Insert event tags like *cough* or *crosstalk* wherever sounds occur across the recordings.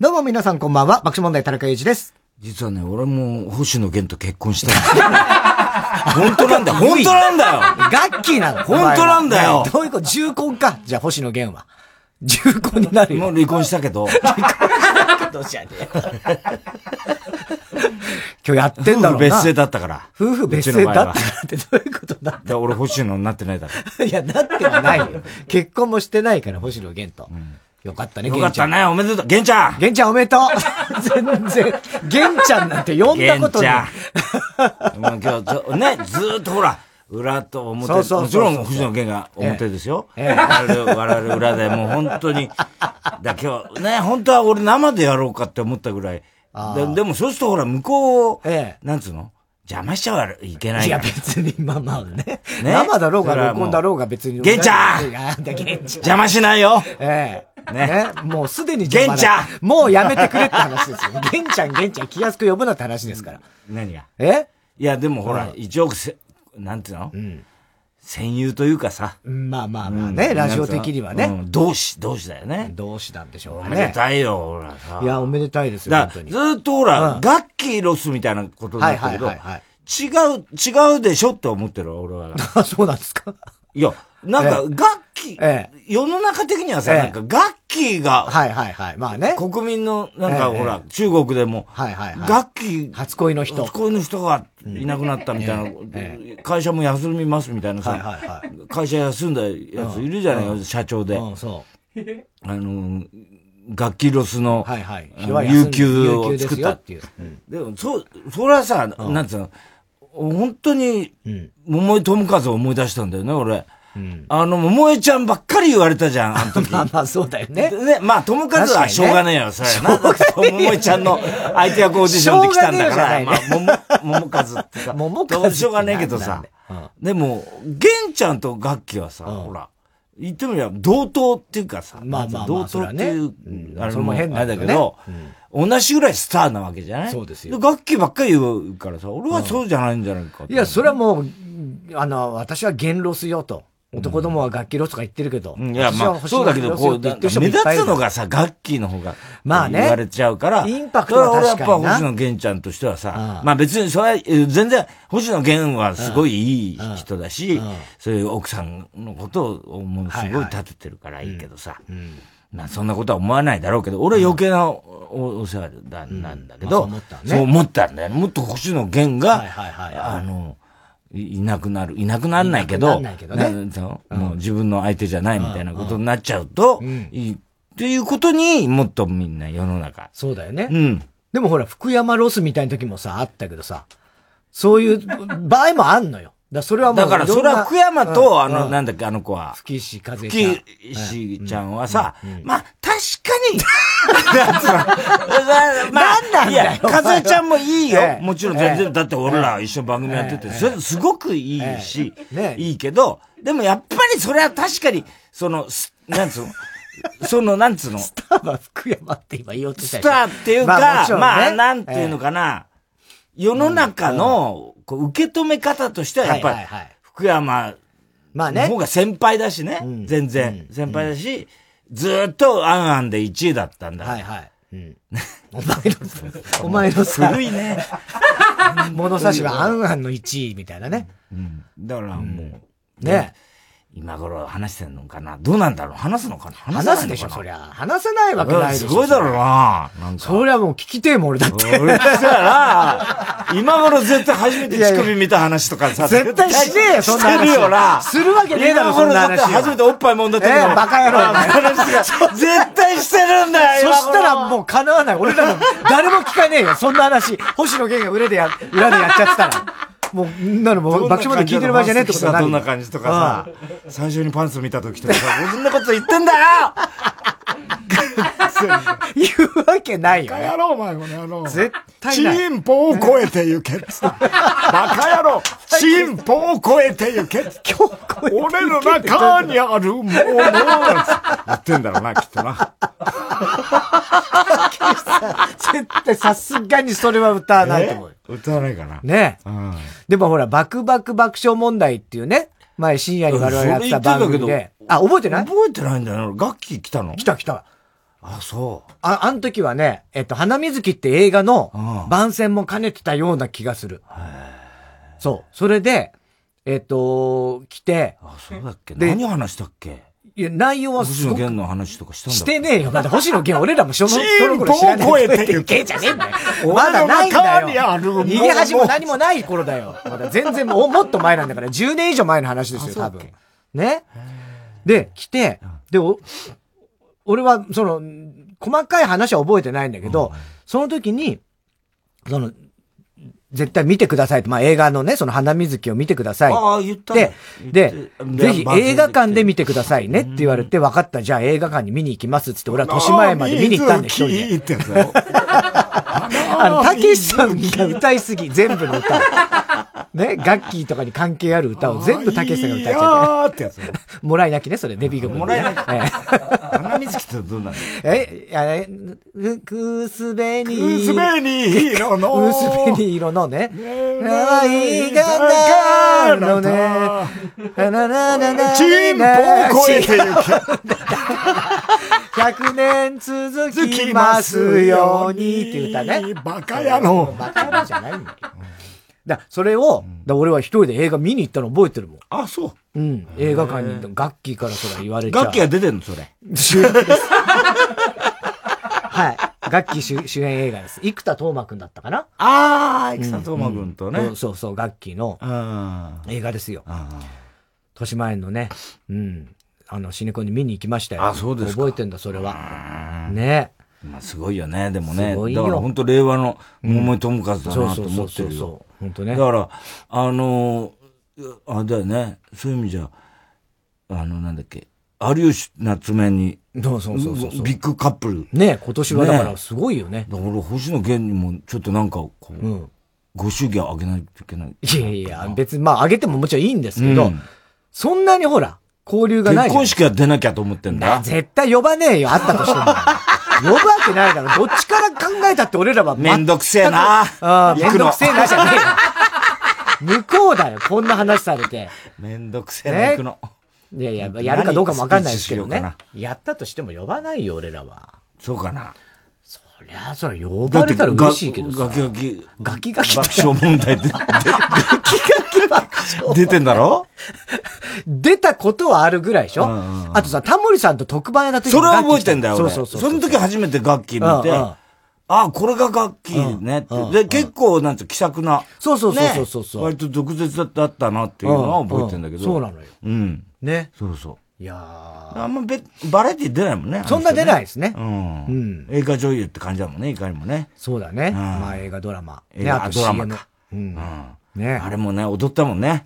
どうも皆さんこんばんは、爆笑問題田中裕二です。実はね、俺も星野源と結婚した *laughs* 本当なんだよ。本当なんだよ。ガッキーなの。本当なんだよ。どういうこと？重婚か。じゃあ星野源は。重婚になるよ。もう離婚したけど。離婚したけどじゃねえ。今日やってんだろ。夫婦別姓だったから。夫婦別姓だったからってどういうことだって俺星野になってないだろ。いや、なってはないよ。*laughs* 結婚もしてないから、星野源と。うんよかったね、よかったね、おめでとう。玄ちゃん玄ちゃんおめでとう *laughs* 全然、玄ちゃんなんて呼んだことない。も *laughs* う今日、ね、ずーっとほら、裏と表、そうそうもちろん藤野源が表ですよ。ええ、我々裏で *laughs* もう本当に、だ今日ね、本当は俺生でやろうかって思ったぐらい。ででもそうするとほら、向こうを、ええ、なんつうの？邪魔しちゃいけない。いや別に、まあまあね。ね？生だろうが録音だろうが別に。玄ちゃん邪魔しないよええ。ね？もうすでに玄ちゃんもうやめてくれって話ですよ。玄ちゃん、玄ちゃん気安く呼ぶなって話ですから。何が？え？いや、でもほら、一応せ、なんていうの？うん。戦友というかさ。まあまあまあね、ラジオ的にはね。同志、同志だよね。同志なんでしょうね。おめでたいよ、ほらさ。いや、おめでたいですよ、本当に。ずっとほら、ガッキーロスみたいなことだったけど、違う、違うでしょって思ってる俺は。あ、*laughs* そうなんですか？いや、なんか、楽器、ええ、世の中的にはさ、なんか楽器が、はいはいはい。まあね。国民の、なんかほら、中国でも、はいはいはい。楽器、初恋の人。初恋の人がいなくなったみたいな、会社も休みますみたいなさ、会社休んだやついるじゃない社長で。そう。あの、楽器ロスの、はいはい。有給を作ったっていう。でも、そ、それはさ、なんつうの、本当に、桃井智和を思い出したんだよね、俺。うん、あの、桃江ちゃんばっかり言われたじゃん、あの時。*laughs* まあまあ、そうだよね。ね、まあ、友和はしょうがねえよ、それな。桃江ちゃんの相手役オーディションで来たんだから、まあ、桃、桃和ってか。桃和。しょうがねえけどさ。でも、玄ちゃんと楽器はさ、ほら、言ってみれば同等っていうかさ、まあまあ同等っていう、あれも変だけど、同じぐらいスターなわけじゃない？そうですよ。ガッキーばっかり言うからさ、俺はそうじゃないんじゃないか、いや、それはもう、あの、私は源ロスよと。男どもはガッキーロスとか言ってるけど。いや、まあ、そうだけど、こう、目立つのがさ、ガッキーの方が、まあね。言われちゃうから。インパクトは確かに俺やっぱ星野源ちゃんとしてはさ、まあ別にそれは、全然、星野源はすごいいい人だし、そういう奥さんのことをもうすごい立ててるからいいけどさ。まあそんなことは思わないだろうけど、俺は余計なお世話なんだけど、そう思ったんだよ。もっと星野源が、あの、いなくなる。いなくならないけど、ないけどね、もう自分の相手じゃないみたいなことになっちゃうと、いいっていうことにもっとみんな世の中。そうだよね。うん。でもほら、福山ロスみたいな時もさ、あったけどさ、そういう場合もあんのよ。だそれはもう。だからそれは福山と、あの、なんだっけ、あの子は。吹石和恵ちゃん。吹石ちゃんはさ、まあ、確かに、*laughs* まあ、なんなんだよ。和恵ちゃんもいいよ。もちろん全然、だって俺ら一緒番組やってて、それすごくいいし、いいけど、でもやっぱりそれは確かに、その、なんつうの、*laughs* その、なんつうの？スターは福山って今言おうとしたスターっていうか、まあ、なんていうのかな。世の中の、こう、受け止め方としてはやっぱり、福山の方が先輩だしね。全然。先輩だし、ずっとアンアンで1位だったんだ。はいはい。うん、お前の、お前のさ、古いね。物差しはアンアンの1位みたいなね。うん。だからもう、ね。今頃話してんのかな？どうなんだろう？話すのかな？話すでしょ、そりゃ。話せないわけないでしょ。すごいだろうななんか。そりゃもう聞きてえもん、俺だって。俺だな今頃絶対初めて乳首見た話とかさ。絶対しねえよ、そんな話。してるよな。するわけねえだろ、そんな話。初めておっぱいもんだって。ええ、バカ野郎。絶対してるんだよ、そしたらもう叶わない。俺らの、誰も聞かねえよ、そんな話。星野源が裏でや、裏でやっちゃってたら。もう、なるも爆笑まで聞いてる場合じゃねえってことはどんな感じとかさ、最初にパンツ見た時とかさ、そんなこと言ってんだよ *laughs* 言うわけないよ、バカ野郎、お前この野郎。絶対チンポを超えてゆけ。*laughs* バカ野郎、チンポを超えてゆけ。今日俺の中にあるもの言ってんだろうな、きっとな。絶対さすがにそれは歌わないと思う。歌わないかな？ね。うん。でもほら、バクバク爆笑問題っていうね、前深夜に我々やってた番組で。あ、覚えてない？覚えてないんだよ。楽器来たの？来た来た。あ、そう。あ、あの時はね、えっと、花水木って映画の番宣も兼ねてたような気がする。そう。それで、えっと、来て。あ、そうだっけ？何話したっけ？いや、内容は星野源の話とかしたんだしてねえよ。だって星野源、俺らもその、その頃知らない。声って言うじゃねえんだよ。まだないんだよ。逃げ恥も何もない頃だよ。まだ全然ももっと前なんだから、10年以上前の話ですよ、多分。ね？で、来て、で、お、俺は、その、細かい話は覚えてないんだけど、その時に、その、絶対見てくださいと。まあ、映画のね、その花水木を見てください。ああ、言ったで、で、ぜひ映画館で見てくださいねって言われて、分かった、じゃあ映画館に見に行きますっつって、俺は豊島園まで見に行ったんで、一人で。あの、たけしさんが歌いすぎ、全部の歌。ね、ガッキーとかに関係ある歌を全部たけしさんが歌っちゃって。ってやつ。もらい泣きね、それ、デビュー曲。もらい泣き。花水木ってどうなの？え、いや、くすべに。くすべに色の。くすべに色のね。可愛いがなのね。ななななな。チンポを超えてゆけ。100年続きますようにっていう歌ね。バカ野郎。バカ野郎じゃないんだけど。だそれを、だ俺は一人で映画見に行ったの覚えてるもん。あ、そう。うん。映画館に行ったガッキーからそれ言われちゃう。ガッキーが出てんのそれ。主演です。*laughs* はい。ガッキー主主演映画です。生田斗真くんだったかなああ、生田斗真くんとね、うん、そうそう、ガッキーの映画ですよ。豊島園のね、うん。あの、シネコンに見に行きましたよ。あ、そうです覚えてんだ、それは。ね。まあ、すごいよね、でもね。だから本当令和の桃井智和だなと思ってるよ。そうそうそう。本当ね。だから、あのあれだよね。そういう意味じゃ、あの、なんだっけ。有吉夏目に、そうそうそうそうビッグカップル。ね今年はだからすごいよね。だから星野源にもちょっとなんかこう、うん、ご祝儀あげないといけない。いやいや、別にまああげてももちろんいいんですけど、うん、そんなにほら、交流がない。結婚式は出なきゃと思ってんだ。絶対呼ばねえよ、あったとしても。*laughs* 呼ぶわけないだろ。どっちから考えたって俺らはめんどくせえな。めんどくせえなじゃねえよ。向こうだよ、こんな話されて。めんどくせえな、行くの。いやいや、やるかどうかもわかんないですけどね。やったとしても呼ばないよ、俺らは。そうかな。そりゃ、それ呼ばれたら嬉しいけどさ。ガキガキ。ガキガキ。爆笑問題で。ガキガキ。出てんだろ？出たことはあるぐらいでしょ、うんうん、あとさ、タモリさんと特番やった時それは覚えてんだよ、そうそうそう。その時初めて楽器見て、うんうんあ、これが楽器ねって。で、結構、なんて気さくな。そうそうそうそうそう、割と毒舌だったなっていうのは覚えてんだけど。そうなのよ。うん。ね。そうそう。いやあんまべ、バラエティ出ないもんね。そんな出ないですね。うん。うん。映画女優って感じだもんね、いかにもね。そうだね。まあ映画ドラマ。映画ドラマか。うん。ねあれもね、踊ったもんね。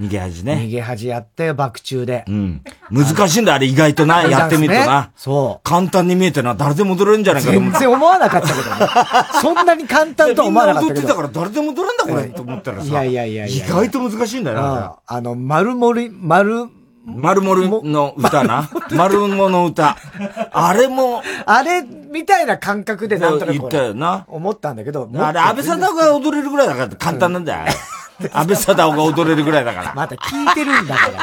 逃げ恥ね。逃げ恥やって、爆中で。うん。難しいんだ、あれ意外とな、やってみるとな。そう。簡単に見えてな、誰でも踊れるんじゃないかと思全然思わなかったけどね。*laughs* そんなに簡単とは思わなかったけど。踊ってたから誰でも踊れんだ、これ、と思ったらさ。いやいやいや意外と難しいんだよな。あの、丸盛り、丸、丸盛りの歌な？丸物の歌。あれも。あれ、みたいな感覚でなんとなく。言ったよな。思ったんだけど。あれ、安倍さんが踊れるぐらいだから簡単なんだよ。*laughs* 安倍貞夫が踊れるぐらいだから。また聞いてるんだから。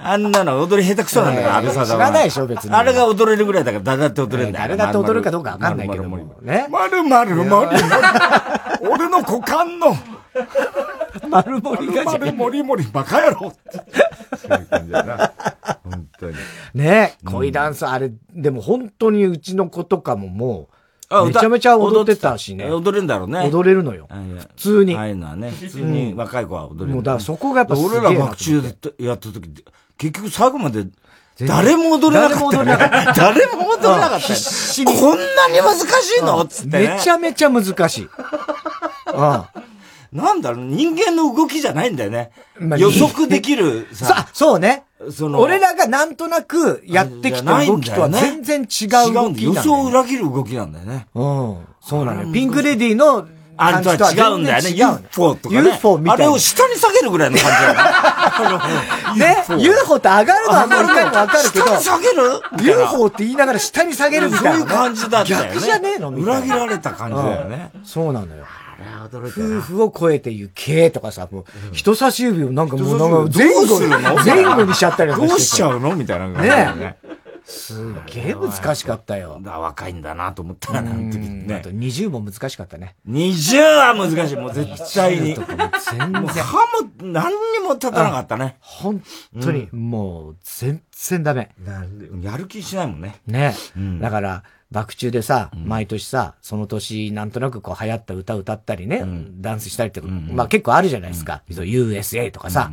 あんなの踊り下手くそなんだから、安倍貞夫知らないでしょ、別に。あれが踊れるぐらいだから、誰だって踊れるんだよ。誰だって踊るかどうかわかんないけども。ね。まるまるまる俺の股間の。丸盛りが丸盛り盛りバカ野郎そういう感じだな。本当に。ね恋ダンス、あれ、でも本当にうちの子とかももう、めちゃめちゃ踊ってたしね。踊れるんだろうね。踊れるのよ。普通に。ああいうのはね、普通に若い子は踊れる。もうだからそこがやっぱ俺ら爆中でやった時、結局最後まで誰も踊れなかった。誰も踊れなかった。誰も踊れなかった。必死に。こんなに難しいの？つって。めちゃめちゃ難しい。ああなんだろう、人間の動きじゃないんだよね。まあ、予測できるさ。さ、そうね。その、俺らがなんとなくやってきた動きとは全然違う動きなんだ、ね、予想を裏切る動きなんだよね。うん。そうなのよ。ピンクレディーのあれとは違うんだよね。UFO とかね。UFO みたいな。あれを下に下げるぐらいの感じだね？UFO って上がるのはもう一回もわかるけど。下に下げる ?UFO って言いながら下に下げるみたいな。そういう感じだったよね。逆じゃねえの裏切られた感じだよね。そうなのよ。夫婦を超えて行けとかさ、もう、人差し指をなんかもうなんか前後に、前後にしちゃったりどうしちゃうの？みたいなね。すげえ難しかったよ。だ若いんだなと思ったら、なんてね。あと20も難しかったね。20は難しい。もう絶対に。とかも全然。歯も何にも立たなかったね。本当に、もう全然ダメ。やる気しないもんね。ね。だから、爆中でさ、毎年さ、その年なんとなくこう流行った歌歌ったりね、ダンスしたりって、まあ結構あるじゃないですか。USA とかさ、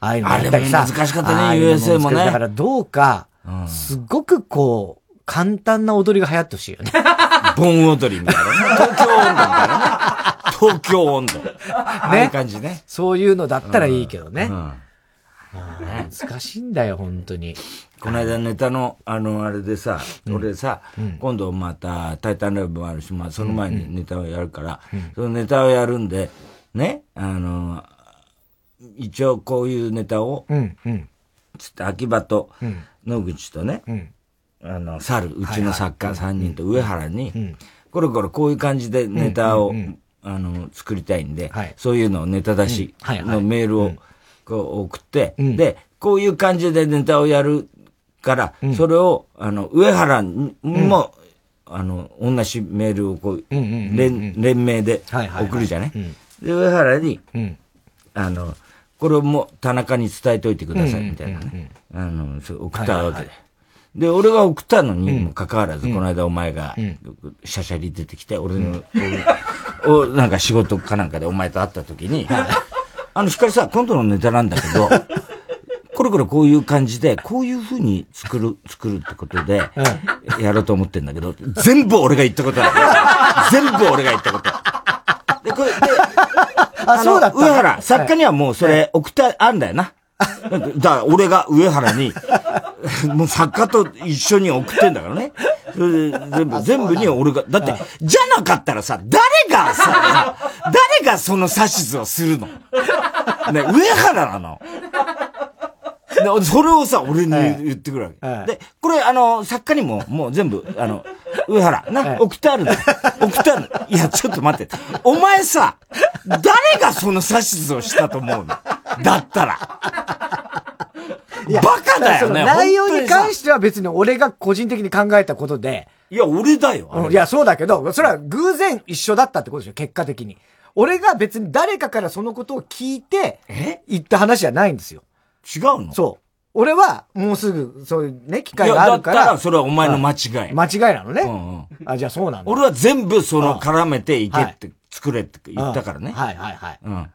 ああいうのやったりさ。難しかったね、USA もね。だからどうか、すごくこう、簡単な踊りが流行ってほしいよね。*laughs* 盆踊りみたいなね。*laughs* 東京温度みたいなね。東京温度。*laughs* ね。ああいう感じね。そういうのだったらいいけどね。難しいんだよ、本当に。この間ネタの、あの、あれでさ、俺さ、今度また、タイタンライブもあるし、まあ、その前にネタをやるから、そのネタをやるんで、ね、あの、一応こういうネタを、つって、秋葉と野口とね、あの、猿、うちの作家3人と上原に、これこれこういう感じでネタを、あの、作りたいんで、そういうのをネタ出しのメールを、こう送って、うん、で、こういう感じでネタをやるから、うん、それを、あの、上原も、うん、あの、同じメールをこう、連、連名で送るじゃない,、で、上原に、あの、これも田中に伝えておいてください、みたいなね。あの、そう送ったわけで。で、俺が送ったのにもかかわらず、この間お前が、しゃしゃり出てきて、俺の、お、なんか仕事かなんかでお前と会った時に、あの、光さ、今度のネタなんだけど、*laughs* これこれこういう感じで、こういう風に作る、作るってことで、やろうと思ってんだけど、全部俺が言ったことだ。全部俺が言ったこと。で、これ、で、あ、そうだった。上原、作家にはもうそれ送ってあるんだよな。*laughs* だから俺が上原に、*laughs* もう作家と一緒に送ってんだからね。それで全部、全部に俺が、だって、じゃなかったらさ、誰がさ、*laughs* 誰がその指図をするの？ね、上原なの。で、それをさ、俺に言ってくるわけ。はい、で、これ、あの、作家にも、もう全部、あの、上原、な、はい、送ってあるの。送ってあるの。いや、ちょっと待って。お前さ、誰がその指図をしたと思うの？だったら。バカだよね。内容に関しては別に俺が個人的に考えたことで。いや、俺だよ。いや、そうだけど、それは偶然一緒だったってことでしょ、結果的に。俺が別に誰かからそのことを聞いて、言った話じゃないんですよ。違うの？そう。俺は、もうすぐ、そういうね、機会があるから。だったら、それはお前の間違い。間違いなのね。うんうん。あ、じゃあそうなんだ。俺は全部、その、絡めていけって、作れって言ったからね。はいはいはい。うん。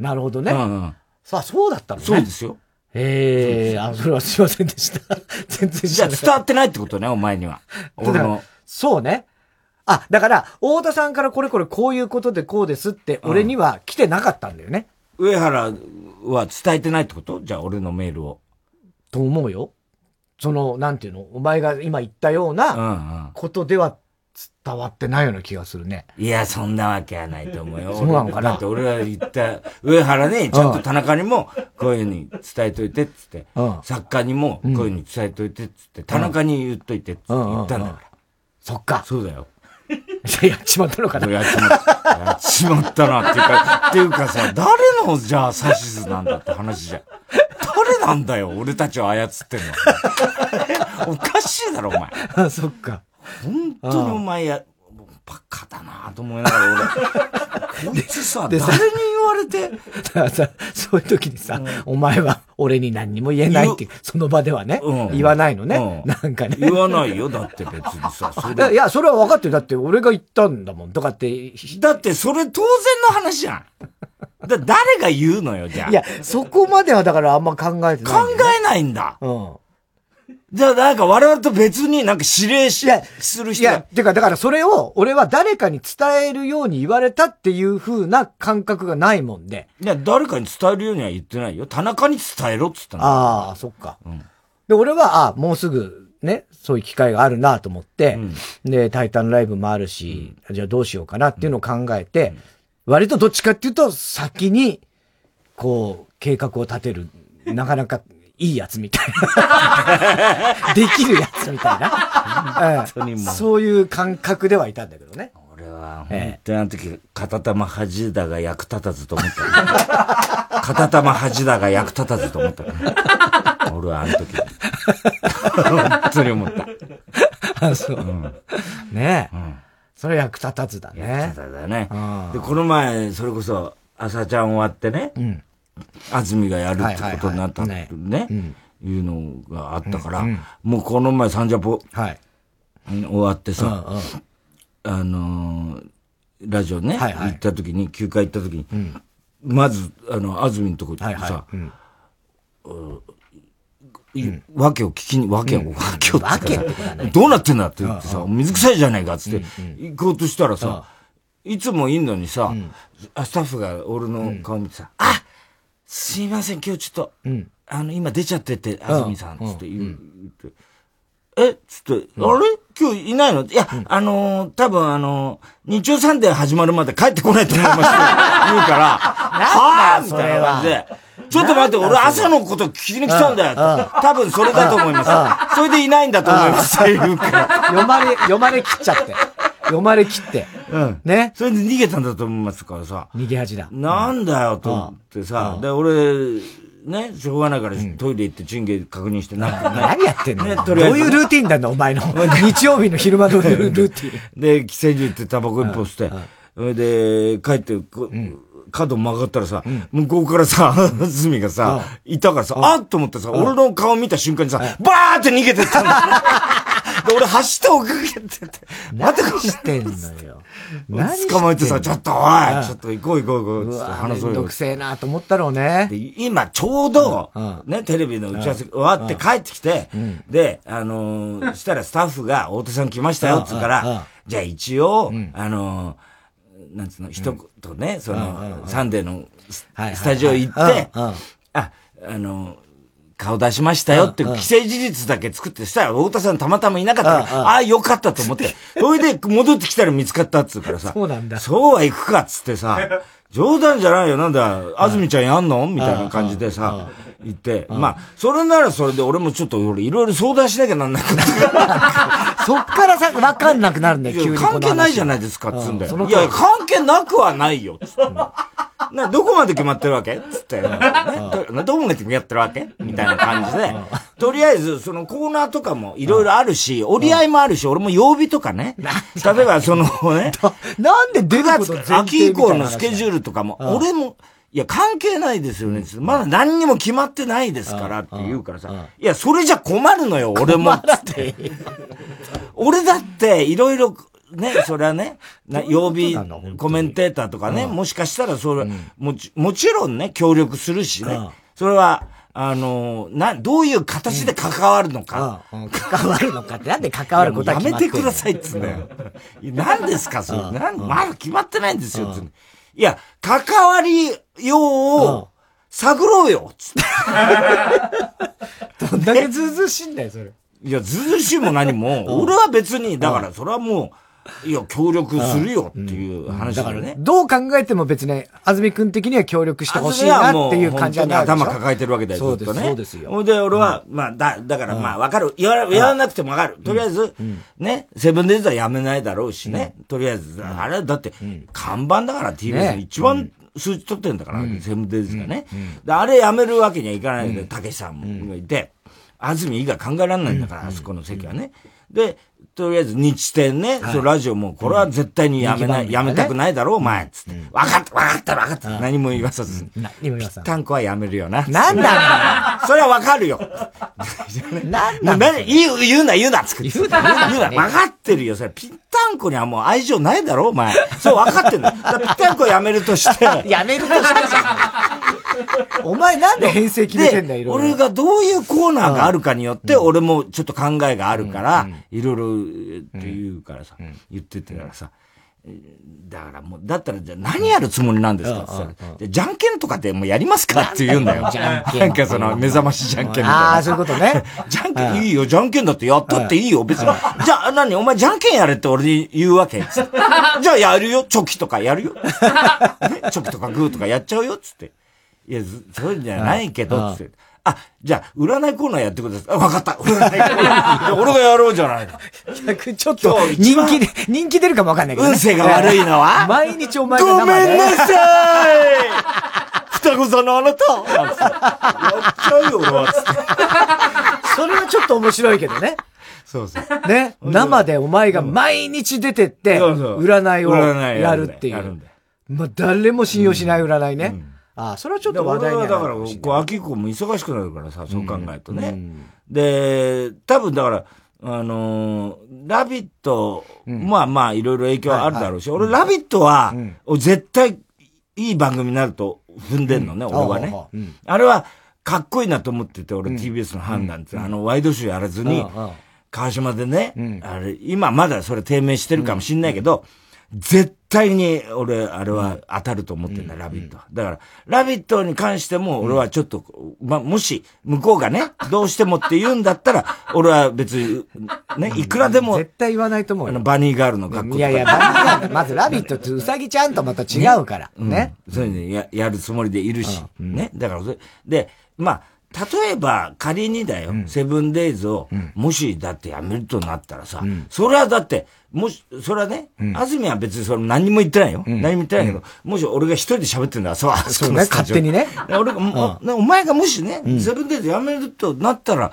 なるほどね。うんうん。さあ、そうだったのね。そうですよ。ええあ、それはすいませんでした。*laughs* 全然じゃあ伝わってないってことね、お前には。*laughs* 俺の。そうね。あ、だから、太田さんからこれこれこういうことでこうですって、俺には来てなかったんだよね。上原は伝えてないってこと？じゃあ俺のメールを。と思うよ。その、なんていうの？お前が今言ったようなことでは伝わってないような気がするね。いや、そんなわけはないと思うよ。*laughs* そうなのかな？だって俺が言った、上原にちゃんと田中にもこういうふうに伝えといてっつって、うん、作家にもこういうふうに伝えといてっつって、田中に言っといてっつって言ったんだから。そっか。そうだよ。*laughs* やっちまったのかなやっちまった。やっちまったなっていうか、っていうかさ、誰のじゃあ指図なんだって話じゃん。誰なんだよ、俺たちを操ってんの。おかしいだろ、お前。あ、*laughs* そっか。本当にお前や、バカだなと思いながら俺。*laughs* こいつさ、誰に言われて？だからさ、そういう時にさ、うん、お前は俺に何にも言えないって、その場ではね、うん、言わないのね、うん、なんかね。言わないよ、だって別にさ。それいや、それは分かってる。だって俺が言ったんだもん、とかって。だってそれ当然の話じゃん。だ誰が言うのよ、じゃあ。いや、そこまではだからあんま考えてない、ね、考えないんだ。うん。じゃあなんか我々と別になんか指令し、する人いや、てかだからそれを俺は誰かに伝えるように言われたっていう風な感覚がないもんで。いや、誰かに伝えるようには言ってないよ。田中に伝えろっつったの。ああ、そっか。うん。で、俺は、あもうすぐ、ね、そういう機会があるなと思って、うん、で、タイタンライブもあるし、うん、じゃあどうしようかなっていうのを考えて、割とどっちかっていうと、先に、こう、計画を立てる、なかなかいいやつみたいな。できるやつみたいな。うん、そういう感覚ではいたんだけどね。俺は、本当にあの時、片玉恥だが役立たずと思った、片玉恥だが役立たずと思った、俺はあの時。本当に思った。あ、そう。うん、ねえ。うん、それ役立たずだね。役立たずだね。で、この前、それこそ、朝ちゃん終わってね、うん、安住がやるってことになったね、いうのがあったから、もうこの前サンジャポ、はい、終わってさ、あのラジオね、行った時に、休暇行った時に、まず、あの、安住のとこにさ、わけを聞きに、わけを、わけを、わけどうなってんだって言ってさ、水臭いじゃないかっつって、行こうとしたらさ、いつもいんのにさ、スタッフが俺の顔見てさ、あすいません、今日ちょっと、うん、あの、今出ちゃってて、安住さん、つって言う、って。え？つって、あれ？今日いないの？いや、あのー、多分あのー、日曜サンデー始まるまで帰ってこないと思います言うから、*laughs* は。ぁみたいな感じで、ちょっと待って、俺朝のこと聞きに来たんだよ。多分それだと思います。それでいないんだと思いますって言うから。読まれ、読まれ切っちゃって。読まれ切って。うん。ね。それで逃げたんだと思いますからさ。逃げ恥だ。なんだよ、と思ってさ。で、俺、ね、しょうがないからトイレ行ってチンゲ確認して、なんか、何やってんの？どういうルーティンなんだ、お前の？*laughs* 日曜日の昼間のルーティン。で、喫煙所行ってタバコ一本吸って、それで、帰って、角曲がったらさ、向こうからさ、*laughs* ズミがさ、いたからさ、あっと思ってさ、俺の顔見た瞬間にさ、バーって逃げてったんだ。で、俺走って追っかけてて、待てこしてんのよ。*laughs* 何捕まえてさ、ちょっとおい、ちょっと行こう行こう行こう、つって話そうよ。めんどくせえなと思ったろうね。今、ちょうど、ね、テレビの打ち合わせ終わって帰ってきて、で、あのしたらスタッフが、太田さん来ましたよ、つうから、じゃあ一応、あのなんつうの、一言ね、その、サンデーのスタジオ行って、あ、あの顔出しましたよって既成事実だけ作ってしたら、太田さんたまたまいなかったから、ああ、よかったと思って。*laughs* それで戻ってきたら見つかったっつうからさ。そうなんだ。そうは行くかっつってさ、冗談じゃないよ、なんだ、安住ちゃんやんの？みたいな感じでさ、言って、まあ、それならそれで俺もちょっと俺いろいろ相談しなきゃなんなくな *laughs* そっからさ、わかんなくなるんだよ、急に。関係ないじゃないですか、つんだよ。いや、関係なくはないよ、つって。な、どこまで決まってるわけ？つって。ね、どこまで決まってるわけ？みたいな感じで。とりあえず、そのコーナーとかもいろいろあるし、折り合いもあるし、俺も曜日とかね。例えばそのね。なんで出月、秋以降のスケジュールとかも、俺も、いや、関係ないですよね。まだ何にも決まってないですからって言うからさ。いや、それじゃ困るのよ、*laughs* 俺も。って。*laughs* 俺だって、いろいろ、ね、それはね、*laughs* な曜日コメンテーターとかね、もしかしたらそれ、もち、もちろんね、協力するしね。それは、あの、な、どういう形で関わるのか。関わるのかって、なんで関わることはやめてくださいっつうんだよ。何ですか、それ。なん、まだ決まってないんですよ、いや、関わりようを探ろうよつって。*laughs* どんだけずうずうしいんだよ、それ。いや、ずうずうしいも何も、俺は別に、だからそれはもう、いや、協力するよっていう話だからね。どう考えても別に、安住君的には協力してほしいなっていう感じに頭抱えてるわけだよ、ずっとね。そうですよ。ほんで、俺は、まあ、だ、だからまあ、わかる。言わ、言わなくてもわかる。とりあえず、ね、セブンデイズはやめないだろうしね。とりあえず、あれ、だって、看板だから TBS 一番数字取ってんだから、セブンデイズがね。で、あれやめるわけにはいかないんで、たけしさんがいて、安住以外考えられないんだから、あそこの席はね。で、とりあえず日天ね、はい、そのラジオも、これは絶対にやめない、やめたくないだろう、お前、つって。わかった、わかった、わかった。何も言わさず。何も言わさず。ぴったんこはやめるよな。なんだそれはわかるよ。*laughs* なんだ何言う、言うな、言うな、つって。言うな、言うな。わかってるよ、それ。ぴったんこにはもう愛情ないだろ、お前。そう、わかってんだ。ぴったんこやめるとして。*laughs* やめるとしてじゃん。*laughs* お前なんで編成決めてんだよ、俺がどういうコーナーがあるかによって、俺もちょっと考えがあるから、いろいろって言うからさ、言っててからさ、だからもう、だったらじゃあ何やるつもりなんですかって言ったら、じゃんけんとかってもうやりますかって言うんだよ。じゃんけん。なんかその目覚ましじゃんけんみたいな。ああ、そういうことね。*laughs* じゃんけんいいよ、じゃんけんだってやったっていいよ、別に。じゃあ何お前じゃんけんやれって俺に言うわけ？*laughs* じゃあやるよ、チョキとかやるよ。チョキとかグーとかやっちゃうよ、つって。いや、*laughs* そういうんじゃないけど、つって。あ、じゃあ、占いコーナーやってください。あ、わかった。占いコーナー。*laughs* 俺がやろうじゃないの。ちょっと、人気で、人気出るかもわかんないけど、ね。運勢が悪いのは？毎日お前がごめんなさい双子座のあなたやっちゃうよ、俺は。*laughs* それはちょっと面白いけどね。そうそう。ね？生でお前が毎日出てって、占いをやるっていう。まあ、誰も信用しない占いね。うんああ、それはちょっと話題になるだから、こう、秋以降も忙しくなるからさ、そう考えるとね。うん、で、多分だから、あのー、ラビット、うん、まあまあ、いろいろ影響あるだろうし、はいはい、俺、ラビットは、うん、絶対いい番組になると踏んでんのね、俺はね。あれは、かっこいいなと思ってて、俺 TBS の判断って、あの、ワイドショーやらずに、川島でね、あれ、今まだそれ低迷してるかもしんないけど、絶対に俺、あれは当たると思ってんだ、ラビット。だから、ラビットに関しても、俺はちょっと、まあ、もし、向こうがね、*laughs* どうしてもって言うんだったら、俺は別に、ね、いくらでも。絶対言わないと思うあの、バニーガールの格好いやいや、バニーガール、まずラビットってウサギちゃんとまた違うから。ね。そういうのや、やるつもりでいるし。ね。だから、で、まあ、例えば、仮にだよ、セブンデイズを、もしだってやめるとなったらさ、それはだって、もし、それはね、安住は別にそれ何にも言ってないよ。何も言ってないけど、もし俺が一人で喋ってんだそう、そうね、勝手にね。俺が、お前がもしね、セブンデイズやめるとなったら、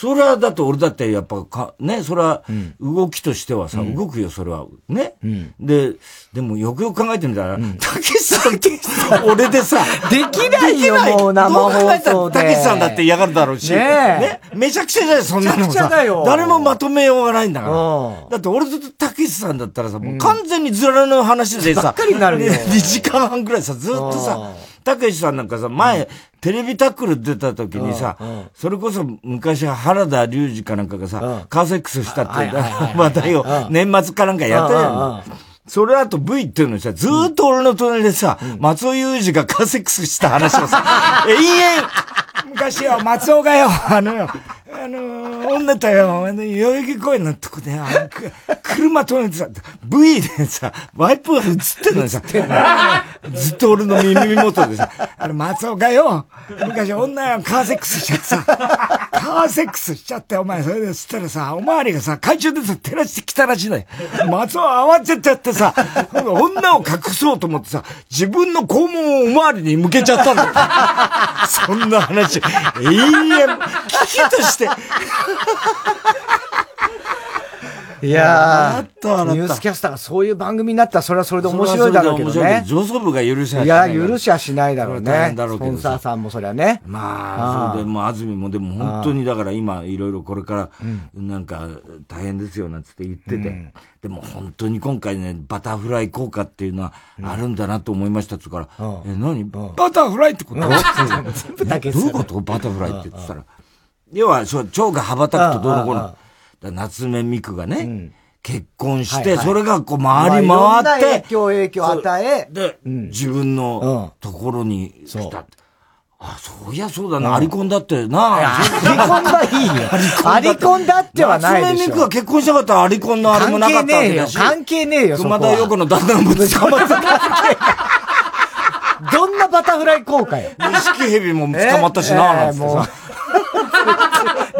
それはだって俺だってやっぱか、ね、それは動きとしてはさ、動くよ、それは。ね、で、でもよくよく考えてみたら、たけしさんって、俺でさ、*laughs* できないよ、もう生放送で。たけしさんだって嫌がるだろうし。ねめちゃくちゃだよ、そんなのさ。誰もまとめようがないんだから。だって俺ずっとたけしさんだったらさ、もう完全にずらの話でさ、ばっかりになるよ。*laughs* 2時間半くらいさ、ずっとさ、たけしさんなんかさ、前、テレビタックル出た時にさ、それこそ昔原田龍二かなんかがさ、カーセックスしたって話題を年末かなんかやったじゃん。それあと V っていうのにさ、ずーっと俺の隣でさ、松尾裕二がカーセックスした話をさ、*laughs* 永遠、昔よ、松尾がよ、あのよ、あのー、女とよ、あの、代々木公園のとこで、あの、車止めてさ、V でさ、ワイプが映ってんのにさ、*laughs* ずっと俺の耳元でさ、あの、松尾がよ、昔女よ、カーセックスしちゃってさ、カーセックスしちゃって、お前、それで、そしたらさ、おまわりがさ、懐中でさ、照らしてきたらしいのよ。松尾慌てちゃってさ、女を隠そうと思ってさ、自分の肛門をおまわりに向けちゃったんだよ。そんな話、永遠、危機として、いやー、ニュースキャスターがそういう番組になったら、それはそれで面白いだろうけどね。上層部が許しゃい。や、許しゃしないだろうね。スポンサーさんもそりゃね。まあ、それでも、安住もでも本当にだから今、いろいろこれから、なんか、大変ですよ、なんつって言ってて。でも本当に今回ね、バタフライ効果っていうのはあるんだなと思いましたってから、え、何？バタフライってこと？*laughs* どういうこと？バタフライって言ってたら。要は、腸が羽ばたくとどうのこうの。夏目美久がね、うん、結婚して、それがこう回り回って、影響、影響与え。で、うん、自分のところに来た。あ、そういやそうだな、アリコンだってな。アリコンはいいよ。アリコンだってはないでしょ。夏目美久が結婚したかったらアリコンのあれもなかったわけだし。関係ねえよ、熊田横の旦那も捕まった。*laughs* どんなバタフライ効果よ。錦蛇も捕まったしな、なんつってさ。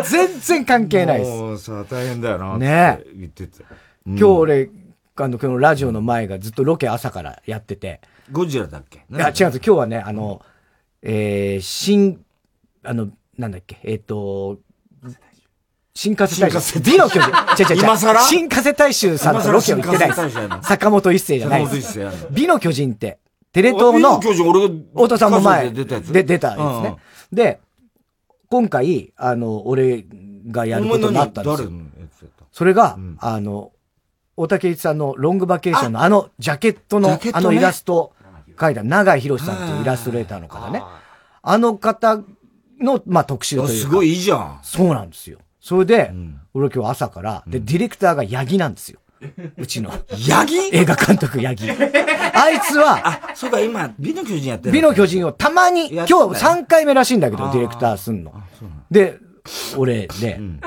全然関係ないです。もうさ、大変だよな。ね言ってて。今日俺、あの、今日ラジオの前がずっとロケ朝からやってて。ゴジラだっけ？いや、違うんです。今日はね、あの、えー、新、あの、なんだっけ、えっ、ー、と、新加瀬大衆。美の巨人。違う違う違う。*laughs* 今更？新加瀬大衆さんとロケを行ってないです。坂本一世じゃないです。美の巨人って、テレ東の、美の巨人、俺が、太田さんの前で出たやつ？ね。で、今回、あの、俺がやることになったんですよ。それが、うん、あの、大竹一さんのロングバケーションのあのジャケットの、ね、あのイラスト描いた長井博さんというイラストレーターの方ね。あの方の、まあ、特集というか。すごいいいじゃん。そうなんですよ。それで、うん、俺今日朝から、で、ディレクターがヤギなんですよ。うちの。ヤギ？映画監督ヤギ。*laughs* あいつは、あ、そうか、今、美の巨人やってる。美の巨人をたまに、今日3回目らしいんだけど、ディレクターすんの。で、俺で、うん、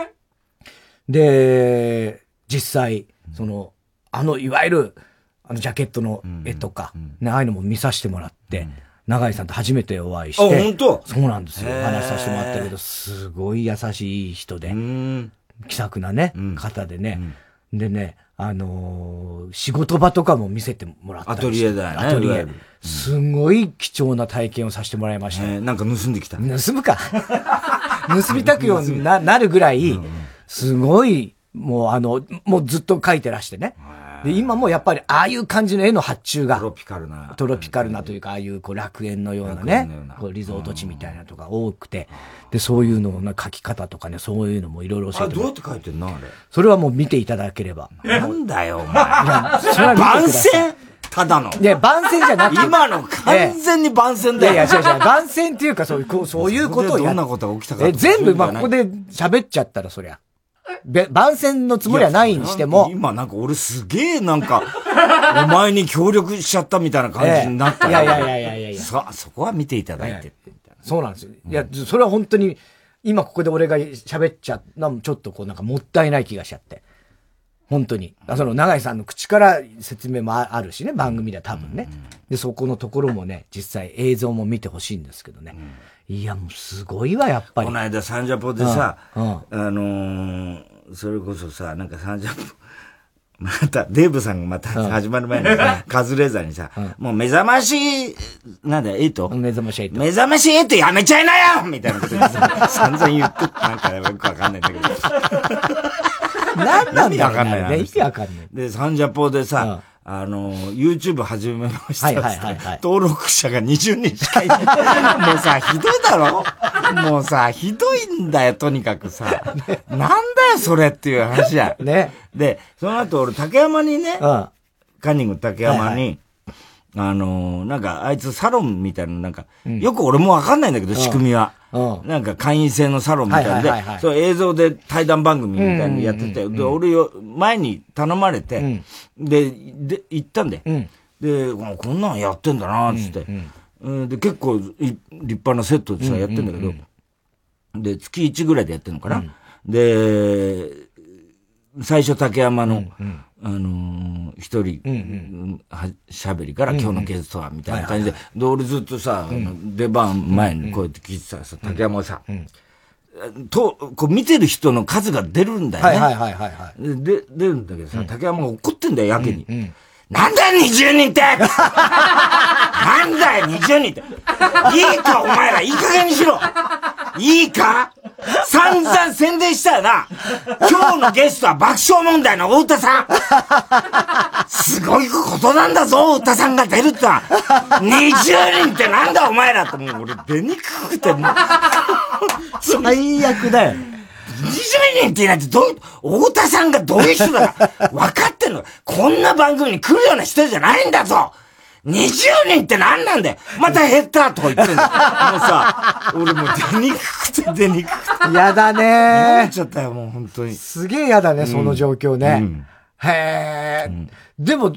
で、実際、その、あの、いわゆる、あの、ジャケットの絵とか、ね、ああいうのも見させてもらって、永井さんと初めてお会いして。あ、本当？そうなんですよ。話させてもらったけど、すごい優しい人で、気さくなね、方でね。でね、あのー、仕事場とかも見せてもらったアトリエだよね。アトリエ。すごい貴重な体験をさせてもらいました。えー、なんか盗んできた。盗むか。*laughs* 盗みたくようにななるぐらい、すごい、もうあの、もうずっと書いてらしてね。で、今もやっぱり、ああいう感じの絵の発注が。トロピカルな。トロピカルなというか、ああいうこう楽園のようなね、こうリゾート地みたいなとか多くて、で、そういうのの書き方とかね、そういうのもいろいろ教えてどうやって書いてんの？あれ。それはもう見ていただければ。なんだよ、お前。いや、それは番宣？ただの。いや、番宣じゃなくて。今の完全に番宣だよ。いやいや、違う違う。番宣っていうか、そういう、そういうことをどんなことが起きたか。え、全部、まあ、ここで喋っちゃったら、そりゃ。番宣のつもりはないにしても。今なんか俺すげえなんか、お前に協力しちゃったみたいな感じになった、いやいやいやいやいやいや。そ、そこは見ていただいて、そうなんですよ。いや、それは本当に、今ここで俺が喋っちゃちょっとこうなんかもったいない気がしちゃって。本当に。その長井さんの口から説明もあるしね、番組では多分ね。で、そこのところもね、実際映像も見てほしいんですけどね。いや、もうすごいわ、やっぱり。この間サンジャポでさ、あのー、それこそさ、なんかサンジャポ、*laughs* また、デーブさんがまた始まる前にさ、カズレーザーにさ、もう目覚まし、なんだよ、エイト目覚ましエイト。目覚ましエイトやめちゃいなよみたいなこと言って散々言って、なんかよくわかんないんだけど。何なんだろう、ね、意味わかんないな。意味わかんない。で、サンジャポでさ、あの、YouTube 始めましたはいはいはいはい、登録者が20人しかいない。*laughs* もうさ、ひどいだろ？もうさ、ひどいんだよ、とにかくさ。なんだよ、それっていう話や。ね。で、その後俺、竹山にね、うん、カンニング竹山に、あのー、なんか、あいつサロンみたいな、なんか、うん、よく俺もわかんないんだけど、仕組みは。なんか会員制のサロンみたいなんで、そう映像で対談番組みたいにやってて、で、俺よ、前に頼まれて、で、で、行ったんで、で、こんなんやってんだな、つって。で、結構立派なセットでさ、やってんだけど、で、月1ぐらいでやってんのかな。で、最初竹山の、あのー、一人、は、喋りから今日のゲストは、みたいな感じで、で、俺ずっとさ、出番前にこうやって聞いてたらさ、竹山がさ、と、こう見てる人の数が出るんだよね。はいはいはいはい。で、出るんだけどさ、竹山が怒ってんだよ、やけに。なんだよ、20人って *laughs* なんだよ、20人って。いいか、お前ら、いい加減にしろいいか？散々宣伝したよな。今日のゲストは爆笑問題の太田さん。すごいことなんだぞ、太田さんが出るってのは。20人ってなんだお前らってもう俺出にくくてもう。最悪だよ。20人ってないと、どう、太田さんがどういう人だか分かってんのこんな番組に来るような人じゃないんだぞ20人って何なんだよまた減ったとか言ってんだよ。もうさ、俺もう出にくくて出にくくて。やだね思っちゃったよ、もう本当に。すげえやだね、その状況ね。うん、へえ、うん、でも、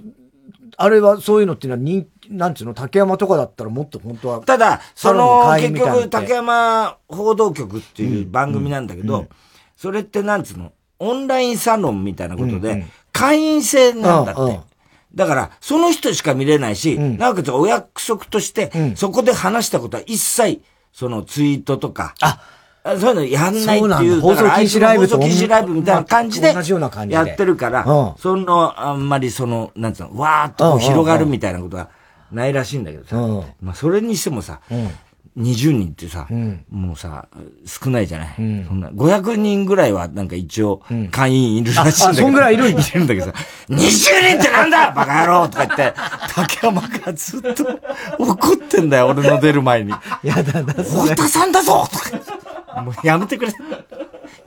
あれはそういうのっていうのは人なんつうの、竹山とかだったらもっと本当は。ただ、その、結局、竹山報道局っていう番組なんだけど、うん、それってなんつうの、オンラインサロンみたいなことで、会員制なんだって。だから、その人しか見れないし、うん、なおかつお約束として、うん、そこで話したことは一切、そのツイートとか、あ。そういうのやんないっていう、放送禁止ライブ放送禁止ライブみたいな感じで、やってるから、その、あんまりその、なんつうの、わーっと広がるみたいなことはないらしいんだけどさ、まあそれにしてもさ、20人ってさ、うん、もうさ、少ないじゃない、うん、そんな ?500 人ぐらいはなんか一応会員いるらしいんだけど。そんぐらいいるいるんだけどさ、20人ってなんだ？バカ野郎とか言って、*laughs* 竹山がずっと怒ってんだよ、俺の出る前に。やだな。太田さんだぞとか。もうやめてくれ。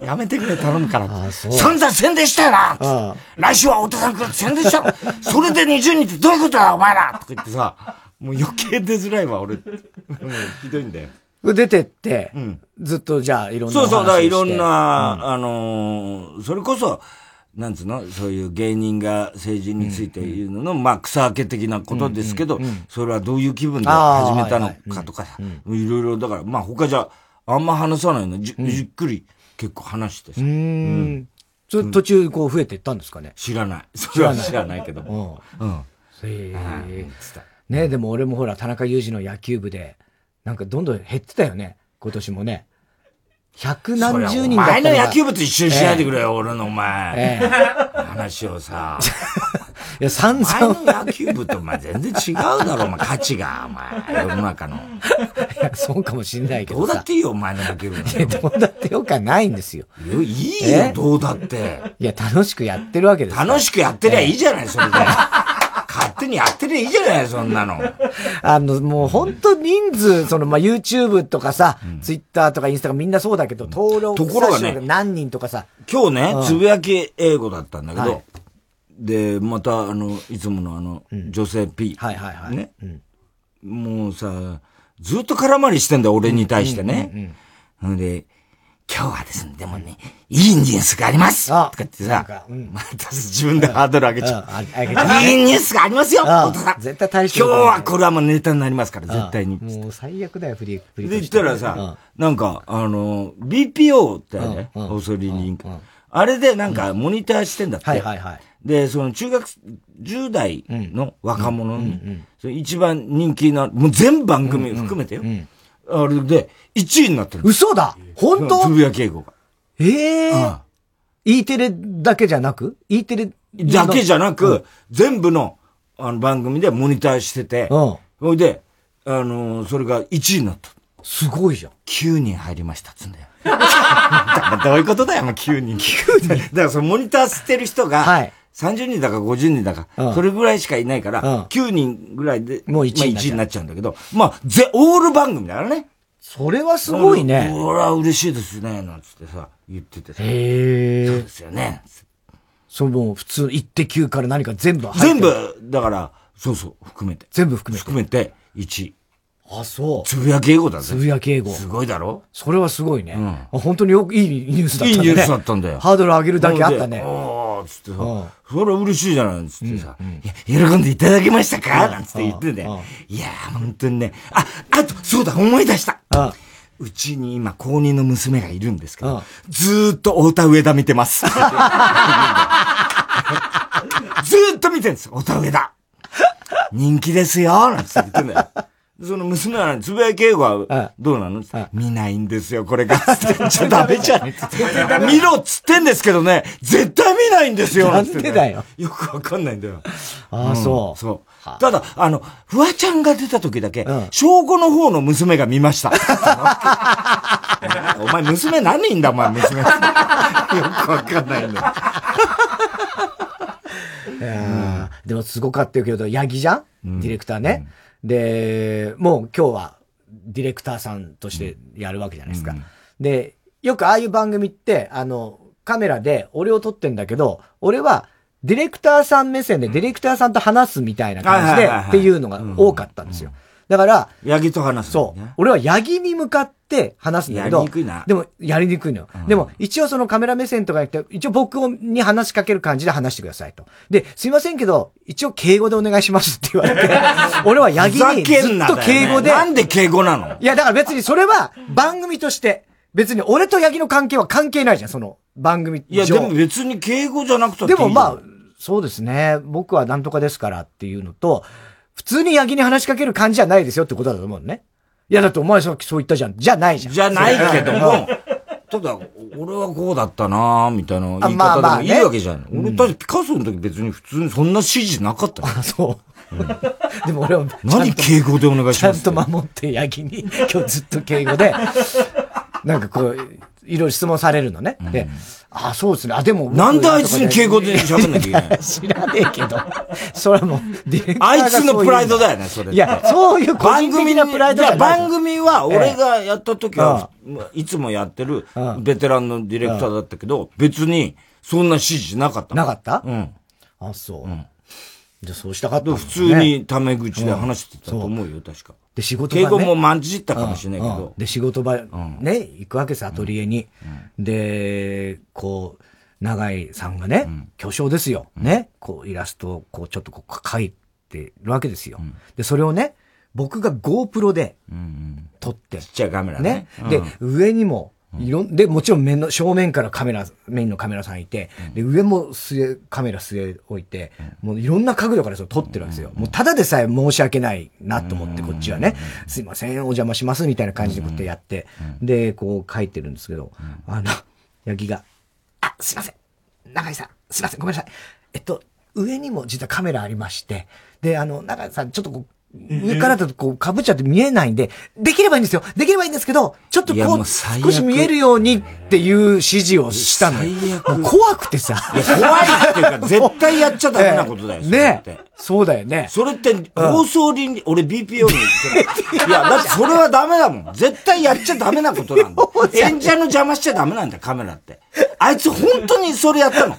やめてくれ、頼むから。散々宣伝したよな来週は太田さん来る宣伝したそれで20人ってどういうことだお前らとか言ってさ、もう余計出づらいわ、俺。もうひどいんだよ。出てって、うん、ずっとじゃあいろんなそうそう、だからいろんな、うん、あのー、それこそ、なんつうの？そういう芸人が政治について言うのの、まあ草分け的なことですけど、それはどういう気分で始めたのかとか、いろいろ、だから、まあ他じゃあんま話さないのじ,、じっくり結構話してさ。うん。そ途中こう増えていったんですかね？知らない。それは知らない。けども。うん。へえ。ねでも俺もほら、田中裕二の野球部で、なんかどんどん減ってたよね。今年もね。百何十人だったお前の野球部と一緒にしないでくれよ、えー、俺のお前。えー、話をさ。*laughs* いや、散々。お前の野球部とお前全然違うだろ、お前、価値が、お前、世の中の。いや、そうかもしんないけどどうだっていいよ、お前の野球部。いや、どうだってよくはないんですよ。いいよ、どうだって。いや、楽しくやってるわけです楽しくやってりゃいいじゃない、それで。勝手にやってりゃいいじゃない、そんなの。あの、もう本当人数、その、まあ、YouTube とかさ、うん、Twitter とかインスタがみんなそうだけど、登録ところがね、何人とかさ。今日ね、つぶやき英語だったんだけど、はい、で、また、あの、いつものあの、うん、女性 P。はいはいはい。ね。うん、もうさ、ずっと空回りしてんだよ、俺に対してね。うんで、今日はですね、でもね、いいニュースがありますとかってさ、うん、また自分でハードル上げちゃう。いいニュースがありますよさん。絶対大して今日はこれはもうネタになりますから、絶対に。もう最悪だよ、フリー、フリー。で、言ったらさ、なんか、あの、BPO ってね、オーソリーニング。あれでなんかモニターしてんだって。はいはいはい。で、その中学、10代の若者に、一番人気な、もう全番組含めてよ。あれで、1位になってる。嘘だ本当？つぶやき英語が。ええー。E テレだけじゃなく ?E テレだけじゃなく、全部のあの番組でモニターしてて、ほいで、あのそれが1位になった。すごいじゃん。9人入りましたっつんだよ。*laughs* どういうことだよ、もう9人。9人だからそのモニターしてる人が、はい。30人だか50人だか、うん、それぐらいしかいないから、うん、9人ぐらいで、もう1位,、まあ、位になっちゃうんだけど、まあ、ぜ、オール番組だからね。それはすごいね。これは嬉しいですね、なんつってさ、言っててさ。へえ。そうですよね。そう、もう普通、一手9から何か全部全部、だから、そうそう、含めて。全部含めて。含めて、1位。あ、そう。つぶやき英語だぜ。つぶやき英語。すごいだろ？それはすごいね。うん。本当によくいいニュースだったね。いいニュースだったんだよ。ハードル上げるだけあったね。ああ、つってさ、それは嬉しいじゃないつってさ、喜んでいただけましたか？なんつって言ってんだよ。いやー、本当にね。あ、あと、そうだ、思い出した。うちに今、公認の娘がいるんですけど、ずーっと太田上田見てます。*laughs* ずーっと見てるんです、太田上田。人気ですよなんつって言ってんだよ。その娘は、つぶやき英語は、どうなの？見ないんですよ、これが。*laughs* ちょ、ダメじゃん。*laughs* 見ろっつってんですけどね、絶対見ないんですよ。なんでだよ。よくわかんないんだよ。ああ、そう。そう。ただ、あの、フワちゃんが出た時だけ、小5の方の娘が見ました。*laughs* お前、娘何人だ、お前、娘。よくわかんないんだよ。でもすごかったけど、ヤギじゃん？ディレクターね。で、もう今日はディレクターさんとしてやるわけじゃないですか。うん、で、よくああいう番組って、あの、カメラで俺を撮ってんだけど、俺はディレクターさん目線でディレクターさんと話すみたいな感じでっていうのが多かったんですよ。だから、ヤギと話す、ね、そう。俺はヤギに向かって話すんだけど、やりにくいな。でも、やりにくいのよ。うん、でも、一応そのカメラ目線とか言って、一応僕に話しかける感じで話してくださいと。で、すいませんけど、一応敬語でお願いしますって言われて、*laughs* 俺はヤギにずっと敬語で。ななんで敬語なの？いや、だから別にそれは番組として、別に俺とヤギの関係は関係ないじゃん、その番組いや、でも別に敬語じゃなくてでもまあ、そうですね。僕はなんとかですからっていうのと、普通にヤギに話しかける感じじゃないですよってことだと思うね。いや、だってお前さっきそう言ったじゃん。じゃないじゃん。じゃないけども、ただ、俺はこうだったなみたいな言い方でもいいわけじゃん。俺、だってピカソの時別に普通にそんな指示なかったあ、そう。うん、でも俺は、何敬語でお願いします？ちゃんと守ってヤギに、今日ずっと敬語で、なんかこう、いろいろ質問されるのね。で、あ、そうですね。あ、でも。なんであいつに敬語で喋んなきゃいけない *laughs* 知らねえけど。*laughs* それはもう、あいつのプライドだよね、それ。いや、そういう個人的なプライドじゃ番組は、俺がやった時は、いつもやってる、ベテランのディレクターだったけど、別に、そんな指示なかった。なかった？うん。あ、そう。うん。じゃそうしたかった、ね、普通にタメ口で話してたと思うよ、確か。で、仕事場、ね、敬語もまんじったかもしれないけど。で、仕事場、ね、行くわけです、アトリエに。で、こう、長井さんがね、うん、巨匠ですよ。ね。こう、イラストを、こう、ちょっとこう、描いてるわけですよ。で、それをね、僕が GoPro で撮って。ちっちゃいカメラね。ねで、上にも、いろん、で、もちろん面の、正面からカメラ、メインのカメラさんいて、で、上も据え、カメラ据え置いて、もういろんな角度からそれ撮ってるんですよ。もうただでさえ申し訳ないなと思って、こっちはね、すいません、お邪魔します、みたいな感じでこうやってやって、で、こう書いてるんですけど、あの、ヤギが、あ、すいません、長井さん、すいません、ごめんなさい。えっと、上にも実はカメラありまして、で、あの、長井さん、ちょっとこう、上からだとこう被っちゃって見えないんで、できればいいんですよ。できればいいんですけど、ちょっとこう、少し見えるようにっていう指示をしたの。最悪。怖くてさ。怖いっていうか、*laughs* 絶対やっちゃダメなことだよ。ねそうだよね。それって、放送倫理、俺 BPO に言ってない。いや、だってそれはダメだもん。絶対やっちゃダメなことなんだ。*laughs* 演者の邪魔しちゃダメなんだよ、カメラって。あいつ本当にそれやったの。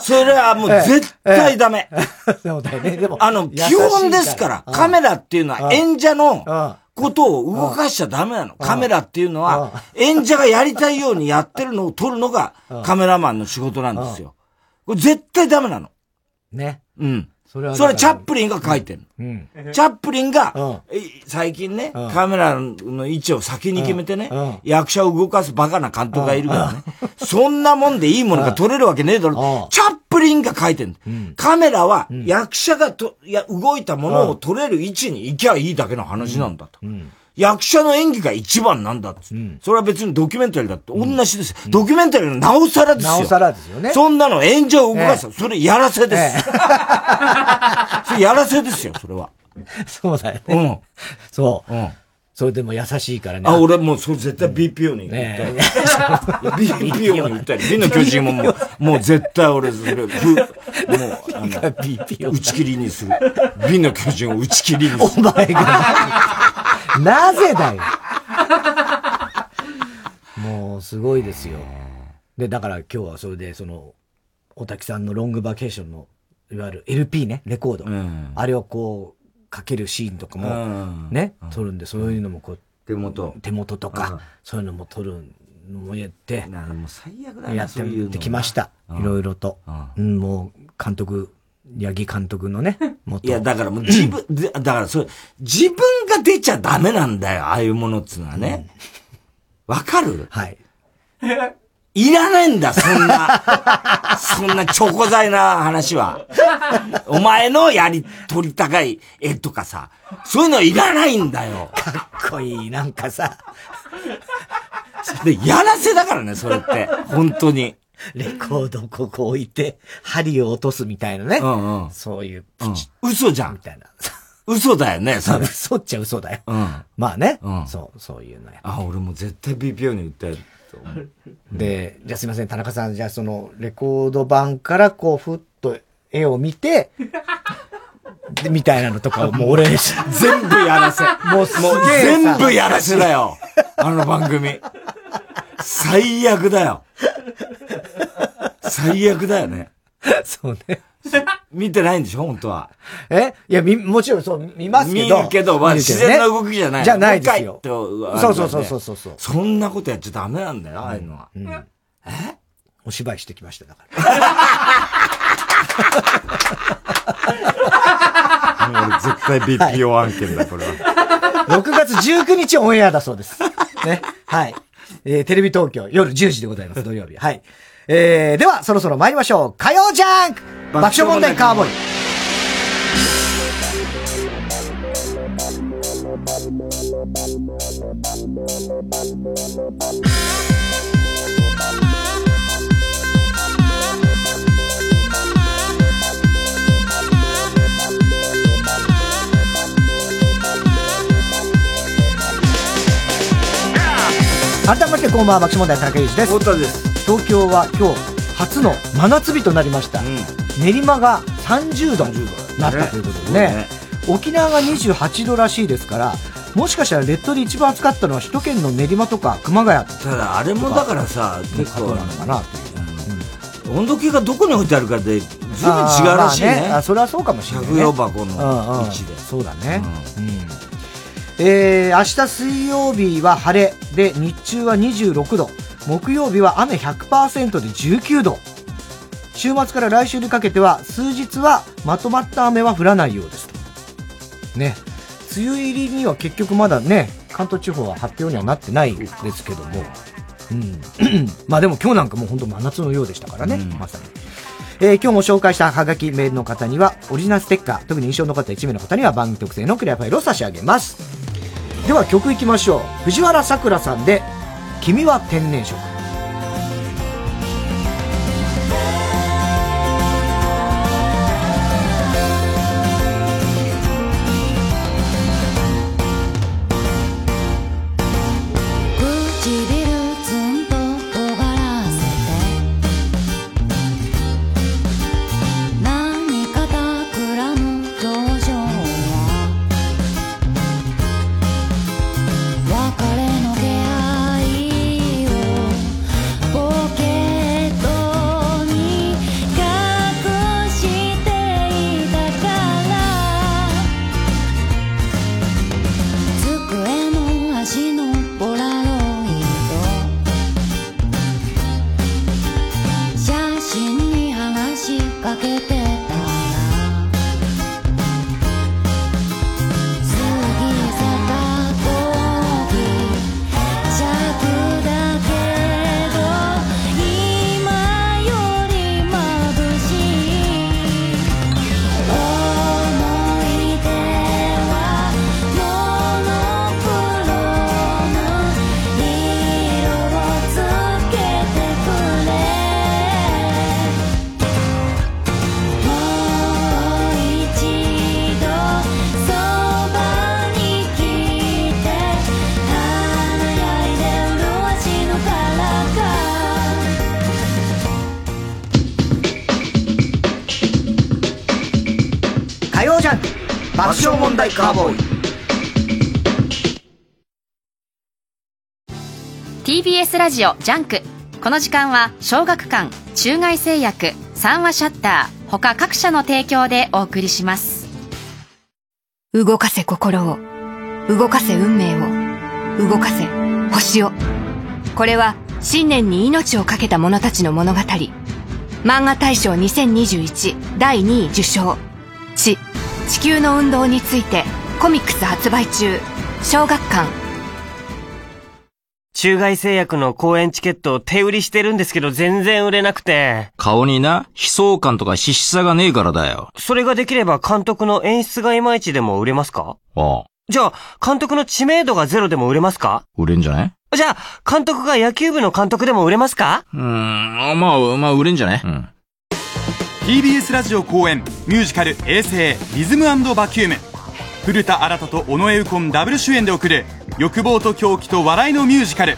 それはもう絶対ダメ。*laughs* そうだよね。でも。あの、基本ですから、カメラっていうのは演者の、ことを動かしちゃダメなの。カメラっていうのは、演者がやりたいようにやってるのを撮るのがカメラマンの仕事なんですよ。これ絶対ダメなの。ね。うん。それはそれチャップリンが書いてるの。うん、チャップリンが、うん、最近ね、うん、カメラの位置を先に決めてね、役者を動かすバカな監督がいるからね、そんなもんでいいものが撮れるわけねえだろ。チャップリンが書いてるカメラは役者がと、や、動いたものを撮れる位置に行きゃいいだけの話なんだと。役者の演技が一番なんだっうん、それは別にドキュメンタリーだって同じです。うん、ドキュメンタリーのなおさらですよ。なおさらですよね。そんなの演者を動かす。えそれやらせです。え *laughs* それやらせですよ、それは。そうだよね。うん。そう。うん。それでも優しいからね。あ、俺もうそれ絶対 BPO に言った。ね、BPO に言ったり。美の巨人ももう、もう絶対俺、それ、もう、あの、BPO 打ち切りにする。美の巨人を打ち切りにする。お前が。なぜだよ。もう、すごいですよ。で、だから今日はそれで、その、大滝さんのロングバケーションの、いわゆる LP ね、レコード。うん、あれをこう、かけるシーンとかも、ね、撮るんで、そういうのもこう、手元。手元とか、そういうのも撮るのもやって、なもう最悪だやってきました。いろいろと。うん、もう、監督、八木監督のね、*laughs* いや、だからもう自分、*laughs* だからそれ、自分が出ちゃダメなんだよ、ああいうものっつうのはね。わ、かる？はい。いらないんだ、そんな、*laughs* そんなチョコ材な話は。お前のやり、撮りたい絵とかさ、そういうのいらないんだよ。かっこいい、なんかさ。で、やらせだからね、それって。本当に。*laughs* レコードここ置いて、針を落とすみたいなね。うんうん、そういう、うん、嘘じゃん。みたいな。*laughs* 嘘だよね、それ。*laughs* 嘘っちゃ嘘だよ。うん、まあね、うん。そう、そういうのや。あ、俺も絶対 BPO に訴える。で、じゃあすいません、田中さん、じゃあその、レコード版からこう、ふっと絵を見て、でみたいなのとかもう俺、全部やらせ。もう、もう全部やらせだよ。あの番組。最悪だよ。最悪だよね。そうね。見てないんでしょ？本当は。え？いや、み、もちろんそう、見ますけど。見るけど、まあ、自然な動きじゃない。じゃないですよ。そうそうそうそうそう。そんなことやっちゃダメなんだよ、ああいうのは。え？お芝居してきました、だから。*laughs* *laughs* 俺絶対 BPO 案件だ、これは。6月19日オンエアだそうです。ね。はい。えー、テレビ東京夜10時でございます、土曜日。はい。えー、では、そろそろ参りましょう。火曜ジャンク爆笑問題カーボーイ。改めてこんばんは爆笑問題田中裕二です。太田です。東京は今日初の真夏日となりました、うん、練馬が30度になったということでね、ね、沖縄が28度らしいですからもしかしたら列島で一番暑かったのは首都圏の練馬とか熊谷。ただあれもだからさ結構なのかなという、温度計がどこに置いてあるかでずいぶん違うらしいね。あ、ね、それはそうかもしれない、ね、着用箱の位置で、そうだね、うん、えー、明日水曜日は晴れで日中は26度木曜日は雨100%で19度。週末から来週にかけては、数日はまとまった雨は降らないようですね。梅雨入りには結局まだね、関東地方は発表にはなってないですけども。うん。*clears throat* まあでも今日なんかもう本当真夏のようでしたからね、うん、まさに。えー、今日も紹介したハガキメールの方には、オリジナルステッカー、特に印象の残った1名の方には番組特製のクリアファイルを差し上げます。では曲いきましょう。藤原さくらさんで、君は天然色。大カーボーイ。TBS ラジオジャンク。この時間は小学館中外製薬三和シャッター他各社の提供でお送りします。動かせ心を動かせ運命を動かせ星を。これは信念に命を懸けた者たちの物語。マンガ大賞2021第2位受賞「地地球の運動についてコミックス発売中小学館中外製薬の公演チケットを手売りしてるんですけど全然売れなくて。顔にな、悲壮感とか必死さがねえからだよ。それができれば監督の演出がいまいちでも売れますか？ああ。じゃあ、監督の知名度がゼロでも売れますか？売れんじゃないじゃあ、監督が野球部の監督でも売れますか？うーん、まあ、まあ、売れんじゃないうん。TBS ラジオ公演ミュージカル「衛星リズムバキューム」古田新太と尾上右近ダブル主演で送る欲望と狂気と笑いのミュージカル。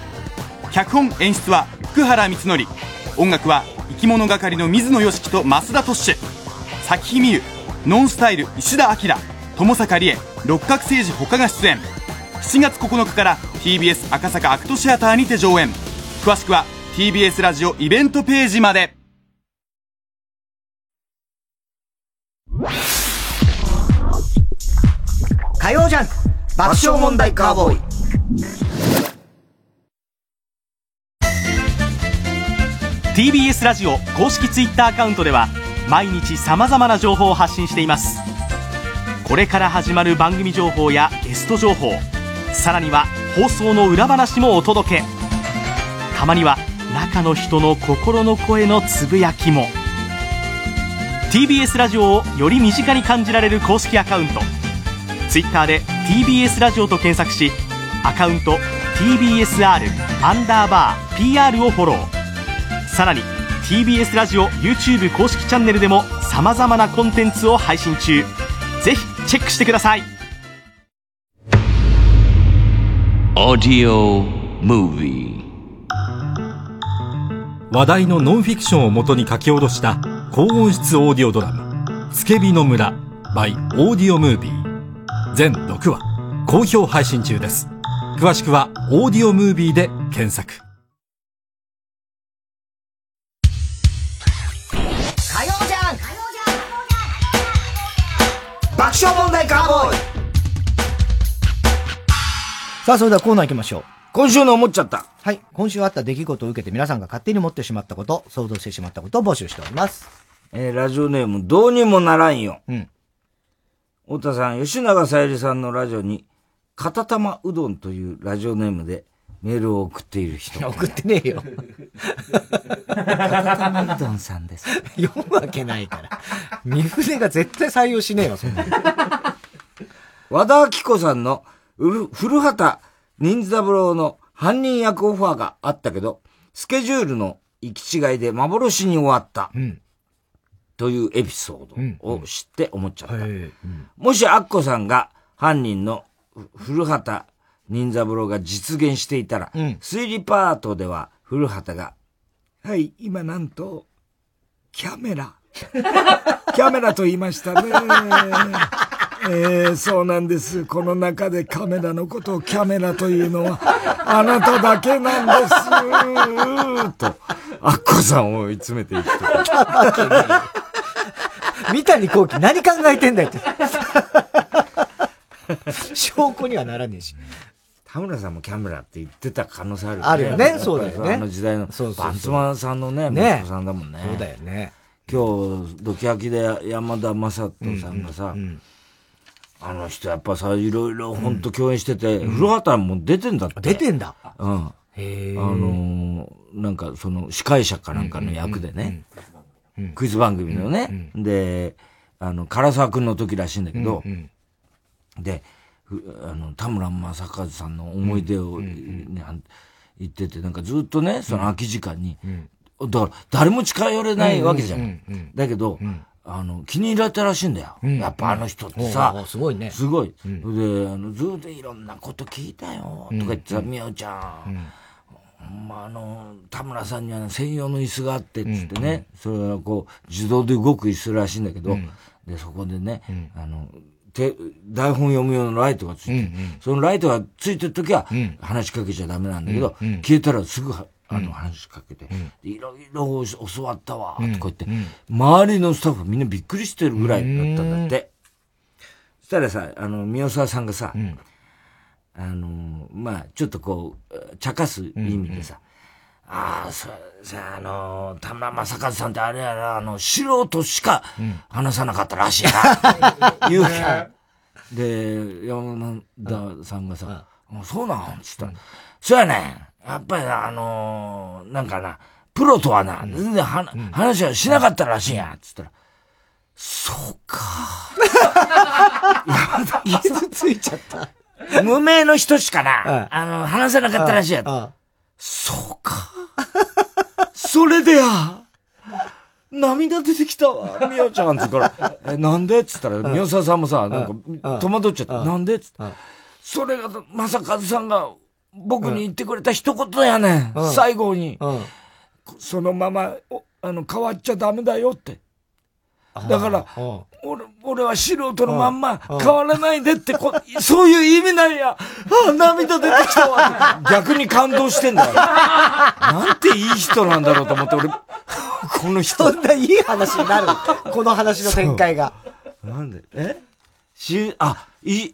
脚本演出は福原光則。音楽は生き物係の水野良樹と増田俊咲日美優ノンスタイル石田明。友坂理恵六角誠治他が出演。7月9日から TBS 赤坂アクトシアターにて上演。詳しくは TBS ラジオイベントページまで。火曜ジャン爆笑問題カーボーイ「TBS ラジオ」公式 Twitter アカウントでは毎日さまざまな情報を発信しています。これから始まる番組情報やゲスト情報さらには放送の裏話もお届け。たまには中の人の心の声のつぶやきも。TBS ラジオをより身近に感じられる公式アカウント。Twitter で TBS ラジオと検索しアカウント TBSR アンダーバー PR をフォロー。さらに TBS ラジオ YouTube 公式チャンネルでもさまざまなコンテンツを配信中。ぜひチェックしてください。オーディオムービー話題のノンフィクションをもとに書き下ろした高音質オーディオドラマ「つけびの村」by オーディオムービー全6話好評配信中です。詳しくはオーディオムービーで検索。火曜じゃん。爆笑問題カーボーイ。さあそれではコーナー行きましょう今週の思っちゃった。はい。今週あった出来事を受けて皆さんが勝手に持ってしまったこと、想像してしまったことを募集しております。えー、ラジオネーム、どうにもならんよ。うん。太田さん、吉永さゆりさんのラジオに、片玉うどんというラジオネームでメールを送っている人。送ってねえよ。片玉うどんさんです。*laughs* 読むわけないから。三船が絶対採用しねえわ、そんな。和田明子さんの古畑任三郎の犯人役オファーがあったけど、スケジュールの行き違いで幻に終わった。うん、というエピソードを知って思っちゃった。うんうん、もしアッコさんが犯人の古畑任三郎が実現していたら、推理パートでは古畑が、はい、今なんと、キャメラ。キャメラと言いましたね。えー、そうなんです。この中でカメラのことをキャメラというのは、あなただけなんです。と、アッコさんを追い詰めていくと。三谷幸喜何考えてんだよって。証拠にはならねえし。田村さんもキャメラって言ってた可能性あるよね。あるよね、そうだよね。あの時代の、そうそうバンツマンさんのね、息子さんだもんね。そうだよね。今日、ドキハキで山田正人さんがさ、うんうんうんあの人やっぱさ、いろいろ本当共演してて、うん、古畑も出てんだって。出てんだ。うん。へあのー、なんかその司会者かなんかの役でね、クイズ番組のね、で、あの、唐沢くんの時らしいんだけど、うんうん、で、あの、田村正和さんの思い出を、ね、言ってて、なんかずっとね、その空き時間に、だから誰も近寄れないわけじゃん。だけど、あの、気に入られたらしいんだよ。うん、やっぱあの人ってさ、すごいね。すごい。うん、で、あの、ずっといろんなこと聞いたよ、とか言ってさ、みおちゃん。まあ、あの、田村さんには専用の椅子があって、つってね、それはこう、自動で動く椅子らしいんだけど、で、そこでね、あの、て、台本読む用のライトがついてる、そのライトがついてるときは、話しかけちゃダメなんだけど、消えたらすぐあの話しかけて、いろいろ教わったわ、とか言って、周りのスタッフみんなびっくりしてるぐらいだったんだって。そしたらさ、あの、宮沢さんがさ、あの、まあちょっとこう、茶化す意味でさ、ああ、そ、さ、あの、田村正和さんってあれやな、あの、素人しか話さなかったらしいな、*laughs* 言うわけ。で、山田さんがさ、そうなん？つったら、そうやねやっぱりあのー、なんかな、プロとはな、全然は、うん、話はしなかったらしいや、つったら、そうか。*laughs* 傷ついちゃった。無名の人しかな、あの、話せなかったらしいや。そうか。それでや。涙出てきたわ、*laughs* みおちゃんつから、え、なんで？っつったら、みおささんもさ、なんか、戸惑っちゃった。なんで？っつって。それが、まさかずさんが、僕に言ってくれた一言やねん。うん、最後に、うん、そのまま、あの、変わっちゃダメだよって。だから、俺、俺は素人のまんま変わらないでってこ、そういう意味なんや。ああ、涙出てきたわ。*laughs* 逆に感動してんだよ。なんていい人なんだろうと思って、俺、この人。そんないい話になる？この話の展開が。なんで？え？し、あ、い、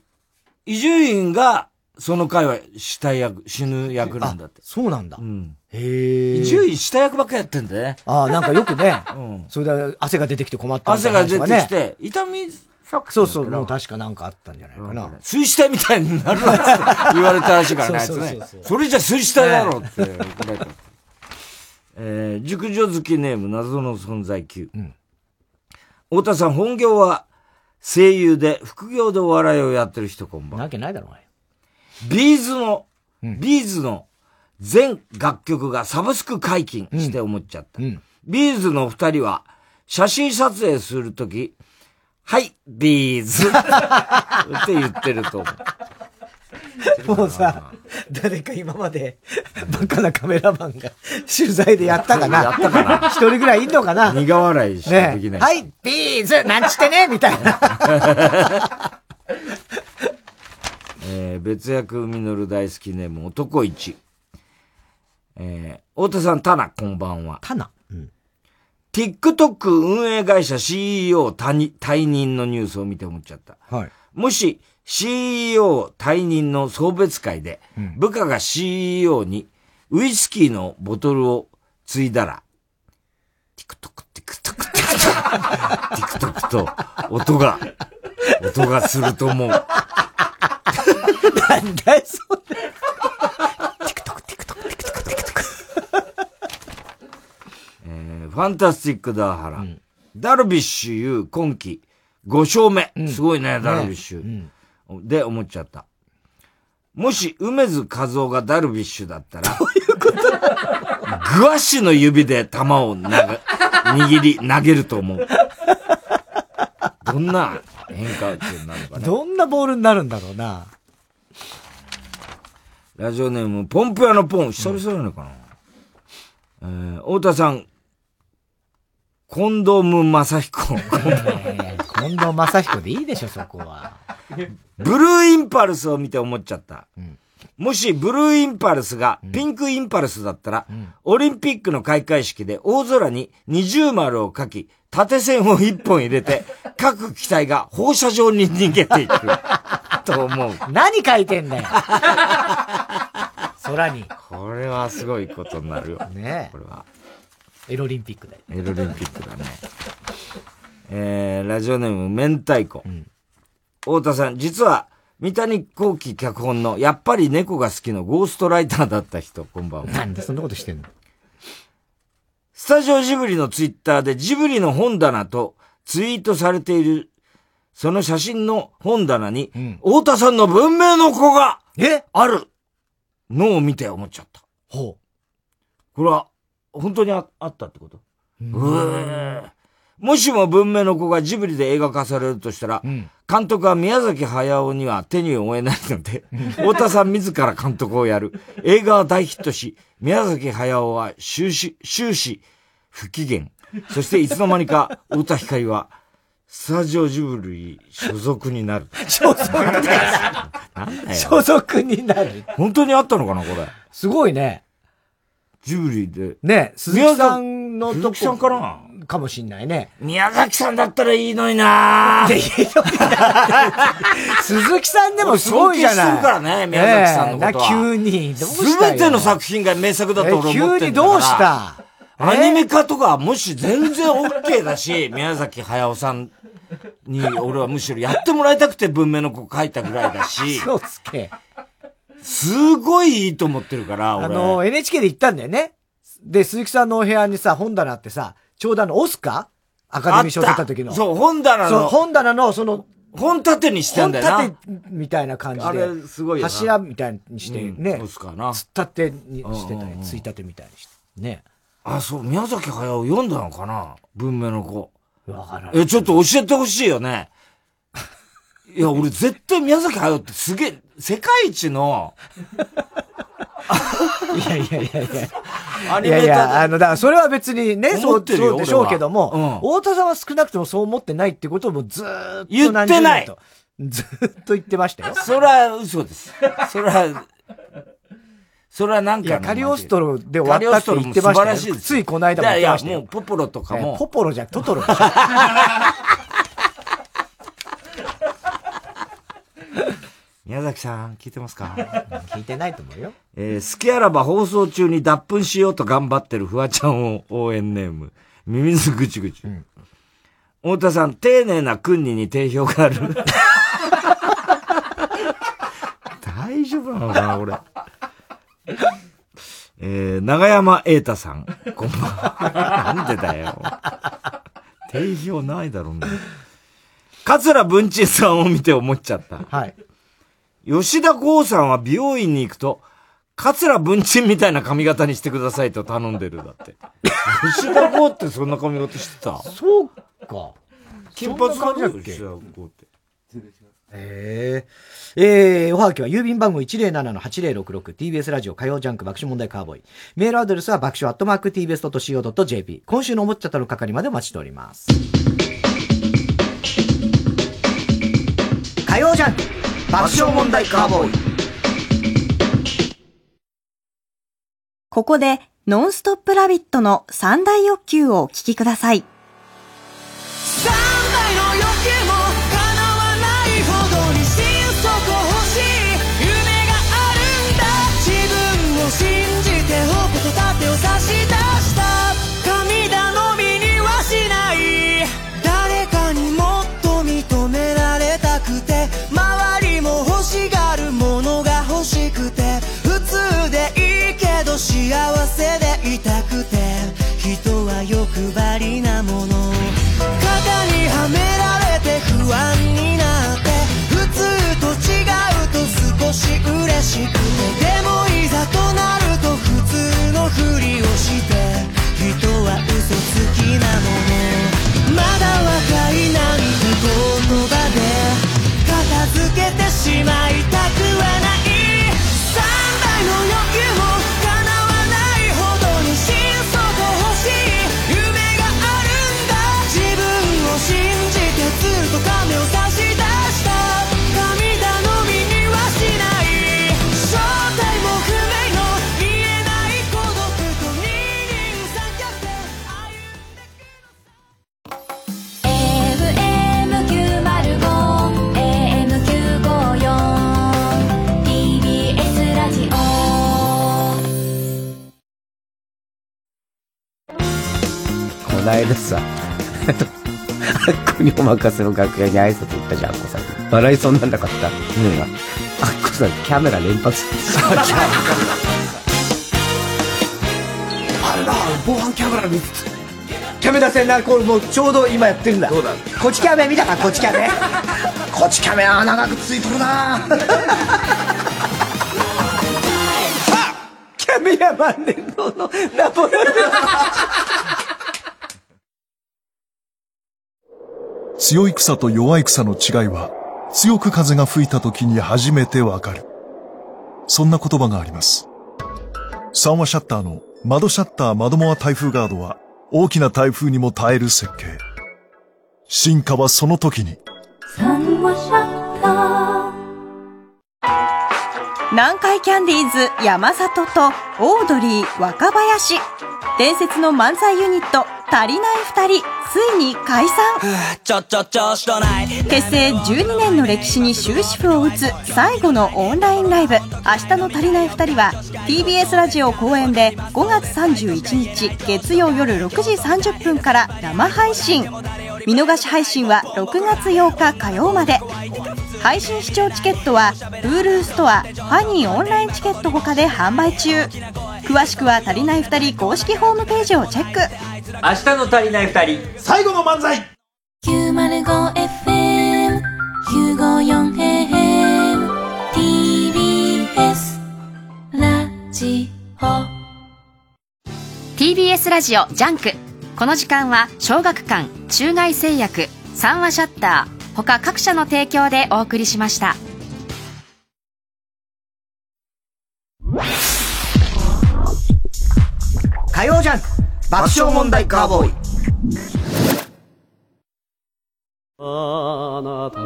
伊集院が、その回は死体役、死ぬ役なんだって。そうなんだ。うん。へえ。獣医死体役ばっかやってんだね。ああ、なんかよくね。うん。それで汗が出てきて困った汗が出てきて、痛みそうそう、もう確かなんかあったんじゃないかな。水死体みたいになるなって言われたらしいから *laughs* ね、あいつね。それじゃ水死体だろって怒られた。*laughs* えー、熟女好きネーム謎の存在級。うん。太田さん、本業は声優で、副業でお笑いをやってる人こんばん。なわけないだろ、お前。 B'z の、うん、 B'z の全楽曲がサブスク解禁して思っちゃった。B'z の二人は写真撮影するとき、はい、 B'z。って言ってると思う。もうさ、誰か今まで、バカなカメラマンが取材でやったかな？やったかな？一人ぐらいいんのかな？苦笑いしかできない。ね、はい、 B'z。なんちってね？みたいな。えー、別役みのる大好きネーム男一。えー、太田さん、タナ、こんばんは。タナうん。TikTok 運営会社 CEO 退任のニュースを見て思っちゃった。はい。もし、CEO 退任の送別会で、部下が CEO にウイスキーのボトルを注いだら、ティクトク、ティクトク、ティクトク、ティクトクと音が、音がすると思う。なんだよ、それ。ティクトク、ティクトク、ティクトク、ティクトク。えー、ファンタスティックダーハラ。うん、ダルビッシュ有今季5勝目。うん、すごいね、ダルビッシュ。ねうん、で、思っちゃった。もし、楳図かずおがダルビッシュだったら、どういうこと？グワッシュの指で球を投げ、握り、投げると思う。どんな変化球になるかね。どんなボールになるんだろうな。ラジオネーム、ポンプ屋のポン。久々なのかな、うん、えー、太田さん、コンドーム正彦。近藤正彦でいいでしょ、そこは。ブルーインパルスを見て思っちゃった。うん、もしブルーインパルスがピンクインパルスだったら、うん、オリンピックの開会式で大空に二重丸を書き、縦線を一本入れて、*laughs* 各機体が放射状に逃げていく。と思う。何書いてんだよ。空に。これはすごいことになるよ。ねこれは。エロリンピックだよ。エロリンピックだね。えー、ラジオネーム、明太子。うん、太田さん、実は、三谷幸喜脚本の、やっぱり猫が好きのゴーストライターだった人、こんばんは。なんでそんなことしてんの？スタジオジブリのツイッターでジブリの本棚とツイートされている、その写真の本棚に、うん、太田さんの文明の子が、え？あるのを見て思っちゃった。ほう。これは、本当にああったってこと？うーもしも文明の子がジブリで映画化されるとしたら、うん、監督は宮崎駿には手に負えないので、太田さん自ら監督をやる。映画は大ヒットし、宮崎駿は終始、終始不機嫌。そしていつの間にか、太田光は、スタジオジブリ所属になる。*laughs* 所属なんだよ。所属になる。本当にあったのかな、これ。すごいね。ジブリで。ね、鈴木さんのとこ。鈴木さんかな？かもしんないね。宮崎さんだったらいいのになぁ。鈴木さんでもすごいじゃない。すからね、宮崎さんのことは。急に。すべての作品が名作だと俺思ってる急にどうした？アニメ化とかもし全然 OK だし、宮崎駿さんに俺はむしろやってもらいたくて文明の子書いたぐらいだし。*laughs* そうつけ。すごいいいと思ってるから、俺。あの、NHK で行ったんだよね。で、鈴木さんのお部屋にさ、本棚ってさ、ちょうどあの、オスカ？アカデミー賞取った時の。そう、本棚の。そう、本棚の、その、本立てにしてんだよな。本立てみたいな感じで。あれ、すごい柱みたいにしてね。オスカな。つったてにしてたり、ついたてみたいにして。ね。あ、そう、宮崎駿読んだのかな？文明の子。わからない。え、ちょっと教えてほしいよね。いや、俺絶対宮崎駿ってすげえ、世界一の、*laughs* いやいやいやいや。いやいや、あの、だからそれは別にね、そうでしょうけども、うん、太田さんは少なくともそう思ってないってことをもうずーっと言ってないずっと言ってましたよ。それは嘘です。それは、それはなんか。いや、カリオストロで終わったって言ってましたよ。ついこの間も言ってましたよ。いや、もうポポロとかも。ポポロじゃ、トトロ *laughs* 宮崎さん、聞いてますか？聞いてないと思うよ。えー、好きあらば放送中に脱粉しようと頑張ってるフワちゃんを応援ネーム。ミミズぐちぐち。うん、太田さん、丁寧な訓にに定評がある。*laughs* 大丈夫なのかな、俺。えー、長山瑛太さん。こんばんは。なんでだよ。定評ないだろうね。桂文珍さんを見て思っちゃった。はい。吉田剛さんは美容院に行くと、桂文鎮みたいな髪型にしてくださいと頼んでるだって。吉田剛ってそんな髪型してた？そうか。金髪だよ、吉田剛って。ええー、えー、おはがきは郵便番号 107-8066TBS ラジオ火曜ジャンク爆笑問題カーボーイ。メールアドレスは爆笑アットマーク TBS.CO.JP。今週のおもちゃたの係までお待ちしております。火曜ジャンク爆笑問題カーボーイここでノンストップラビットの三大欲求をお聞きください。こないださ、あっこにお任せの楽屋に挨拶行ったじゃん、あっこさん。笑いそうになんなかった。うん。あっこさん、キャメラ連発してた。あれだ、防犯キャメラ見つキャメラ線な、これもうちょうど今やってるんだ。そうだ。こっちキャメ見たか、こっちキャメ。こっちキャメは長くついとるなキャメラマン伝統のナポレオン。強い草と弱い草の違いは、強く風が吹いた時に初めてわかる。そんな言葉があります。三話シャッターの窓シャッター窓モア台風ガードは、大きな台風にも耐える設計。進化はその時に。3話シャッター南海キャンディーズ山里とオードリー若林伝説の漫才ユニット足りない二人ついに解散。結成12年の歴史に終止符を打つ最後のオンラインライブ「明日の足りない二人」は TBS ラジオ公演で5月31日月曜夜6時30分から生配信見逃し配信は6月8日火曜まで。配信視聴チケットは Hulu ストアファニーオンラインチケット他で販売中。詳しくはたりないふたり公式ホームページをチェック。明日のたりないふたり。最後の漫才。905FM954AM TBS ラジオ。TBS ラジオジャンクこの時間は小学館中外製薬三話シャッター他各社の提供でお送りしました。火曜ジャンク爆笑問題カーボーイ。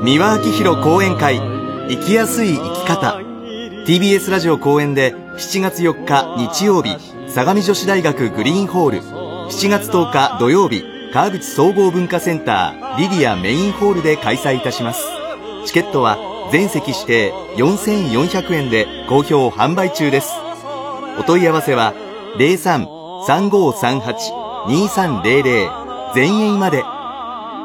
三輪明宏講演会生きやすい生き方。TBS ラジオ公演で7月4日日曜日相模女子大学グリーンホール7月10日土曜日川口総合文化センターリディアメインホールで開催いたしますチケットは全席指定4400円で好評販売中ですお問い合わせは03-3538-2300全員まで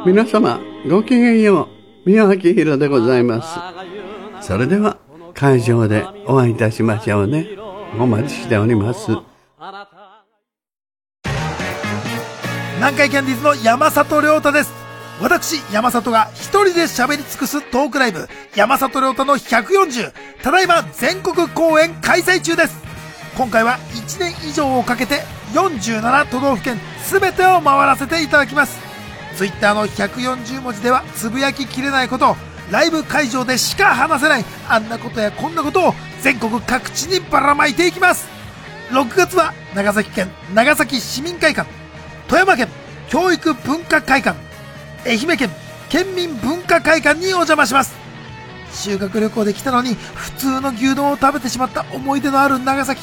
皆様、ごきげんよう。宮脇宏でございます。それでは、会場でお会いいたしましょうね。お待ちしております。南海キャンディーズの山里亮太です。私、山里が一人で喋り尽くすトークライブ、山里亮太の140、ただいま全国公演開催中です。今回は1年以上をかけて47都道府県全てを回らせていただきます。ツイッターの140文字ではつぶやききれないこと、ライブ会場でしか話せないあんなことやこんなことを全国各地にばらまいていきます。6月は長崎県長崎市民会館、富山県教育文化会館、愛媛県県民文化会館にお邪魔します。修学旅行で来たのに普通の牛丼を食べてしまった思い出のある長崎。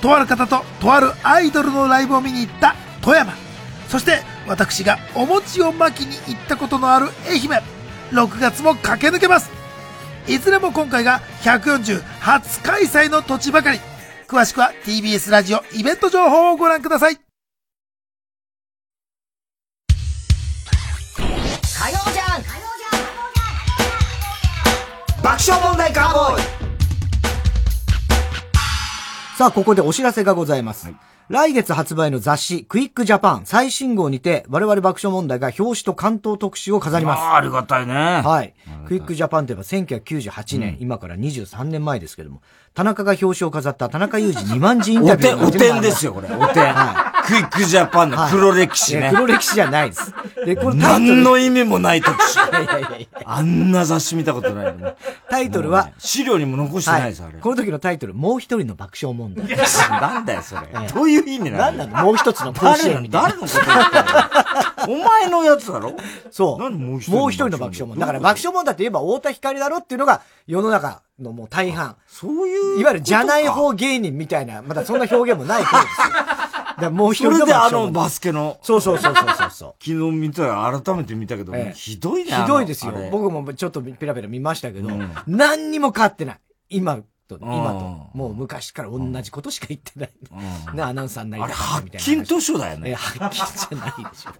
とある方ととあるアイドルのライブを見に行った富山。そして私がお餅を巻きに行ったことのある愛媛。6月も駆け抜けます。いずれも今回が140初開催の土地ばかり。詳しくは TBS ラジオイベント情報をご覧ください。爆笑問題カーボーイさあ、ここでお知らせがございます。来月発売の雑誌、クイックジャパン最新号にて、我々爆笑問題が表紙と関東特集を飾ります。ああ、ありがたいね。はい。クイックジャパンといえば1998年、今から23年前ですけども、田中が表紙を飾った田中裕二2万字インタビューお点、お点ですよ、これ。お点。クイックジャパンの黒歴史ね。黒歴史じゃないです。で、これ何の意味もない特集。あんな雑誌見たことないね。タイトルは、資料にも残してないです、あれ。この時のタイトル、もう一人の爆笑問題。なんだよ、それ。どういう意味なの？なんなのもう一つの甲子園みたいな。誰のこと言ってんの？お前のやつだろ？そう。何もう一人の爆笑問題？だから爆笑問題って言えば太田光だろっていうのが世の中のもう大半。そういう。いわゆるじゃない方芸人みたいな、まだそんな表現もない頃ですよ。だもう一人それであのバスケの。そうそうそうそうそう。昨日見たら改めて見たけど、ひどいね。ひどいですよ。僕もちょっとペラペラ見ましたけど、何にも変わってない。今と、今と。もう昔から同じことしか言ってない。ね、アナウンサーになりたいな。発禁図書だよね。発禁じゃないでしょ。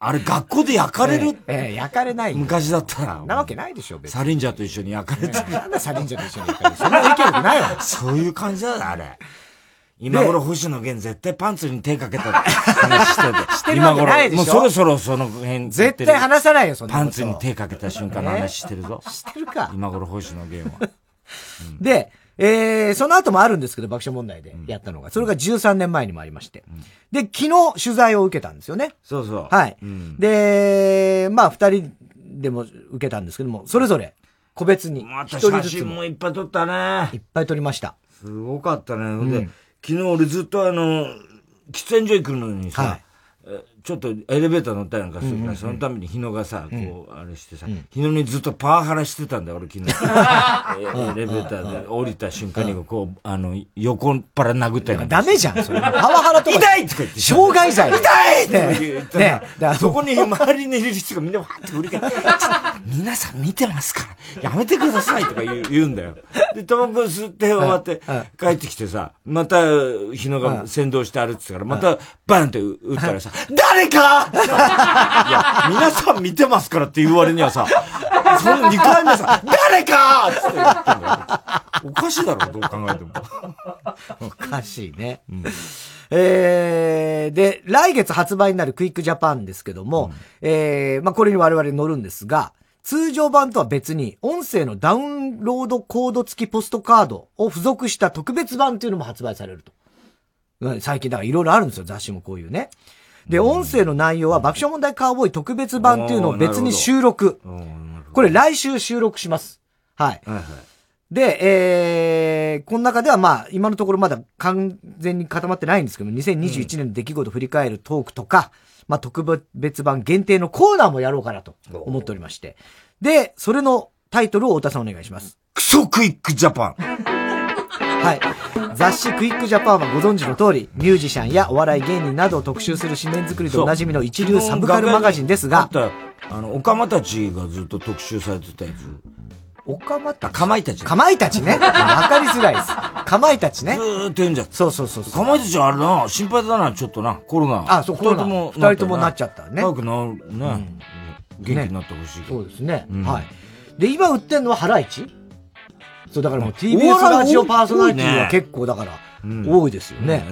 あれ学校で焼かれる？ええ、焼かれない。昔だったら。なわけないでしょ、別に。サリンジャーと一緒に焼かれてる。なんでサリンジャーと一緒に焼かれてるそんな影響力ないわ。そういう感じだよ、あれ。今頃星野源絶対パンツに手かけた話してる。してるわけないでしょ？もうそろそろその辺。絶対話さないよ、そんなパンツに手かけた瞬間の話してるぞ。してるか。今頃星野源は。*laughs* で、えー、その後もあるんですけど、爆笑問題でやったのが。それが13年前にもありまして。で、昨日取材を受けたんですよね。そうそう。はい。で、まあ、二人でも受けたんですけども、それぞれ個別に。また写真もいっぱい撮ったね。いっぱい撮りました。すごかったね。で、昨日俺ずっとあの、喫煙所行くのにさ、ちょっとエレベーター乗ったりなんかするから、そのために日野がさ、こう、あれしてさ、日野にずっとパワハラしてたんだよ、俺昨日。*laughs* エレベーターで降りた瞬間に、こう、あの、横っ腹殴ったりダメじゃん、それ。パワハラとか。痛いとか言って。傷害罪。痛いって言って。ねそこに周りにいる人がみんなわーって振り返って、*laughs* 皆さん見てますから、やめてくださいとか言う *laughs* 言うんだよ。で、タバコ吸って終わって、帰ってきてさ、また、日野が先導して歩いてたから、また、バンって撃ったらさ、誰か？いや、皆さん見てますからって言う割にはさ、その2回目さ、誰か？って言ってんだよ。おかしいだろ、どう考えても。おかしいね。えー、で、来月発売になるクイックジャパンですけども、えー、まあ、これに我々乗るんですが、通常版とは別に、音声のダウンロードコード付きポストカードを付属した特別版っていうのも発売されると。最近、だからいろいろあるんですよ、雑誌もこういうね。で、音声の内容は爆笑問題カーボーイ特別版っていうのを別に収録。これ来週収録します。はい。で、えー、この中ではまあ、今のところまだ完全に固まってないんですけど、2021年の出来事を振り返るトークとか、まあ特別版限定のコーナーもやろうかなと思っておりまして。で、それのタイトルを太田さんお願いします。クソクイックジャパン。はい。雑誌クイックジャパンはご存知の通り、ミュージシャンやお笑い芸人などを特集する紙面作りでおなじみの一流サブカルマガジンですが、あの、オカマたちがずっと特集されてたやつ。オカマたち？かまいたち。かまいたちね。*laughs* わかりづらいです。かまいたちね。ずーっと読んじゃった。そうそうそう。かまいたちはあれだな、心配だな、ちょっとな、コロナ。あ、そう、コロナ。二人ともなっちゃったね。早くなる、ね。元気になってほしい。そうですね。はい。で、今売ってんのはハライチ？そう、だからもう TBS ラジオパーソナリティは結構だから、多いですよね。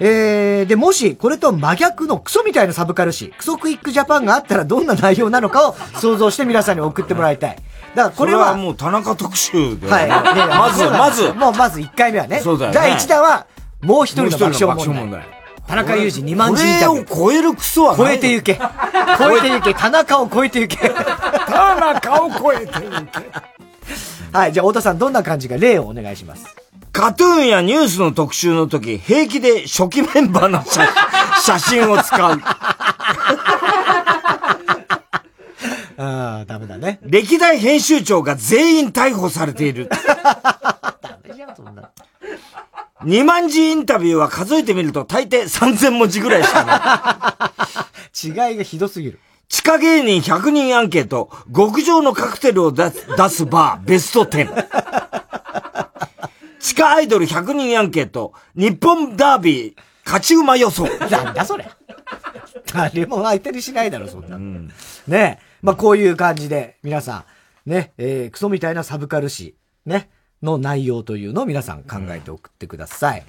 えー、で、もし、これと真逆のクソみたいなサブカル誌、クソクイックジャパンがあったらどんな内容なのかを想像して皆さんに送ってもらいたい。だからこれは。もう田中特集で。はい。まず、まず。もうまず1回目はね。そうだよ第1弾は、もう一人の爆笑問題。田中裕二2万人インを超えるクソは超えてゆけ。超えてゆけ。田中を超えてゆけ。田中を超えてゆけ。はい。じゃあ、太田さん、どんな感じか例をお願いします。カトゥーンやニュースの特集の時、平気で初期メンバーの写 *laughs* 写真を使う。*laughs* ああ、ダメだね。歴代編集長が全員逮捕されている。ダメじゃん、そんな。2万字インタビューは数えてみると大抵3000文字ぐらいしかない。*laughs* 違いがひどすぎる。地下芸人100人アンケート、極上のカクテルを出す出すバーベスト10。地下アイドル100人アンケート、日本ダービー勝ち馬予想。なんだそれ。誰も相手にしないだろ、そんな。ねまあこういう感じで、皆さん、ね、えー、クソみたいなサブカル誌、ね、の内容というのを皆さん考えて送ってください。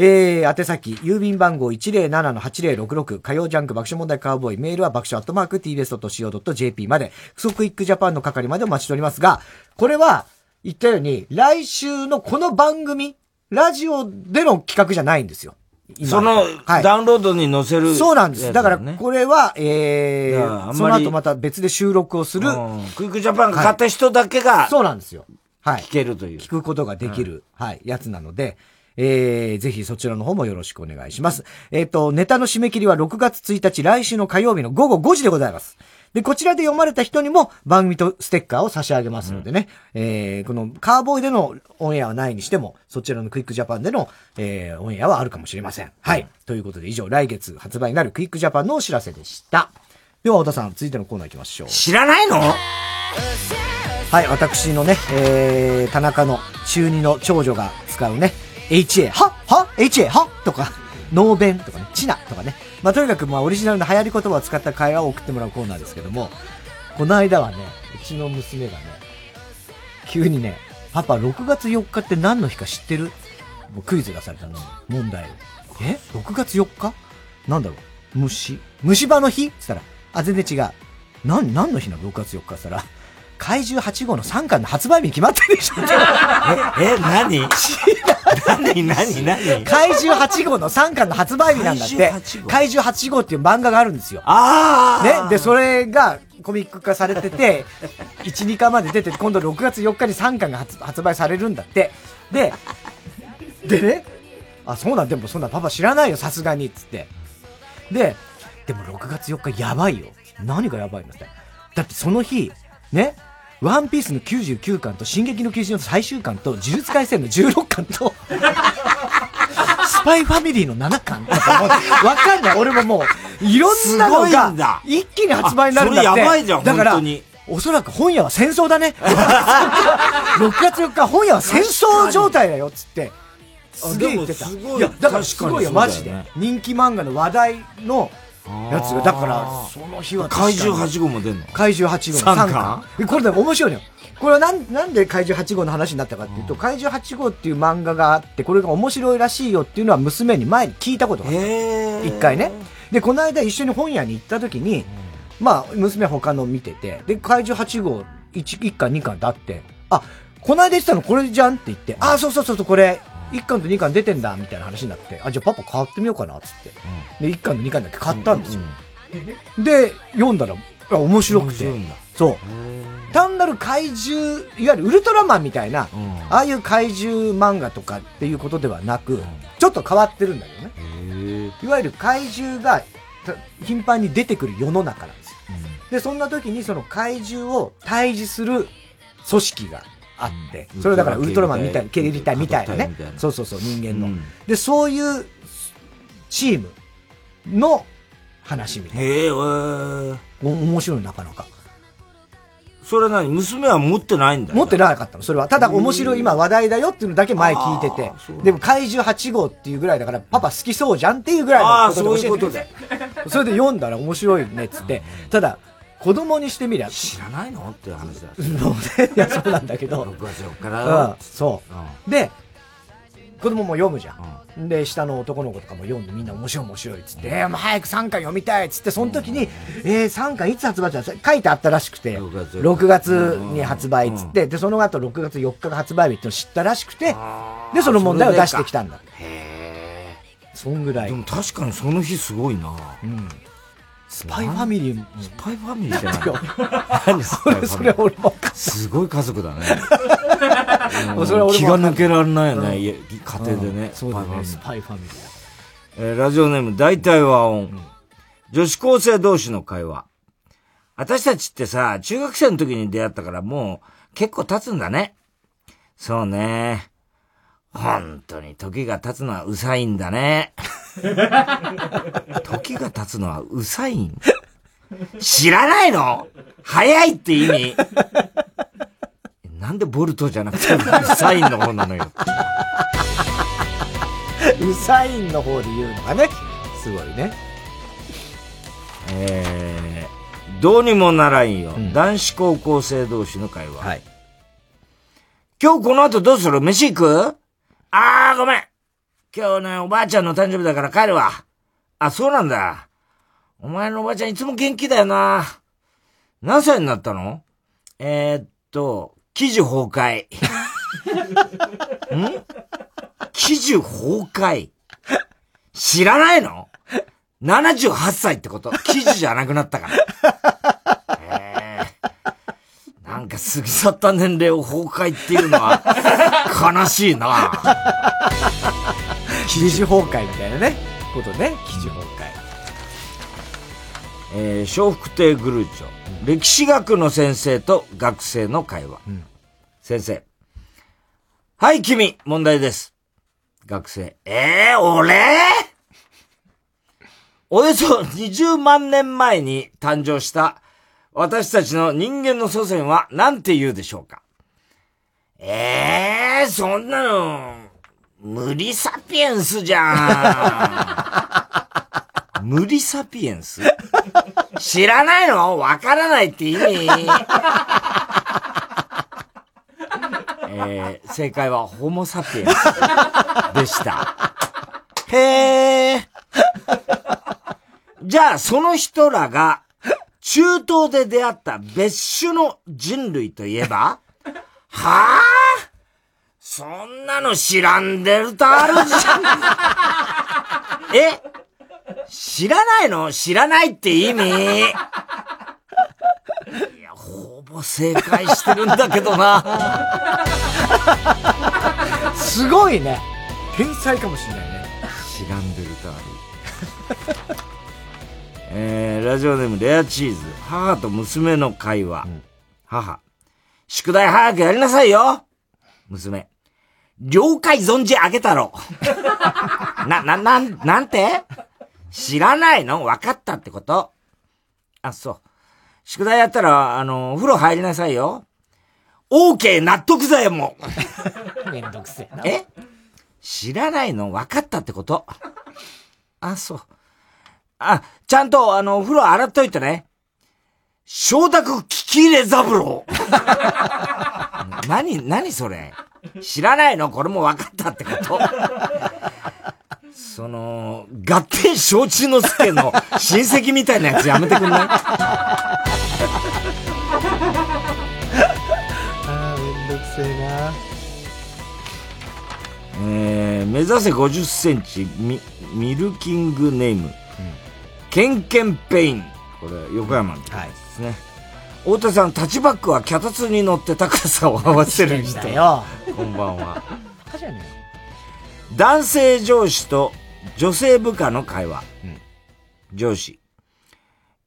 えー、宛先、郵便番号107-8066、火曜ジャンク爆笑問題カーボーイ、メールは爆笑アットマーク tbs.co.jp まで、クソクイックジャパンの係までお待ちしておりますが、これは、言ったように、来週のこの番組、ラジオでの企画じゃないんですよ。その、はいダウンロードに載せる、そうなんです。だから、これは、えー、だからあんまりその後また別で収録をする。クイックジャパンが買った人だけが、そうなんですよ。はい。聞けるという。聞くことができる、はい、やつなので、えー、ぜひそちらの方もよろしくお願いします。えっ、と、ネタの締め切りは6月1日、来週の火曜日の午後5時でございます。で、こちらで読まれた人にも番組とステッカーを差し上げますのでね、えー、このカーボーイでのオンエアはないにしても、そちらのクイックジャパンでの、えー、オンエアはあるかもしれません。はい。ということで以上、来月発売になるクイックジャパンのお知らせでした。では、小田さん、続いてのコーナー行きましょう。知らないの？はい、私のね、えー、田中の中二の長女が使うね、HA、はは ?HA、はとか、ノーベンとかね、チナとかね。まあ、とにかく、まあ、オリジナルの流行り言葉を使った会話を送ってもらうコーナーですけども、この間はね、うちの娘がね、急にね、パパ、6月4日って何の日か知ってる？もうクイズ出されたの、問題を。え ?6 月4日？なんだろう虫？虫歯の日？って言ったら、あ、全然違う。なん、何の日なの ?6 月4日って言ったら、怪獣8号の3巻の発売日に決まってるでしょえ、え、何？何何何？怪獣8号の3巻の発売日なんだって。怪獣8号？っていう漫画があるんですよ。あね。で、それがコミック化されてて、1、2巻まで出てて、今度6月4日に3巻が発発売されるんだって。で、でね、あ、そうなん、でもそんなパパ知らないよ、さすがに、つって。で、でも6月4日やばいよ。何がやばいんだって。だってその日、ね、ワンピースの99巻と、進撃の巨人の最終巻と、呪術廻戦の16巻と、*laughs* スパイファミリーの7巻とかわかんない。俺ももう、いろんなのが、一気に発売になるんだって。あそれやばいじゃんだからおそらく本屋は戦争だね。*laughs* 6月4日、本屋は戦争状態だよ、つって。すげえ言ってた。いいや、だからすごいよ、マジで。人気漫画の話題のやつが、だから、その日は怪獣8号も出んの？怪獣8号の三3巻。えこれでも面白いのよ。これはなん、なんで怪獣8号の話になったかっていうと、怪獣8号っていう漫画があって、これが面白いらしいよっていうのは娘に前に聞いたことがあった。一回ね。で、この間一緒に本屋に行った時に、まあ、娘は他の見てて、で、怪獣8号 1, 1巻2巻ってあって、あ、この間言ってたのこれじゃんって言って、あ、そうそうそうそう、これ、1巻と2巻出てんだ、みたいな話になって、あ、じゃあパパ買ってみようかな、つって。で、1巻と2巻だけ買ったんですよ。で、読んだら、あ面白くて。そう。単なる怪獣、いわゆるウルトラマンみたいな、ああいう怪獣漫画とかっていうことではなく、ちょっと変わってるんだけどね。いわゆる怪獣がた頻繁に出てくる世の中なんですよ。で、そんな時にその怪獣を退治する組織があって、それだからウルトラマンみたいな、ケリリ隊みたいなねそうそうそう、人間の。で、そういうチームの話みたいな。へえ、お面白い、なかなか。それ何？娘は持ってないんだ持ってなかったの、それは。ただ面白い今話題だよっていうのだけ前聞いてて。でも怪獣8号っていうぐらいだから、パパ好きそうじゃんっていうぐらいのああ、ことそういうことで教えでて。それで読んだら面白いねっつって。ただ、子供にしてみりゃ。知らないの？って話だ。もうねいや、そうなんだけど。6月4日だうんよ。そう。で、子供も読むじゃん。で、下の男の子とかも読んでみんな面白い面白いっつって、えー、もう早く3巻読みたいっつって、その時に、えー、3巻いつ発売だった？書いてあったらしくて、6月に発売っつって、で、その後6月4日が発売日って知ったらしくて、で、その問題を出してきたんだ。へそんぐらい。でも確かにその日すごいな。うん。*laughs* スパイファミリー。スパイファミリーってなん何何？スパイファミリーそれ俺もすごい家族だね。気が抜けられないよね、うん家家庭でね。そうだね、スパイファミリー。えーラジオネーム大体和音。女子高生同士の会話。私たちってさ、中学生の時に出会ったからもう結構経つんだね。そうね。本当に時が経つのはうさいんだね。時が経つのはうさいん？知らないの？早いって意味？なんでボルトじゃなくてウサインの方なのよ？ウサインの方で言うのがね、すごいね。えー、どうにもならんよ。男子高校生同士の会話。今日この後どうする？飯行く？あー、ごめん。今日ね、おばあちゃんの誕生日だから帰るわ。あ、そうなんだ。お前のおばあちゃんいつも元気だよな。何歳になったの？えー、っと、記事崩壊。ん？記事崩壊？知らないの ?78 歳ってこと。記事じゃなくなったから。えー、なんか過ぎ去った年齢を崩壊っていうのは悲しいな。記事崩壊みたいなね。ことね。記事崩壊。えー、笑福亭グルーチョ、うん、歴史学の先生と学生の会話。うん、先生。はい、君、問題です。学生。えー、俺？およそ20万年前に誕生した私たちの人間の祖先は何て言うでしょうか？ええー、そんなの、無理サピエンスじゃん。無理サピエンス？知らないの？わからないって意味？えー、正解はホモサピエンスでした。へー。じゃあ、その人らが、中東で出会った別種の人類といえば？はぁそんなの知らんでるとあるじゃん。え？知らないの？知らないって意味？いや、ほぼ正解してるんだけどな。すごいね。天才かもしれないね。知らんでるとある。えー、ラジオネームレアチーズ。母と娘の会話。うん、母。宿題早くやりなさいよ娘。了解存じ上げたろ。*laughs* な、な、なん、なんて？知らないの？分かったってこと？あ、そう。宿題やったら、あの、お風呂入りなさいよ。OK! 納得だよ、もう。*laughs* めんどくせえな。え？知らないの？分かったってこと？あ、そう。あ、ちゃんと、あの、お風呂洗っといてね。承諾聞き入れ三郎。*laughs* 何、何それ？知らないの？これも分かったってことその、合点承知の助の親戚みたいなやつやめてくんない？ああ、めんどくせえな。えー、目指せ50センチミ、ミルキングネーム。ケンケンペイン。これ、横山ですね。はい、太田さん、タッチバックは脚立に乗って高さを合わせるんだよ。こんばんは。男性上司と女性部下の会話。うん、上司。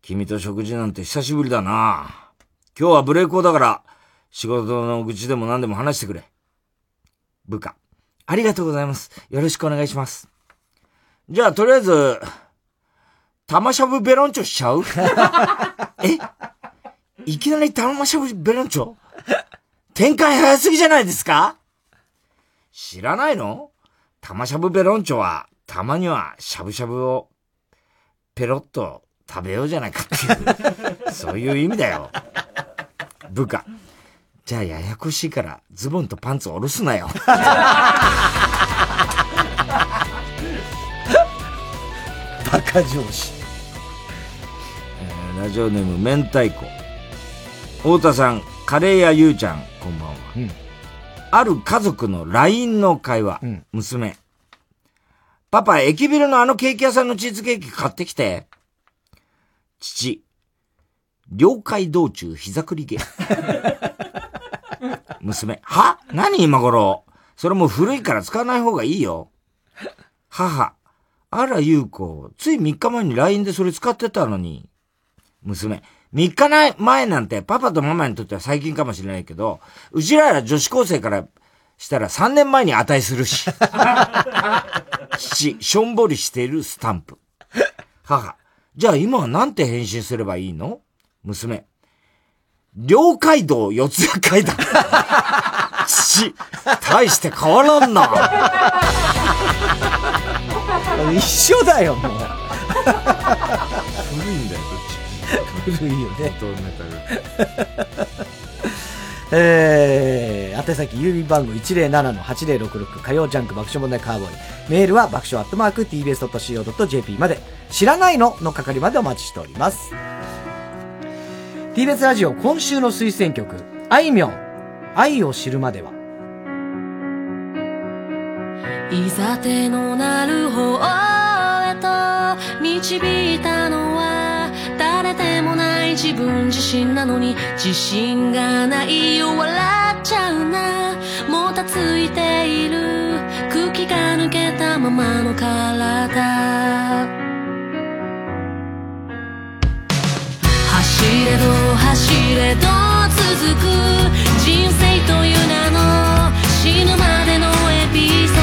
君と食事なんて久しぶりだな。今日はブレイクだから、仕事の愚痴でも何でも話してくれ。部下。ありがとうございます。よろしくお願いします。じゃあ、とりあえず、玉しゃぶベロンチョしちゃう？*laughs* え？いきなり玉しゃぶベロンチョ展開早すぎじゃないですか？知らないの？玉しゃぶベロンチョは、たまにはしゃぶしゃぶをペロッと食べようじゃないかっていう、そういう意味だよ。部下。じゃあややこしいからズボンとパンツ下ろすなよ。バカ上司。ラジオネーム明太子。太田さん、カレー屋ゆうちゃん、こんばんは。うん、ある家族の LINE の会話、うん、娘。パパ、駅ビルのあのケーキ屋さんのチーズケーキ買ってきて。父、了解道中膝くり毛。*laughs* 娘、は？何今頃？それも古いから使わない方がいいよ。母、あら、ゆうこ、つい3日前に LINE でそれ使ってたのに。娘。3日ない前なんてパパとママにとっては最近かもしれないけど、うちら女子高生からしたら3年前に値するし。父、しょんぼりしているスタンプ。母、じゃあ今はなんて返信すればいいの？娘。両街道四谷階段。父、大して変わらんな。一緒だよ、もう。古いよ、古いよね。えー、宛先郵便番号107-8066火曜ジャンク爆笑問題カーボーイ。メールは爆笑アットマーク tbs.co.jp まで、知らないのの係までお待ちしております。TBS ラジオ今週の推薦曲、あいみょん、愛を知るまでは。いざ手のなる方へと導いたの自分自身なのに自信がないよ笑っちゃうなもたついている空気が抜けたままの体走れど走れど続く人生という名の死ぬまでのエピソード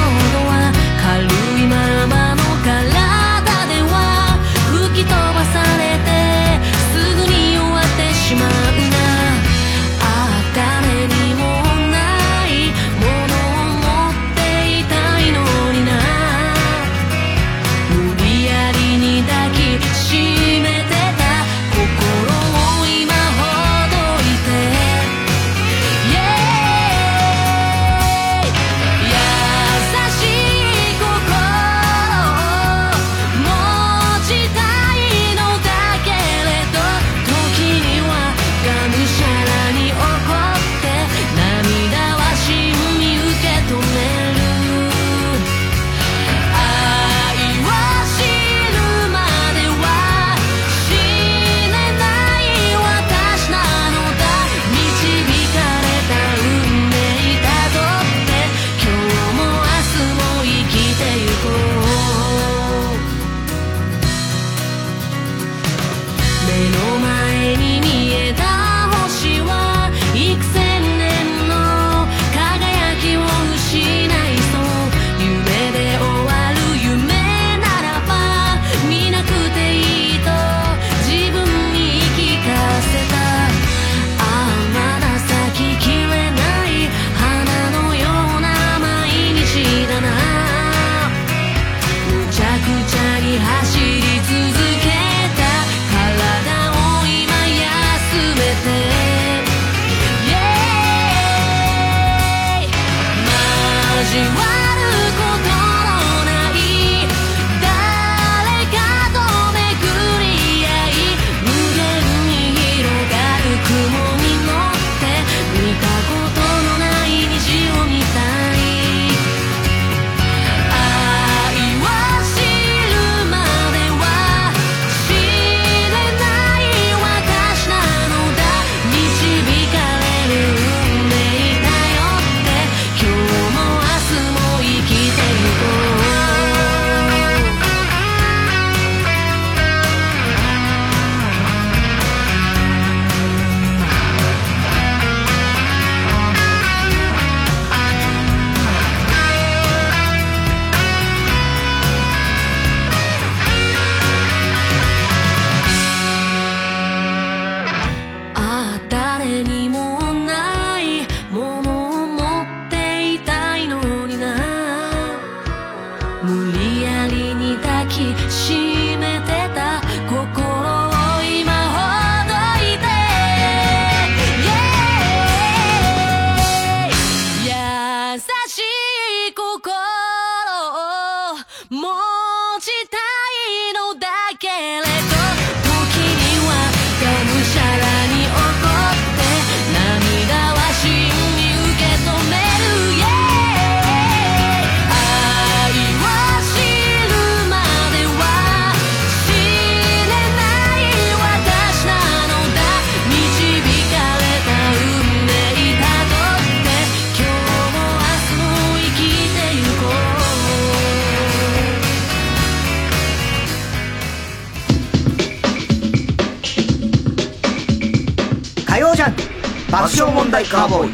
爆笑問題カーボーイ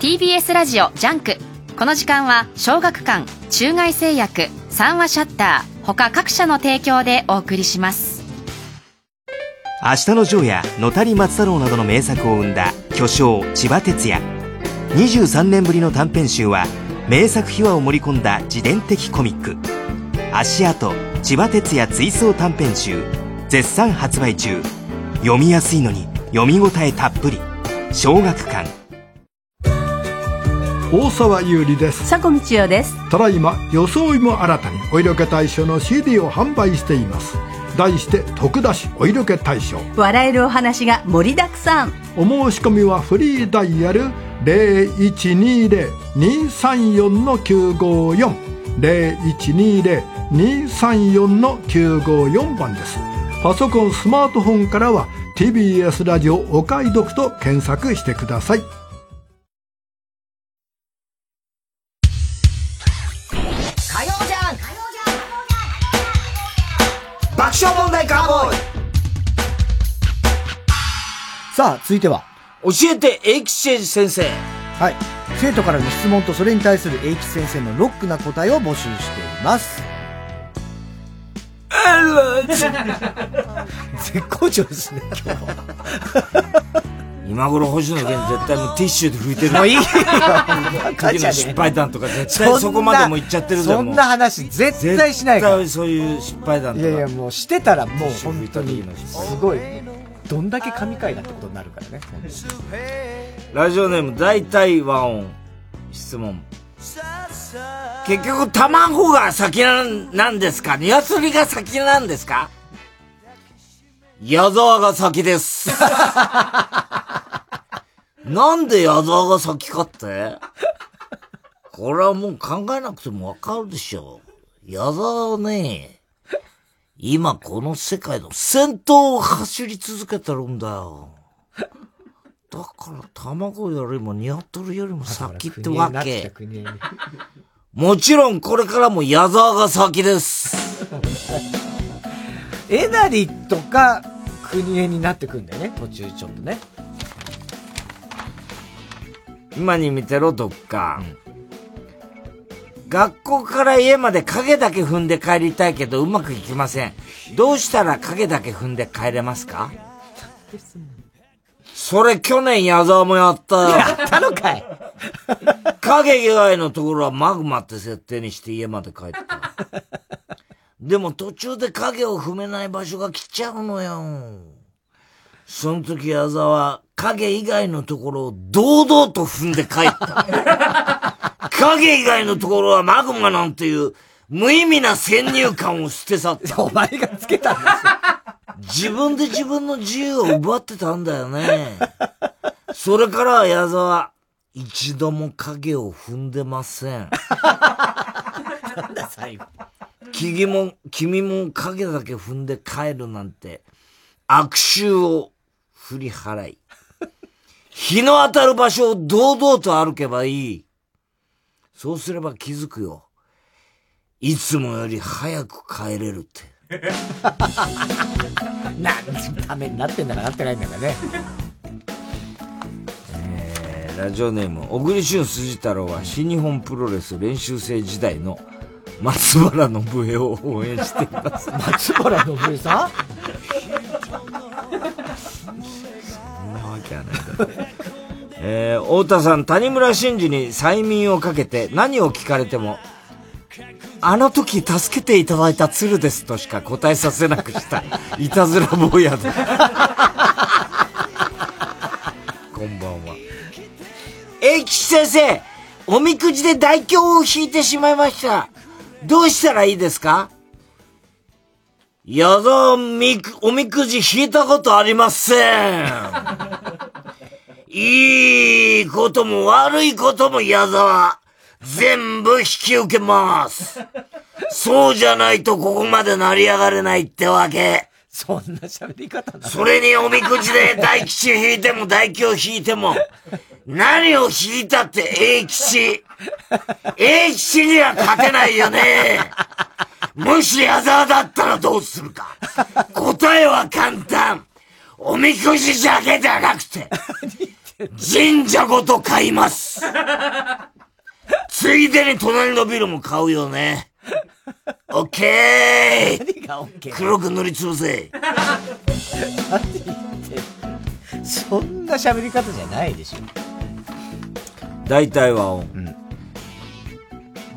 TBS ラジオジャンクこの時間は小学館中外製薬三和シャッター他各社の提供でお送りします明日のジョーやのたり松太郎などの名作を生んだ巨匠千葉哲也23年ぶりの短編集は名作秘話を盛り込んだ自伝的コミック「足跡千葉哲也追想短編集」絶賛発売中。読みやすいのに読み応えたっぷり。小学館。大沢優里です。佐古道夫です。ただいま装いも新たにお色気大賞の CD を販売しています。題して徳田市お色気大賞。笑えるお話が盛りだくさん。お申し込みはフリーダイヤル0120-234-954 0120-234-954番ですパソコンスマートフォンからは TBS ラジオお買い得と検索してください爆笑問題カーボーイさあ、続いては。教えて、英吉誠治先生。はい。生徒からの質問とそれに対する英吉先生のロックな答えを募集しています。絶好調ですね、今日。今頃星野源絶対もうティッシュで拭いてる。もういいよ時の失敗談とか絶対そこまでも行っちゃってるじゃん。そんな話絶対しないから。絶対そういう失敗談とか。いやいや、もうしてたらもう本当に、すごい、どんだけ神回だってことになるからね。ラジオネーム大体和音。質問。結局卵が先なんなんですか？鶏が先なんですか？矢沢が先です。*laughs* なんで矢沢が先かって？これはもう考えなくてもわかるでしょ。矢沢はね、今この世界の先頭を走り続けてるんだよ。だから卵よりも鶏よりも先ってわけ。もちろんこれからも矢沢が先です。*laughs* えなりとか、国枝になってくんだよね、途中ちょっとね。今に見てろ、どっか。学校から家まで影だけ踏んで帰りたいけどうまくいきません。どうしたら影だけ踏んで帰れますか？それ去年矢沢もやったよ。やったのかい影以外のところはマグマって設定にして家まで帰った。でも途中で影を踏めない場所が来ちゃうのよ。その時矢沢は影以外のところを堂々と踏んで帰った。影以外のところはマグマなんていう無意味な先入観を捨て去った。お前がつけたんですよ。自分で自分の自由を奪ってたんだよね。それからは矢沢、一度も影を踏んでません。なんだ最後。君も、君も影だけ踏んで帰るなんて、悪臭を振り払い、日の当たる場所を堂々と歩けばいい。そうすれば気づくよ。いつもより早く帰れるって。*laughs* なんのためになってんだかなってないんだからね。えーラジオネーム、小栗旬辻太郎は新日本プロレス練習生時代の松原信江を応援しています。*laughs* 松原信江さん？そんなわけはないだろ。えー、太田さん、谷村新司に催眠をかけて何を聞かれても、あの時助けていただいた鶴ですとしか答えさせなくした、いたずら坊やで。*laughs* こんばんは。えい、岸先生、おみくじで大凶を引いてしまいました。どうしたらいいですか？やだ、みく、おみくじ引いたことありません。*laughs* いいことも悪いことも矢沢。全部引き受けます。そうじゃないとここまで成り上がれないってわけ。そんな喋り方なの？それにおみくじで大吉引いても大凶引いても、*laughs* 何を引いたって英吉。英吉には勝てないよね。もし矢沢だったらどうするか。答えは簡単。おみくじだけじゃなくて、神社ごと買います。*laughs* ついでに隣のビルも買うよね。オッケー何がオッケー？黒く塗りつぶせ。そんな喋り方じゃないでしょ。大体は音。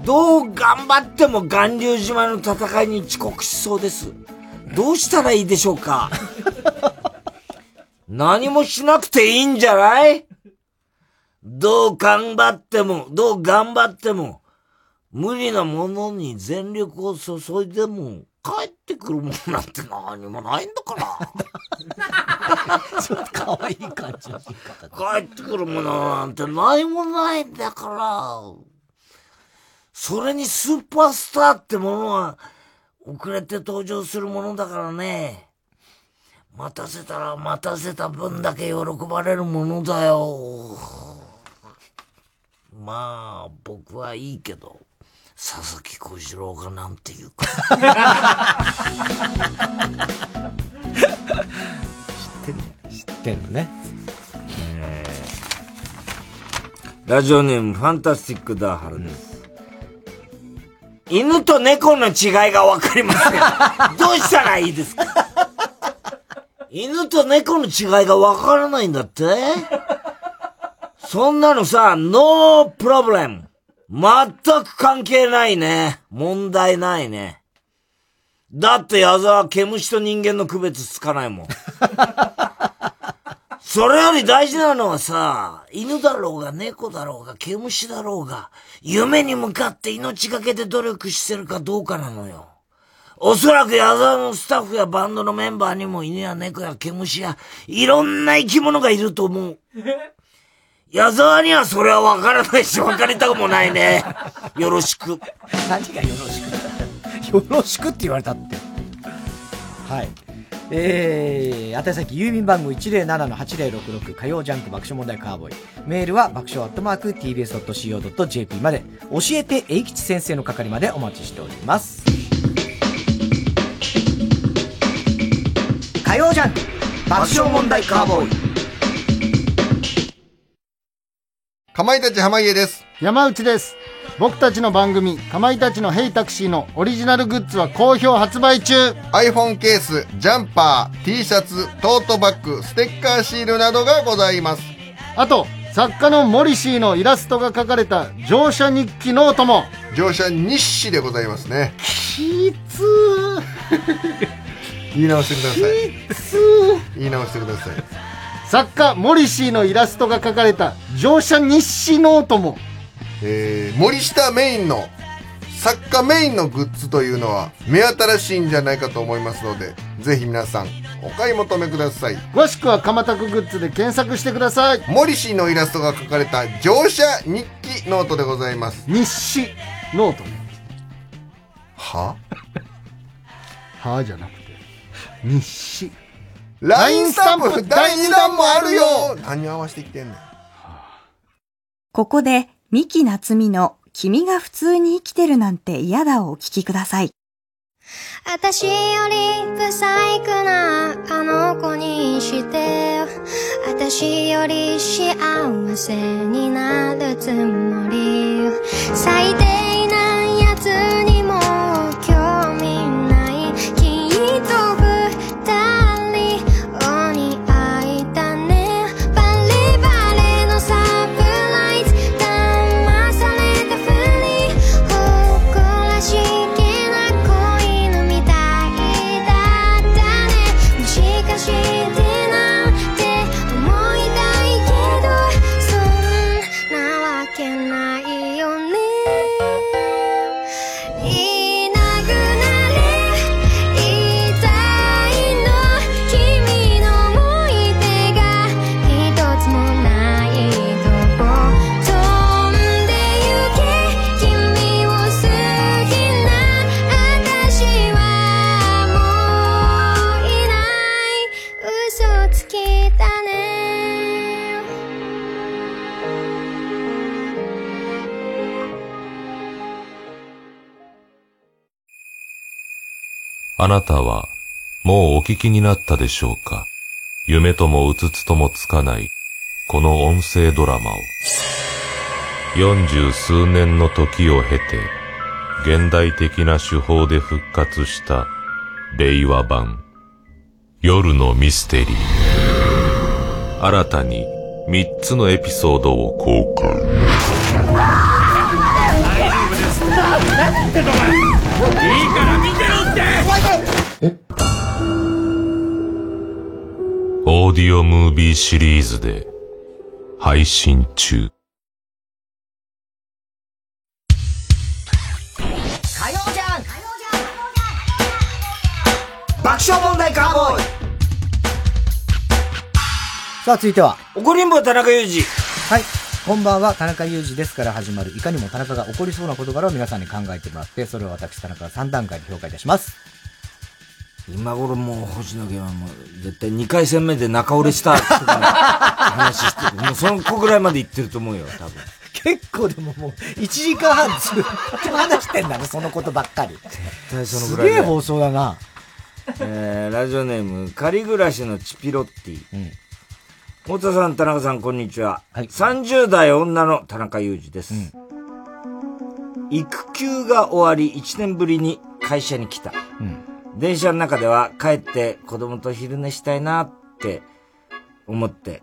どう頑張っても巌流島の戦いに遅刻しそうです。どうしたらいいでしょうか？*laughs* 何もしなくていいんじゃない？どう頑張っても、どう頑張っても、無理なものに全力を注いでも、帰ってくるものなんて何もないんだから。ちょっと可愛い感じ帰ってくるものなんて何もないんだから。それにスーパースターってものは、遅れて登場するものだからね。待たせたら待たせた分だけ喜ばれるものだよ。まあ、僕はいいけど、佐々木小次郎がなんて言うか。知ってんね知ってんのね。ラジオネームファンタスティックダーハルです。犬と猫の違いがわかりません。*laughs* どうしたらいいですか？犬と猫の違いがわからないんだって？そんなのさ、ノープロブレム。全く関係ないね。問題ないね。だって矢沢、毛虫と人間の区別つかないもん。*laughs* それより大事なのはさ、犬だろうが猫だろうが毛虫だろうが、夢に向かって命がけで努力してるかどうかなのよ。おそらく矢沢のスタッフやバンドのメンバーにも犬や猫や毛虫やいろんな生き物がいると思う。*laughs* 矢沢にはそれは分からないし分かりたくもないね。*laughs* よろしく。何がよろしく？よろしくって言われたって。はい。えー、宛先郵便番号107-8066火曜ジャンク爆笑問題カーボーイ。メールは爆笑アットマーク tbs.co.jp まで、教えて英吉先生の係までお待ちしております。火曜ジャンク爆笑問題カーボーイ。かまいたち濱家です。山内です。僕たちの番組、かまいたちのヘイタクシーのオリジナルグッズは好評発売中 iPhone ケース、ジャンパー、T シャツ、トートバッグ、ステッカーシールなどがございます。あと、作家のモリシーのイラストが書かれた乗車日記ノートも乗車日誌でございますね。きつ *laughs* 言い直してください。きつ言い直してください。作家モリシーのイラストが書かれた乗車日誌ノートも。えー、森下メインの作家メインのグッズというのは目新しいんじゃないかと思いますので、ぜひ皆さんお買い求めください。詳しくはかまタクグッズで検索してください。モリシーのイラストが描かれた乗車日記ノートでございます。日誌ノートね。は？はじゃなくて日誌 ?LINE スタンプ第2弾もあるよ何合わせてきてんねん。ここで、三木夏美の君が普通に生きてるなんて嫌だをお聞きください。私より不細工なあの子にして私より幸せになるつもり最低なやつにあなたは、もうお聞きになったでしょうか？夢ともうつつともつかない、この音声ドラマを。四十数年の時を経て、現代的な手法で復活した、令和版、夜のミステリー。新たに三つのエピソードを公開。大丈夫ですいいから見てろってオーディオムービーシリーズで配信中。火曜じゃん爆笑問題カーボーイさあ、続いては。怒りんぼ田中裕二。はい。こんばんは、田中裕二ですから始まる、いかにも田中が起こりそうな事柄を皆さんに考えてもらって、それを私、田中が3段階で評価いたします。今頃もう星野源はもう絶対2回戦目で中折れしたとかの話してる。もうその子ぐらいまで行ってると思うよ、多分。結構でももう、1時間半ずっと話してんだね、そのことばっかり。絶対そのぐらい *laughs* すげえ放送だな。えー、ラジオネーム、仮暮らしのチピロッティ。太田さん、田中さん、こんにちは。30代女の田中裕二です。育休が終わり1年ぶりに会社に来た。電車の中では帰って子供と昼寝したいなって思って、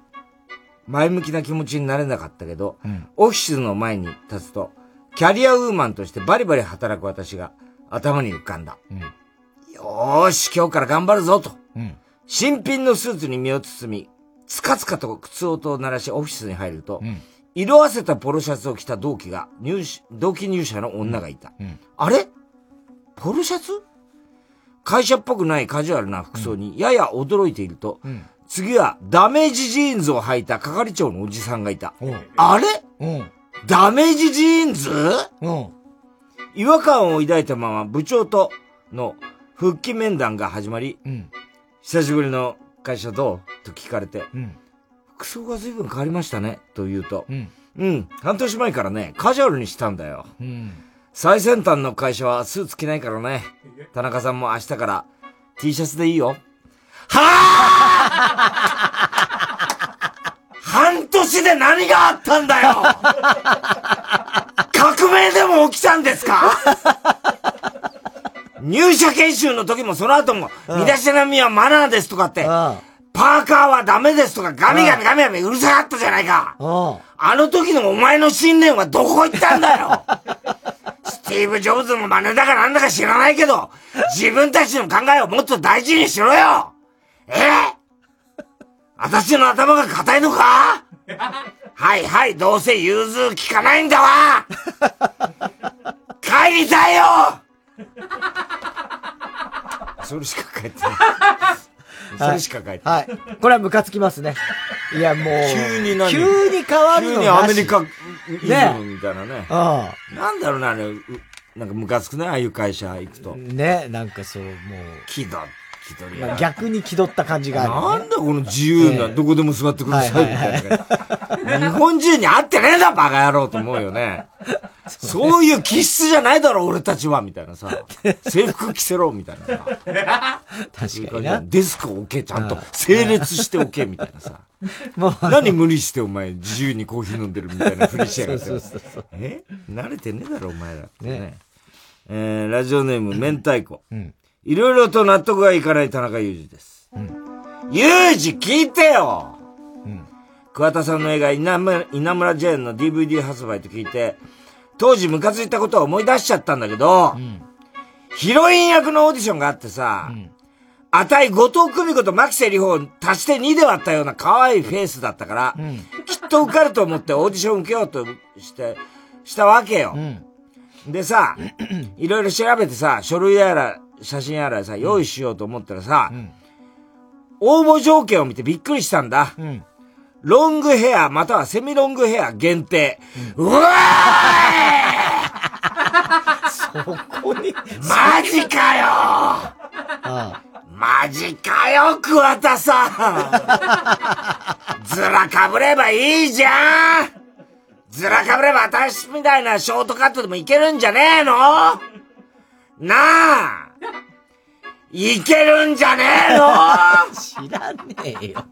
前向きな気持ちになれなかったけど、オフィスの前に立つと、キャリアウーマンとしてバリバリ働く私が頭に浮かんだ。よーし、今日から頑張るぞと。新品のスーツに身を包み、つかつかと靴音を鳴らしオフィスに入ると、色あせたポロシャツを着た同期が、入社同期入社の女がいた。あれ？ポロシャツ？会社っぽくないカジュアルな服装に。やや驚いていると、次はダメージジーンズを履いた係長のおじさんがいた。あれ？ダメージジーンズ？違和感を抱いたまま部長との復帰面談が始まり、久しぶりの会社どう？と聞かれて、服装が随分変わりましたねと言うと、うん、半年前からね、カジュアルにしたんだよ。最先端の会社はスーツ着ないからね。田中さんも明日から T シャツでいいよ。半年で何があったんだよ！革命でも起きたんですか？入社研修の時もその後も、身だしなみはマナーですとかって、パーカーはダメですとかガミガミガミガミうるさかったじゃないか。あの時のお前の信念はどこ行ったんだよスティーブ・ジョブズの真似だかなんだか知らないけど、自分たちの考えをもっと大事にしろよ。え？私の頭が硬いのか？はいはい、どうせ融通聞かないんだわ。*laughs* 帰りたいよ。*laughs* それしか書いてない。それしか書いてない。はい。これはムカつきますね。いや、もう。急に何？急に変わるの急にアメリカねムみたいなね。うなんだろうな、あれ、うなんかムカつくね、ああいう会社行くと。ん。ね、なんかそう、もう。気取気取りまあ逆に気取った感じがあるよね。なんだこの自由な、ええどこでも座ってくださいみたいな。日本人に合ってねえんだ、バカ野郎と思うよね。そういう気質じゃないだろ、俺たちは、みたいなさ。*laughs* 制服着せろ、みたいなさ。確かにな。デスクを置け、ちゃんと整列しておけ、みたいなさ。何無理してお前自由にコーヒー飲んでるみたいなふりしやがって。そうそうそうえ？慣れてねえだろ、お前らってね。えー、ラジオネーム、明太子。いろいろと納得がいかない田中裕二です。裕二聞いてよ、桑田さんの映画稲村、稲村ジェーンの DVD 発売と聞いて、当時ムカついたことを思い出しちゃったんだけど、ヒロイン役のオーディションがあってさ、あたい後藤久美子と牧瀬里穂を足して2で割ったような可愛いフェイスだったから、きっと受かると思ってオーディション受けようとして、したわけよ。でさ、*clears throat* いろいろ調べてさ、書類やら、写真やらさ、用意しようと思ったらさ、応募条件を見てびっくりしたんだ。ロングヘアまたはセミロングヘア限定。うわそこに？マジかよ！マジかよ、桑田さん。ずらかぶればいいじゃん。ずらかぶれば私みたいなショートカットでもいけるんじゃねえの？なあいけるんじゃねえの？知らねえよ。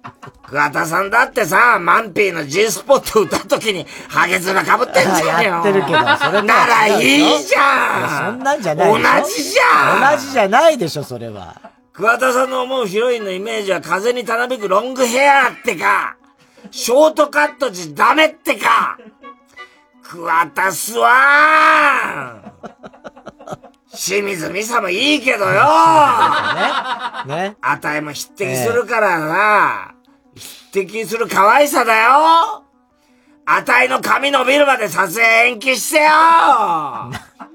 桑田さんだってさ、マンピーの G スポット歌うときに、ハゲ面かぶってんじゃんよ。やってるけど、それならいいじゃん。そんなんじゃないでしょ。同じじゃん。同じじゃないでしょ、それは。桑田さんの思うヒロインのイメージは風にたなびくロングヘアってか、ショートカットじゃダメってか、桑田すわ清水美沙もいいけどよね。*laughs* ね。あたいも匹敵するからな、匹敵する可愛さだよあたいの髪伸びるまで撮影延期してよ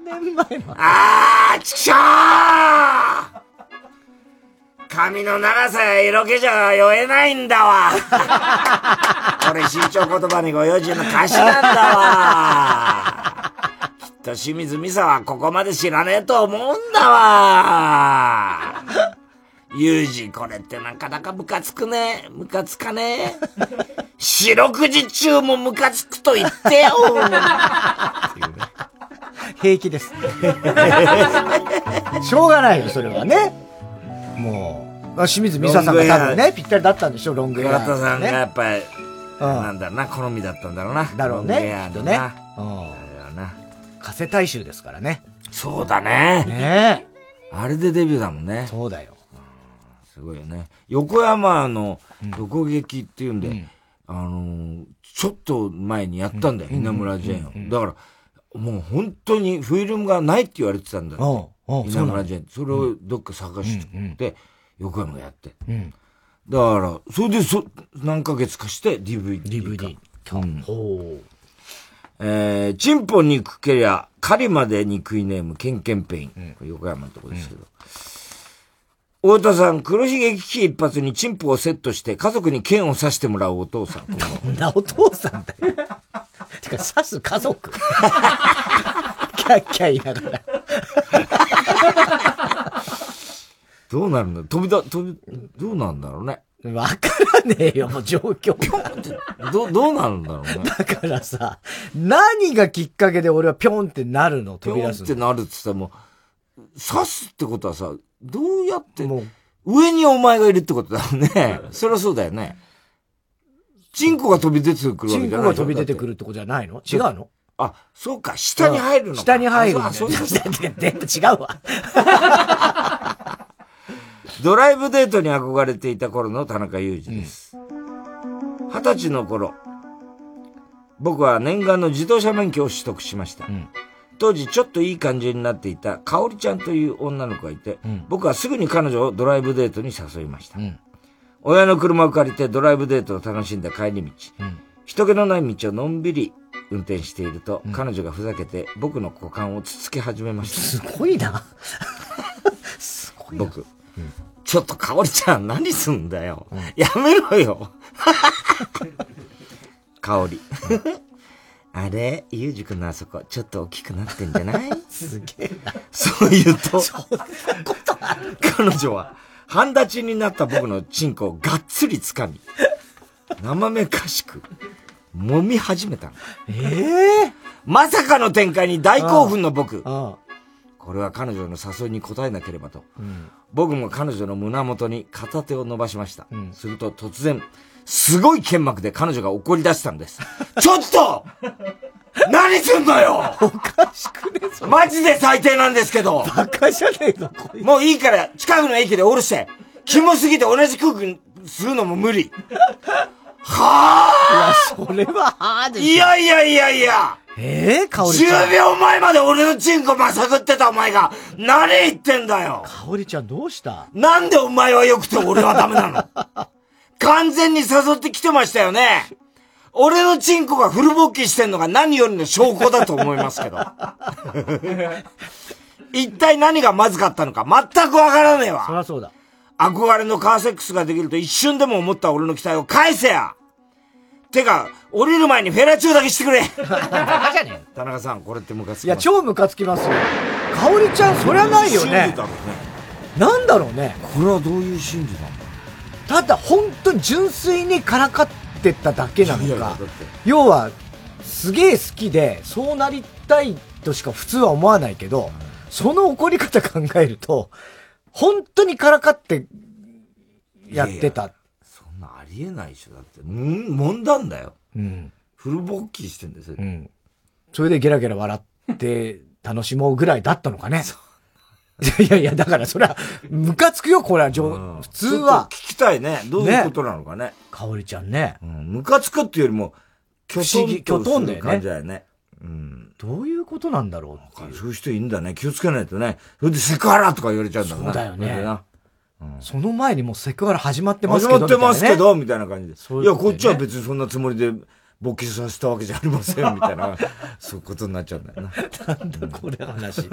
何年前のあー、ちくしょー髪の長さや色気じゃ酔えないんだわ。*laughs* これ新潮言葉にご用心の歌詞なんだわ。と清水美沙はここまで知らねえと思うんだわ。*laughs* ユージ、これってなかなかムカつくね。ムカつかねえ。四六時中もムカつくと言ってよ。平気です。*laughs* しょうがないよ、それはね。もう、清水美沙さんが多分ね、ぴったりだったんでしょ、ロングヘア。倉田さんがやっぱり、なんだろうな、好みだったんだろうな。だろうねロングヘアのきっとねな。うん。加瀬大衆ですからね。そうだね。ねあれでデビューだもんね。そうだよ。すごいよね。横山の横劇っていうんで、あのー、ちょっと前にやったんだよ、うん稲村ジェーンを。うんうんだから、もう本当にフィルムがないって言われてたんだよ。稲村ジェーン。それをどっか探して、横山がやって。うん。だから、それでそ、何ヶ月かして DVD。DVD。うん。ほえー、チンポ憎けりゃ、狩りまで憎いネーム、ケンケンペイン。これ横山のとこですけど。太田さん、黒ひげ危機一発にチンポをセットして家族に剣を刺してもらうお父さん。う。*laughs* な、お父さんだよ。*laughs* てか、刺す家族。*laughs* キャッキャ言いながら。どうなるんだ飛びだ、飛び、どうなんだろうね。わからねえよ、もう状況。*laughs* ど、どうなるんだろうね。だからさ、何がきっかけで俺はピョンってなるの飛び出すのってなるって言ったらもう、刺すってことはさ、どうやって、上にお前がいるってことだよね。そりゃそうだよね。チンコが飛び出てくるわけじゃないチンコが飛び出てくるってことじゃないの？違うの？あ、そうか、下に入るのか。下に入るんだあそうよ。あそういうこと *laughs* 全部違うわ。*laughs* ドライブデートに憧れていた頃の田中裕二です。二十歳の頃、僕は念願の自動車免許を取得しました。当時ちょっといい感じになっていた香織ちゃんという女の子がいて、僕はすぐに彼女をドライブデートに誘いました。親の車を借りてドライブデートを楽しんだ帰り道、人気のない道をのんびり運転していると、彼女がふざけて僕の股間をつつき始めました。すごいな。*laughs* 僕、ちょっと香織ちゃん何すんだよ。やめろよ。香織。あれ？ゆうじくんのあそこ、ちょっと大きくなってんじゃない？すげえな。そう言うと、彼女は、半立ちになった僕のチンコをがっつり掴み、生めかしく、揉み始めたの。ええまさかの展開に大興奮の僕。これは彼女の誘いに応えなければと。僕も彼女の胸元に片手を伸ばしました。すると突然、すごい剣幕で彼女が怒り出したんです。*laughs* ちょっと! *laughs* 何すんのよ! *laughs* おかしくねマジで最低なんですけど!バカじゃねえのもういいから、近くの駅で降ろして、キモすぎて同じ空気にするのも無理。はあ!いや、それは、はあでしょ。いやいやいやいやええ香織ちゃん。10秒前まで俺のチンコまさぐってたお前が、何言ってんだよ香織ちゃんどうした？なんでお前は良くて俺はダメなの？完全に誘ってきてましたよね俺のチンコがフル勃起してんのが何よりの証拠だと思いますけど。一体何がまずかったのか？全くわからねえわ。そりゃそうだ。憧れのカーセックスができると一瞬でも思った俺の期待を返せやてか、降りる前にフェラチューだけしてくれバカじゃね田中さん、これってムカつきますいや、超ムカつきますよ。香織ちゃん、そりゃないよね心理。だろうね。なんだろうね。これはどういう心理なのただ、本当に純粋にからかってただけなのかいやいやだって。要は、すげえ好きで、そうなりたいとしか普通は思わないけど、その怒り方考えると、本当にからかって、やってた。なありえないでしょ。だって、ん揉んだんだよ。うん。フル勃起してんですよ。うん。それでゲラゲラ笑って楽しもうぐらいだったのかね。いやいや、だからそれは、ムカつくよ、これは、じょ普通は。聞きたいね。どういうことなのかね。香織ちゃんね。うん。ムカつくっていうよりも、不思議、きょとんだよ感じね。だよね。うん。どういうことなんだろうっていう。そういう人いるんだね。気をつけないとね。それでセクハラとか言われちゃうんだもんそうだよねな。その前にもうセクハラ始まってますけど。始まってますけど、みたいな感じで。そういや、こっちは別にそんなつもりで、勃起させたわけじゃありません、みたいな、*laughs* そういうことになっちゃうんだよな。なんだこれ話。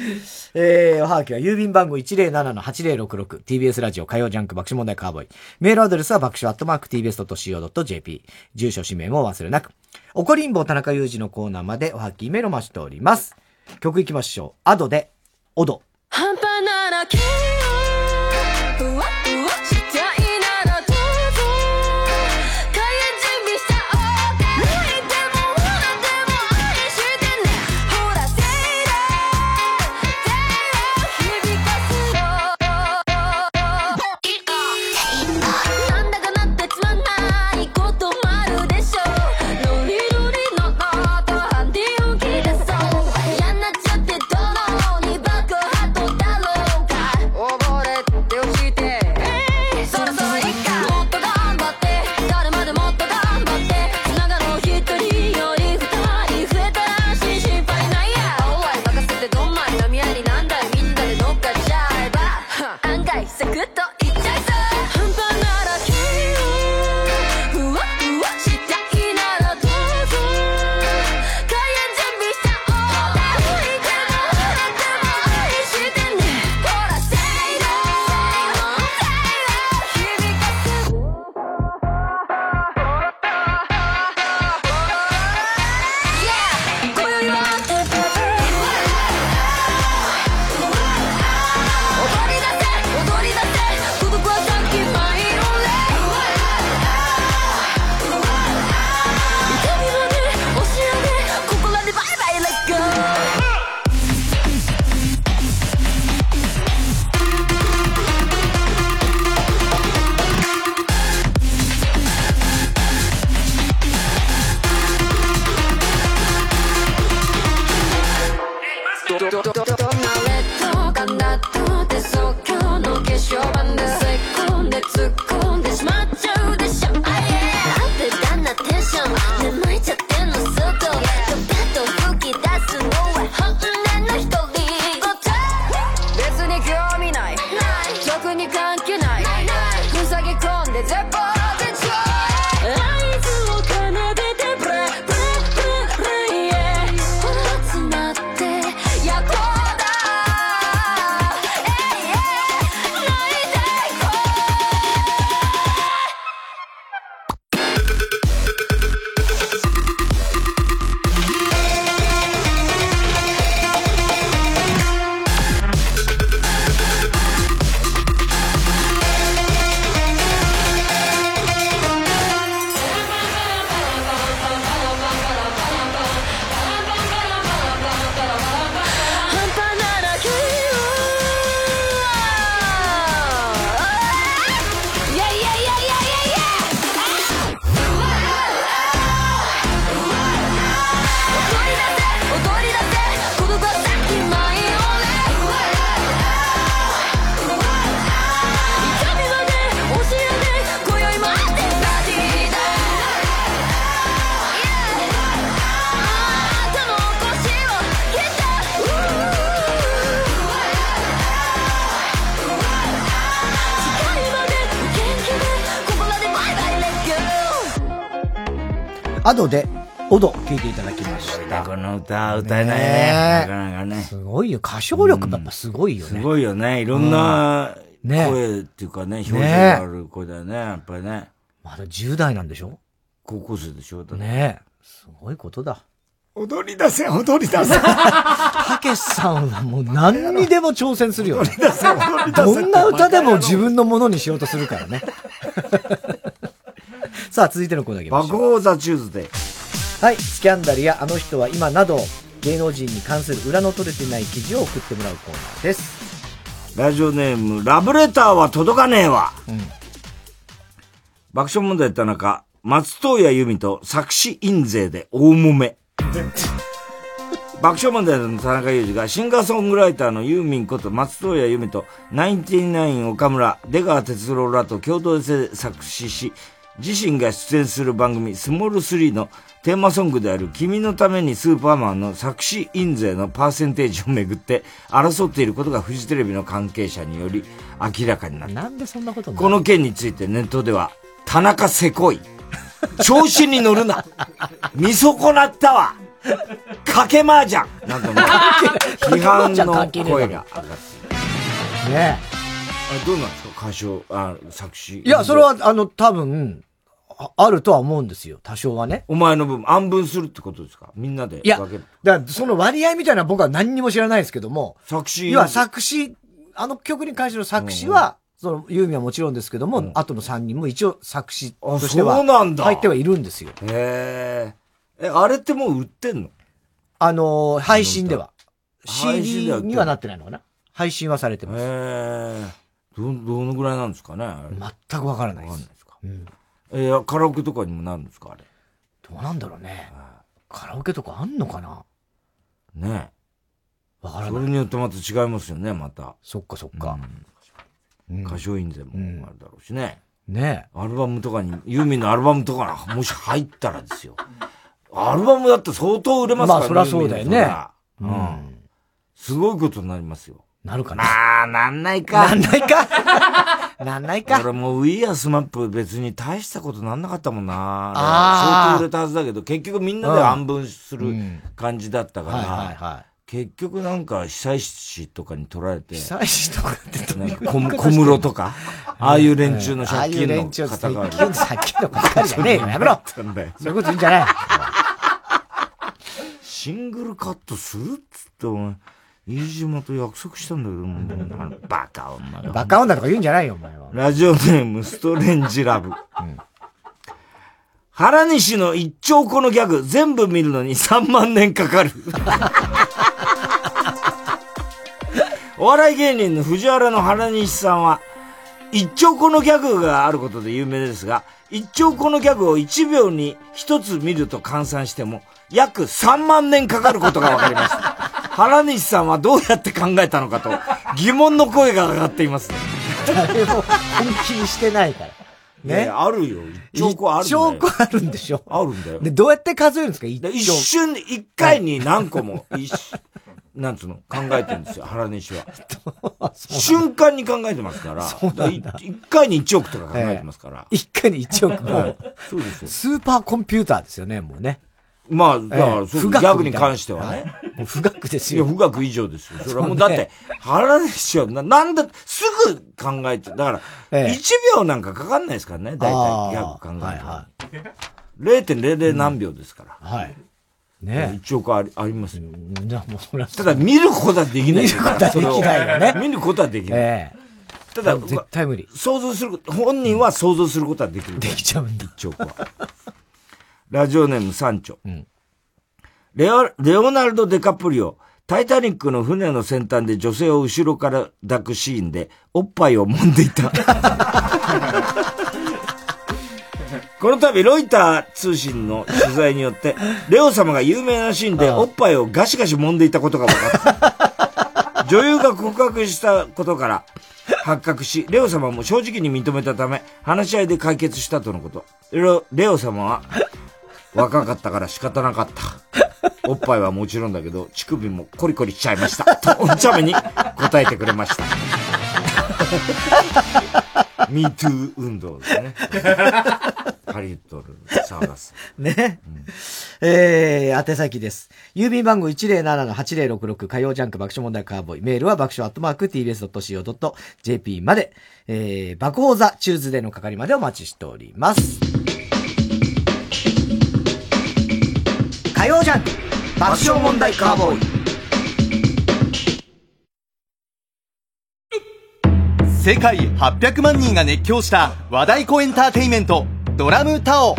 *laughs* えー、おはがきは郵便番号 107-8066TBS ラジオ火曜ジャンク爆笑問題カーボーイ。メールアドレスは爆笑アットマーク TBS.CO.JP。住所氏名も忘れなく。怒りんぼ田中裕二のコーナーまでおはきメロマしております。曲いきましょう。アドで、オド。半端なら君をふアドで、オド、聞いていただきました。この歌歌えないね。なかなかね。すごいよ。歌唱力やっぱすごいよね。すごいよね。いろんなうんね声っていうかね、表情がある声だよね、やっぱりね。まだ10代なんでしょ？高校生でしょだねえ。すごいことだ。踊り出せ、踊り出せ。たけしさんはもう何にでも挑戦するよね。どんな歌でも自分のものにしようとするからね。さあ、続いてのコーナーいきましょう。爆報 The Tuesday。はい、スキャンダルやあの人は今など、芸能人に関する裏の取れてない記事を送ってもらうコーナーです。ラジオネーム、ラブレターは届かねえわ。爆笑問題田中、松任谷由実と作詞印税で大揉め。*laughs* 爆笑問題の田中裕二がシンガーソングライターのユーミンこと松任谷由実とナインティナイン岡村、出川哲朗らと共同で作詞し、自身が出演する番組スモール3のテーマソングである君のためにスーパーマンの作詞印税のパーセンテージをめぐって争っていることがフジテレビの関係者により明らかになった。なんでそんなことこの件についてネットでは、田中せこい。調子に乗るな。見損なったわ。かけ麻雀なんかもう、*laughs* 批判の声が上がってる。ねあれどうなんですか？歌唱、あ、作詞。いや、それは、あの、多分、ああるとは思うんですよ。多少はね。お前の分、暗分するってことですか？みんなでいや、分ける。だからその割合みたいな僕は何にも知らないですけども。作詞要は作詞、あの曲に関しての作詞は、その、ユーミンはもちろんですけども、後の3人も一応作詞としては、入ってはいるんですよ。へえ。え、あれってもう売ってんの？あのー配信では。CD にはなってないのかな配信はされてます。へえ。ど、どのぐらいなんですかね？全くわからないです。ですか。えーカラオケとかにもなるんですかあれ？どうなんだろうね。カラオケとかあんのかな？ねえ。わからないそれによってまた違いますよね、また。そっかそっか。歌唱印税もあるだろうしね。ねアルバムとかに、ユーミンのアルバムとかなもし入ったらですよ。アルバムだって相当売れますからまあそりゃそうだよねううんん。すごいことになりますよ。なるかな。まあ、なんないか。なんないか？*laughs* なんないか？俺もう We Are SMAP 別に大したことなんなかったもんな。あー。相当売れたはずだけど、結局みんなで暗分する感じだったかはいはいはら、結局なんか被災地とかに取られて、被災地とかって小小室とか、ああいう連中の借金のああいう連中方が。借金借金の方じゃねえよ。*laughs* やめろ。そういうこと言うんじゃない。*laughs* シングルカットするっつって、お前、飯島と約束したんだけど、もうあのバカ女が。バカ女とか言うんじゃないよ、お前は。ラジオネーム、ストレンジラブ。原西の一丁このギャグ、全部見るのに3万年かかる。*laughs* お笑い芸人の藤原の原西さんは、一丁このギャグがあることで有名ですが、一丁このギャグを1秒に1つ見ると換算しても、約3万年かかることが分かりました。原西さんはどうやって考えたのかと、疑問の声が上がっています。誰も本気にしてないから。ね。ねあるよ。一兆個ある。一兆個あるんでしょあるんだよ。で、どうやって数えるんですか？一で一瞬で、一回に何個も、一なんつうの？考えてるんですよ、原西は。*laughs* 瞬間に考えてますから。そうなんだだ一回に1億とか考えてますから。一回に1億はいも。そうですよ。スーパーコンピューターですよね、もうね。まあ、だから、ギャグに関してはね。もう富岳ですいや、よ。富岳以上ですよ。それはもう、だって、原西はな、なんだ、すぐ考えて、だから、ええ1秒なんかかかんないですからね、大体ギャグ考えると。0.00何秒ですから。はい。ね1億ありありますよ。じゃあもうそれはただ見ることはできない。見ることはできないよね見ることはできない。えただ、絶対無理。想像する、本人は想像することはできる。できちゃうんだ。一億は。ラジオネームサンチョ。レオ、レオナルド・デカプリオ、タイタニックの船の先端で女性を後ろから抱くシーンで、おっぱいを揉んでいた。*laughs* この度、ロイター通信の取材によって、レオ様が有名なシーンでおっぱいをガシガシ揉んでいたことが分かった。女優が告白したことから発覚し、レオ様も正直に認めたため、話し合いで解決したとのこと。レオレオ様は、若かったから仕方なかった。おっぱいはもちろんだけど、乳首もコリコリしちゃいました。と、お茶目に答えてくれました。MeToo 運動ですね。ハリウッドで騒がす。ね。えー、宛先です。郵便番号107-8066火曜ジャンク爆笑問題カーボーイ。メールは爆笑アットマーク tbs.co.jp まで、えー、爆報 The Tuesday の係までお待ちしております。火曜ジャンク爆笑問題カーボーイ。世界800万人が熱狂した和太鼓エンターテインメントドラムタオ。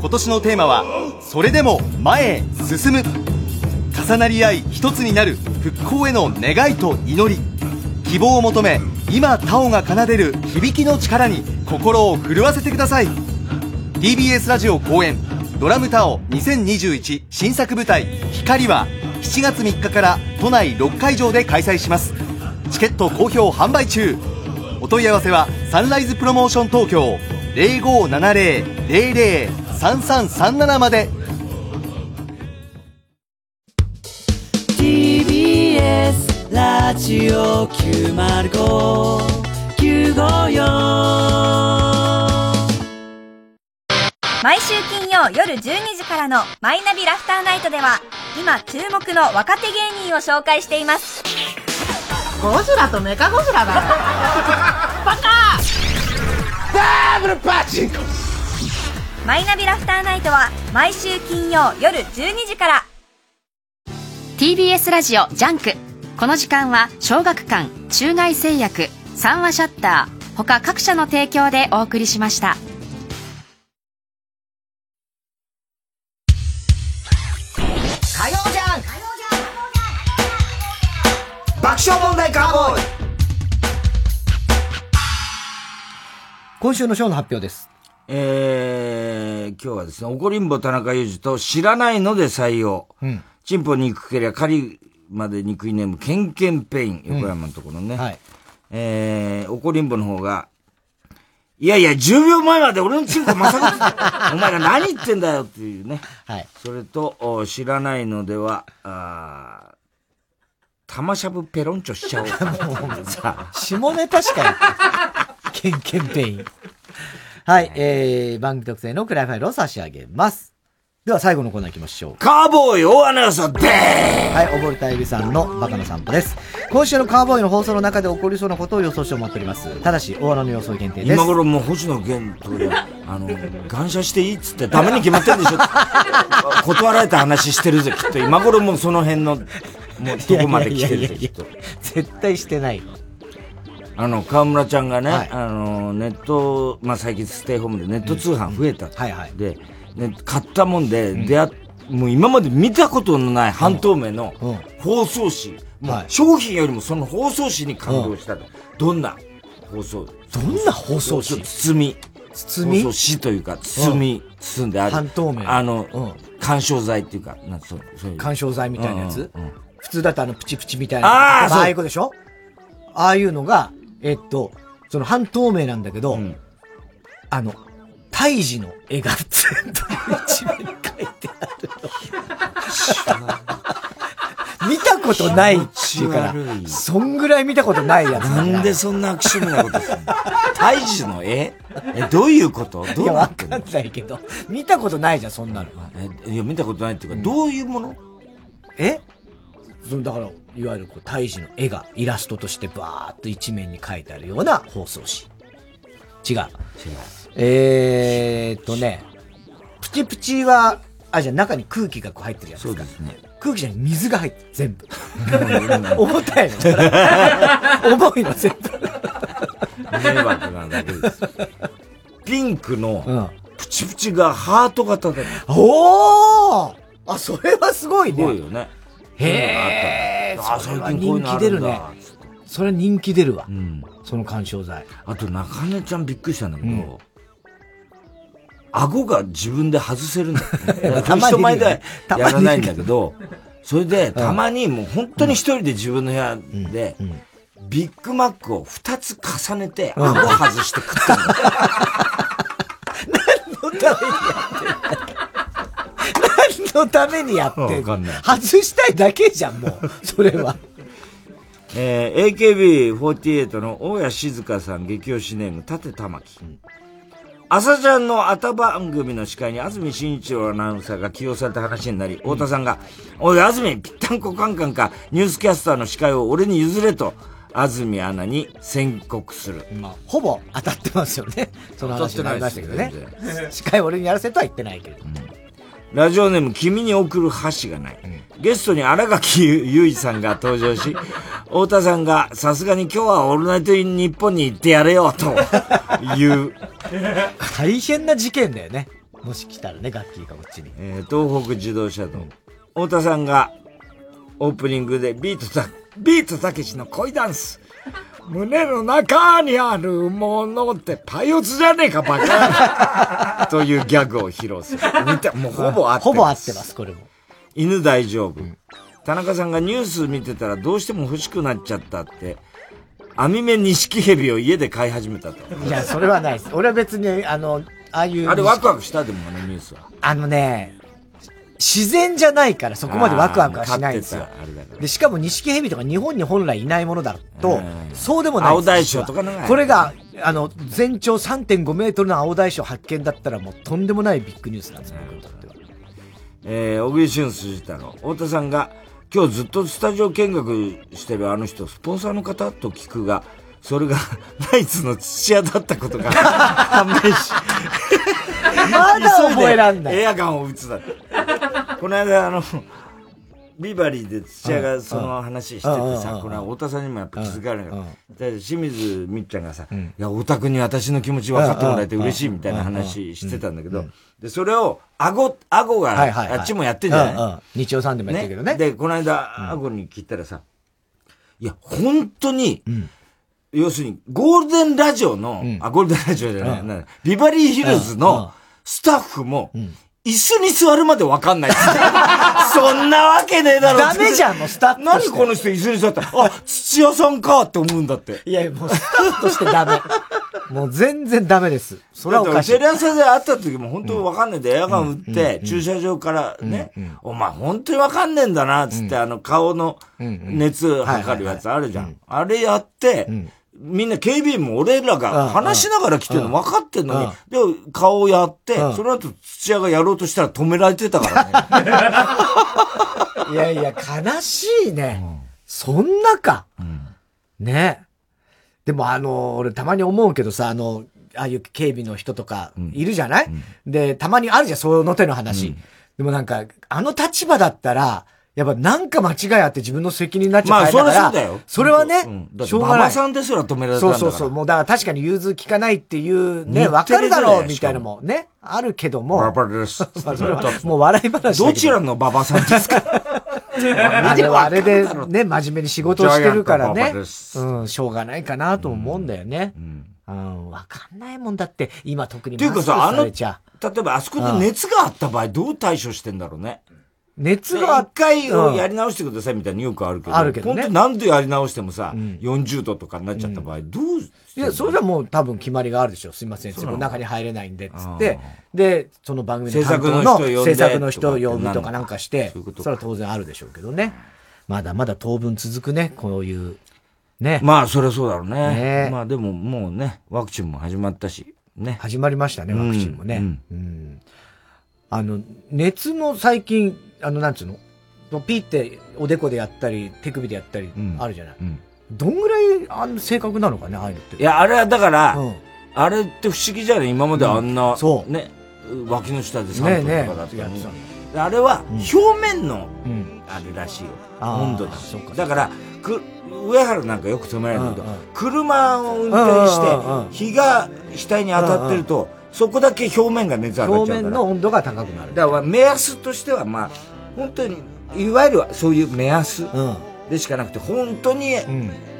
今年のテーマはそれでも前へ進む。重なり合い一つになる復興への願いと祈り。希望を求め今タオが奏でる響きの力に心を震わせてください。TBS ラジオ公演。ドラムタオ2021新作舞台光は7月3日から都内6会場で開催します。チケット好評販売中。お問い合わせはサンライズプロモーション東京0570-00-3337まで。TBS ラジオ905954毎週金曜夜12時からの「マイナビラフターナイト」では今注目の若手芸人を紹介しています。ゴジラとメカゴジラだ。よ *laughs* バカ！ダブルパチンコ。マイナビラフターナイトは毎週金曜夜12時から。TBS ラジオジャンク。この時間は小学館中外製薬三和シャッター他各社の提供でお送りしました爆笑問題カーボーイ今週のショーの発表です。えー、今日はですね、怒りんぼ田中裕二と知らないので採用。うんチンポ憎けりゃ狩りまで憎いネーム、ケンケンペイン、横山のところね。はい。えー、怒りんぼの方が、いやいや、10秒前まで俺のチンコまさか、*laughs* お前ら何言ってんだよっていうね。はい。それと、お知らないのでは、あー玉しゃぶペロンチョしちゃおう。さあ、下ネタしか言ってケンケンペイン。はい、えー、番組特製のクライファイルを差し上げます。では最後のコーナー行きましょう。カーボーイ大穴予想ではい、溺れたエビさんのバカの散歩です。今週のカーボーイの放送の中で起こりそうなことを予想してもらっております。ただし、大穴の予想限定です。今頃もう星野源とで、*laughs* あの、感謝していいっつってダメに決まってんでしょ断られた話してるぜ、きっと。今頃もうその辺の、もうとこまで来てるぜ、いやいやいやいやきっと。絶対してない。あの、河村ちゃんがね、はいあの、ネット、まあ、最近ステイホームでネット通販増えた。はいはい。で、ね、買ったもんで、出会っもう今まで見たことのない半透明の包装紙。もう商品よりもその包装紙に感動したと。どんな包装？どんな包装紙？包み。包み？包装紙というか、包み、包んである。半透明あの、干渉剤っていうか、なんそう、そういう。干渉剤みたいなやつ、うんうんうん普通だとあのプチプチみたいな。あーそう。ああいうことでしょ？ああいうのが、えっと、その半透明なんだけど、あの、胎児の絵が全部一面に描いてあるの。*laughs* 見たことないっていうからそんぐらい見たことないやつだなんでそんな悪趣味なことするの？胎児の絵？え、どういうこと？*laughs* どういや、わかんないけど、見たことないじゃん、そんなの。え、いや、見たことないっていうか、どういうもの？え？そのだから、いわゆるこう、胎児の絵がイラストとしてバーっと一面に描いてあるような包装紙。違う。えーっとね、プチプチは、あ、じゃあ中に空気がこう入ってるやつですか？ね。空気じゃない、水が入ってる、全部。*laughs* 重たいの。*laughs* 重いの、全部。迷惑なだけです。ピンクの、プチプチがハート型で。おーあ、それはすごいね。すごいよね。へー、あそれは最近こういうのあるんだ人気出るね。それは人気出るわ。うん。その干渉剤。あと、中根ちゃんびっくりしたんだけど、顎が自分で外せるんだよね。人前でやらないんだけど、*laughs* それで、たまにもう本当に一人で自分の部屋で、ビッグマックを二つ重ねて、うん顎外して食ったんだよ。*laughs* 何のために？やってんのわかんない外したいだけじゃん、もう。*laughs* それは。えー AKB48 の大谷静香さん激推しネーム、立玉木。朝ちゃんの後番組の司会に安住紳一郎アナウンサーが起用された話になり、太田さんが、おい、安住、ぴったんこカンカンか、ニュースキャスターの司会を俺に譲れと、安住アナに宣告する。ほぼ当たってますよね。その話になりましたけどね。司会俺にやらせとは言ってないけど。ラジオネーム、君に送る箸がない。ゲストに荒垣結衣さんが登場し、*laughs* 太田さんが、さすがに今日はオールナイトイン日本に行ってやれよ、という。大変な事件だよね。もし来たらね、ガッキーがこっちに。えー東北自動車道。太田さんが、オープニングでビートた、ビートたけしの恋ダンス。胸の中にあるものってパイオツじゃねえか、バカ *laughs* というギャグを披露する。見て、もうほぼ合ってます。ほぼ合ってます、これも。犬大丈夫。田中さんがニュース見てたらどうしても欲しくなっちゃったって、網目錦蛇を家で飼い始めたと。いや、それはないです。俺は別に、あの、ああいう。あれワクワクした？でもあのニュースは。あのね、自然じゃないからそこまでワクワクはしないんですよ。で、しかも錦蛇とか日本に本来いないものだと、そうでもない青大将とかのこれが、あの、全長3.5メートルの青大将発見だったらもうとんでもないビッグニュースなんですよ、僕にとっては。えー、小栗旬筋太郎。太田さんが、今日ずっとスタジオ見学してるあの人、スポンサーの方と聞くが、それが、ナイツの土屋だったことが判明し、まだ覚えらんない。エアガンを撃つだって。この間、あの、ビバリーで土屋がその話しててさ、これは太田さんにもやっぱ気づかれない。で、清水みっちゃんがさ、いや、太田君に私の気持ち分かってもらえて嬉しいみたいな話してたんだけど、で、それを、顎、顎が、あっちもやってんじゃない？日曜さんでもやってるけどね。で、この間、顎に聞いたらさ、いや、本当に、要するに、ゴールデンラジオの、あ、ゴールデンラジオじゃない、ビバリーヒルズのスタッフも、椅子に座るまでわかんない。*laughs* そんなわけねえだろ。ダメじゃん、もう *laughs* スタッフ何この人椅子に座ったあ、土屋さんかって思うんだって。いや、もうスタッフとしてダメ。もう全然ダメです。それはおかしい。テレ朝で会った時も本当わかんねえで、エアガン撃って、駐車場からね、お前本当にわかんねえんだな、つって、あの顔の熱測るやつあるじゃん。あれやって、みんな警備員も俺らが話しながら来てるの分かってんのに、で、顔やって、その後土屋がやろうとしたら止められてたからね。*laughs* いやいや、悲しいね。そんなか。ね。でもあの、俺たまに思うけどさ、あの、ああいう警備の人とかいるじゃない、で、たまにあるじゃん、その手の話。でもなんか、あの立場だったら、やっぱなんか間違いあって自分の責任になっちゃうまあ、それそうだよ。それはね、しょうがない。さんですら止められたんだそうそうそう。もうだから確かに融通聞かないっていうね、わかるだろうみたいなのもね、あるけども。ババです。*laughs* もう笑い話どちらの馬場さんですか？*laughs* あれはあれでね、真面目に仕事をしてるからね。うん、しょうがないかなと思うんだよね。うん、わかんないもんだって、今特にっていうかさ、あの、例えばあそこで熱があった場合どう対処してんだろうね。熱が一回やり直してくださいみたいによくあるけど。あるけどね。本当何度やり直してもさ、40度とかになっちゃった場合、どういや、それはもう多分決まりがあるでしょ。すいません、その？中に入れないんで、つって。で、その番組の制作の人制作の人を呼ぶとかなんかして、それは当然あるでしょうけどね。まだまだ当分続くね、こういう。ね。まあ、そりゃそうだろうね。まあでももうね、ワクチンも始まったし、ね。始まりましたね、ワクチンもね。うん。あの、熱の最近、あの、なんつうの？ピーっておでこでやったり、手首でやったり、あるじゃない。どんぐらいあの正確なのかね、ああいうのって。いや、あれはだから、あれって不思議じゃない？今まであんな、そう。ね、脇の下で3分とかだったのに。あれは表面の、あれらしいよ。温度だ。だから、く、上原なんかよく止められるけど、車を運転して、日が額に当たってると、そこだけ表面が熱上がっちゃうから。表面の温度が高くなる。だから目安としては、まあ、本当に、いわゆるそういう目安でしかなくて、本当に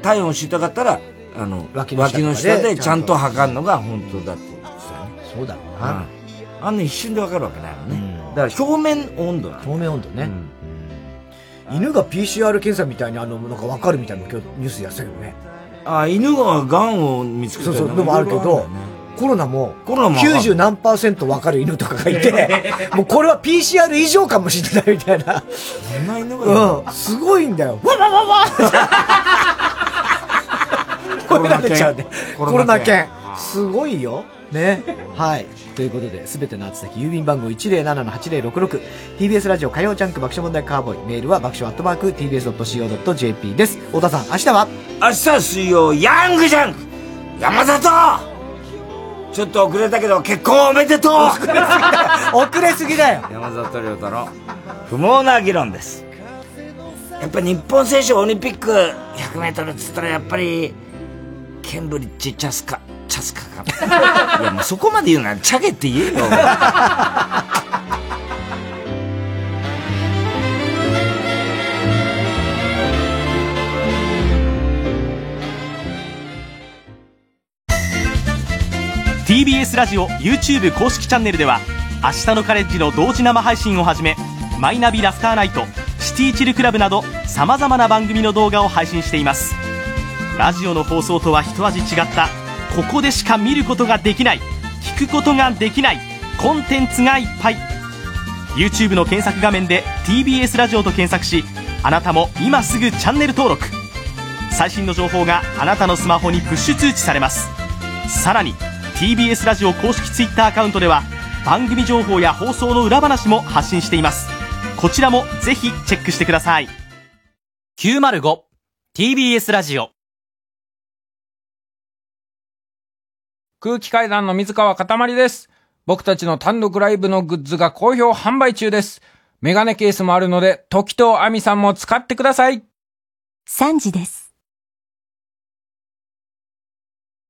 体温を知りたかったら、あの、脇の下でちゃんと測るのが本当だってことですよね。そうだろうな。あんな一瞬でわかるわけないもんね。だから表面温度表面温度ね。犬が PCR 検査みたいにあの、なんかわかるみたいな今日ニュースやってたけどね。あ、犬が癌を見つけたそうそう、でもあるけど、コロナも、コロナも90何パーセント分かる犬とかがいて、*laughs* もうこれは PCR 以上かもしれないみたいな。そんな犬がうん、すごいんだよ。わわわわ *laughs* ちゃうね。コロナ犬。すごいよ。ね。はい。ということで、すべての宛先、郵便番号107-8066、TBS ラジオ火曜ジャンク爆笑問題カーボーイ、メールは爆笑アットマーク TBS.CO.JP です。太田さん、明日は？明日水曜、ヤングジャンク山里ちょっと遅れたけど、結婚おめでとう遅れすぎだよ遅れすぎだよ山里亮太の不毛な議論です。やっぱ日本選手オリンピック100メートルっつったらやっぱり、ケンブリッジ・チャスカ、チャスカか。*laughs* いやもうそこまで言うならチャゲって言えよ。TBS ラジオ YouTube 公式チャンネルでは明日のカレッジの同時生配信をはじめマイナビラフターナイトシティチルクラブなどさまざまな番組の動画を配信しています。ラジオの放送とは一味違ったここでしか見ることができない聞くことができないコンテンツがいっぱい。YouTube の検索画面で TBS ラジオと検索しあなたも今すぐチャンネル登録。最新の情報があなたのスマホにプッシュ通知されます。さらに TBS ラジオ公式 Twitter アカウントでは番組情報や放送の裏話も発信していますこちらもぜひチェックしてください 905TBS ラジオ空気階段の水川かたまりです。僕たちの単独ライブのグッズが好評販売中です。メガネケースもあるので、時と亜美さんも使ってください。3時です。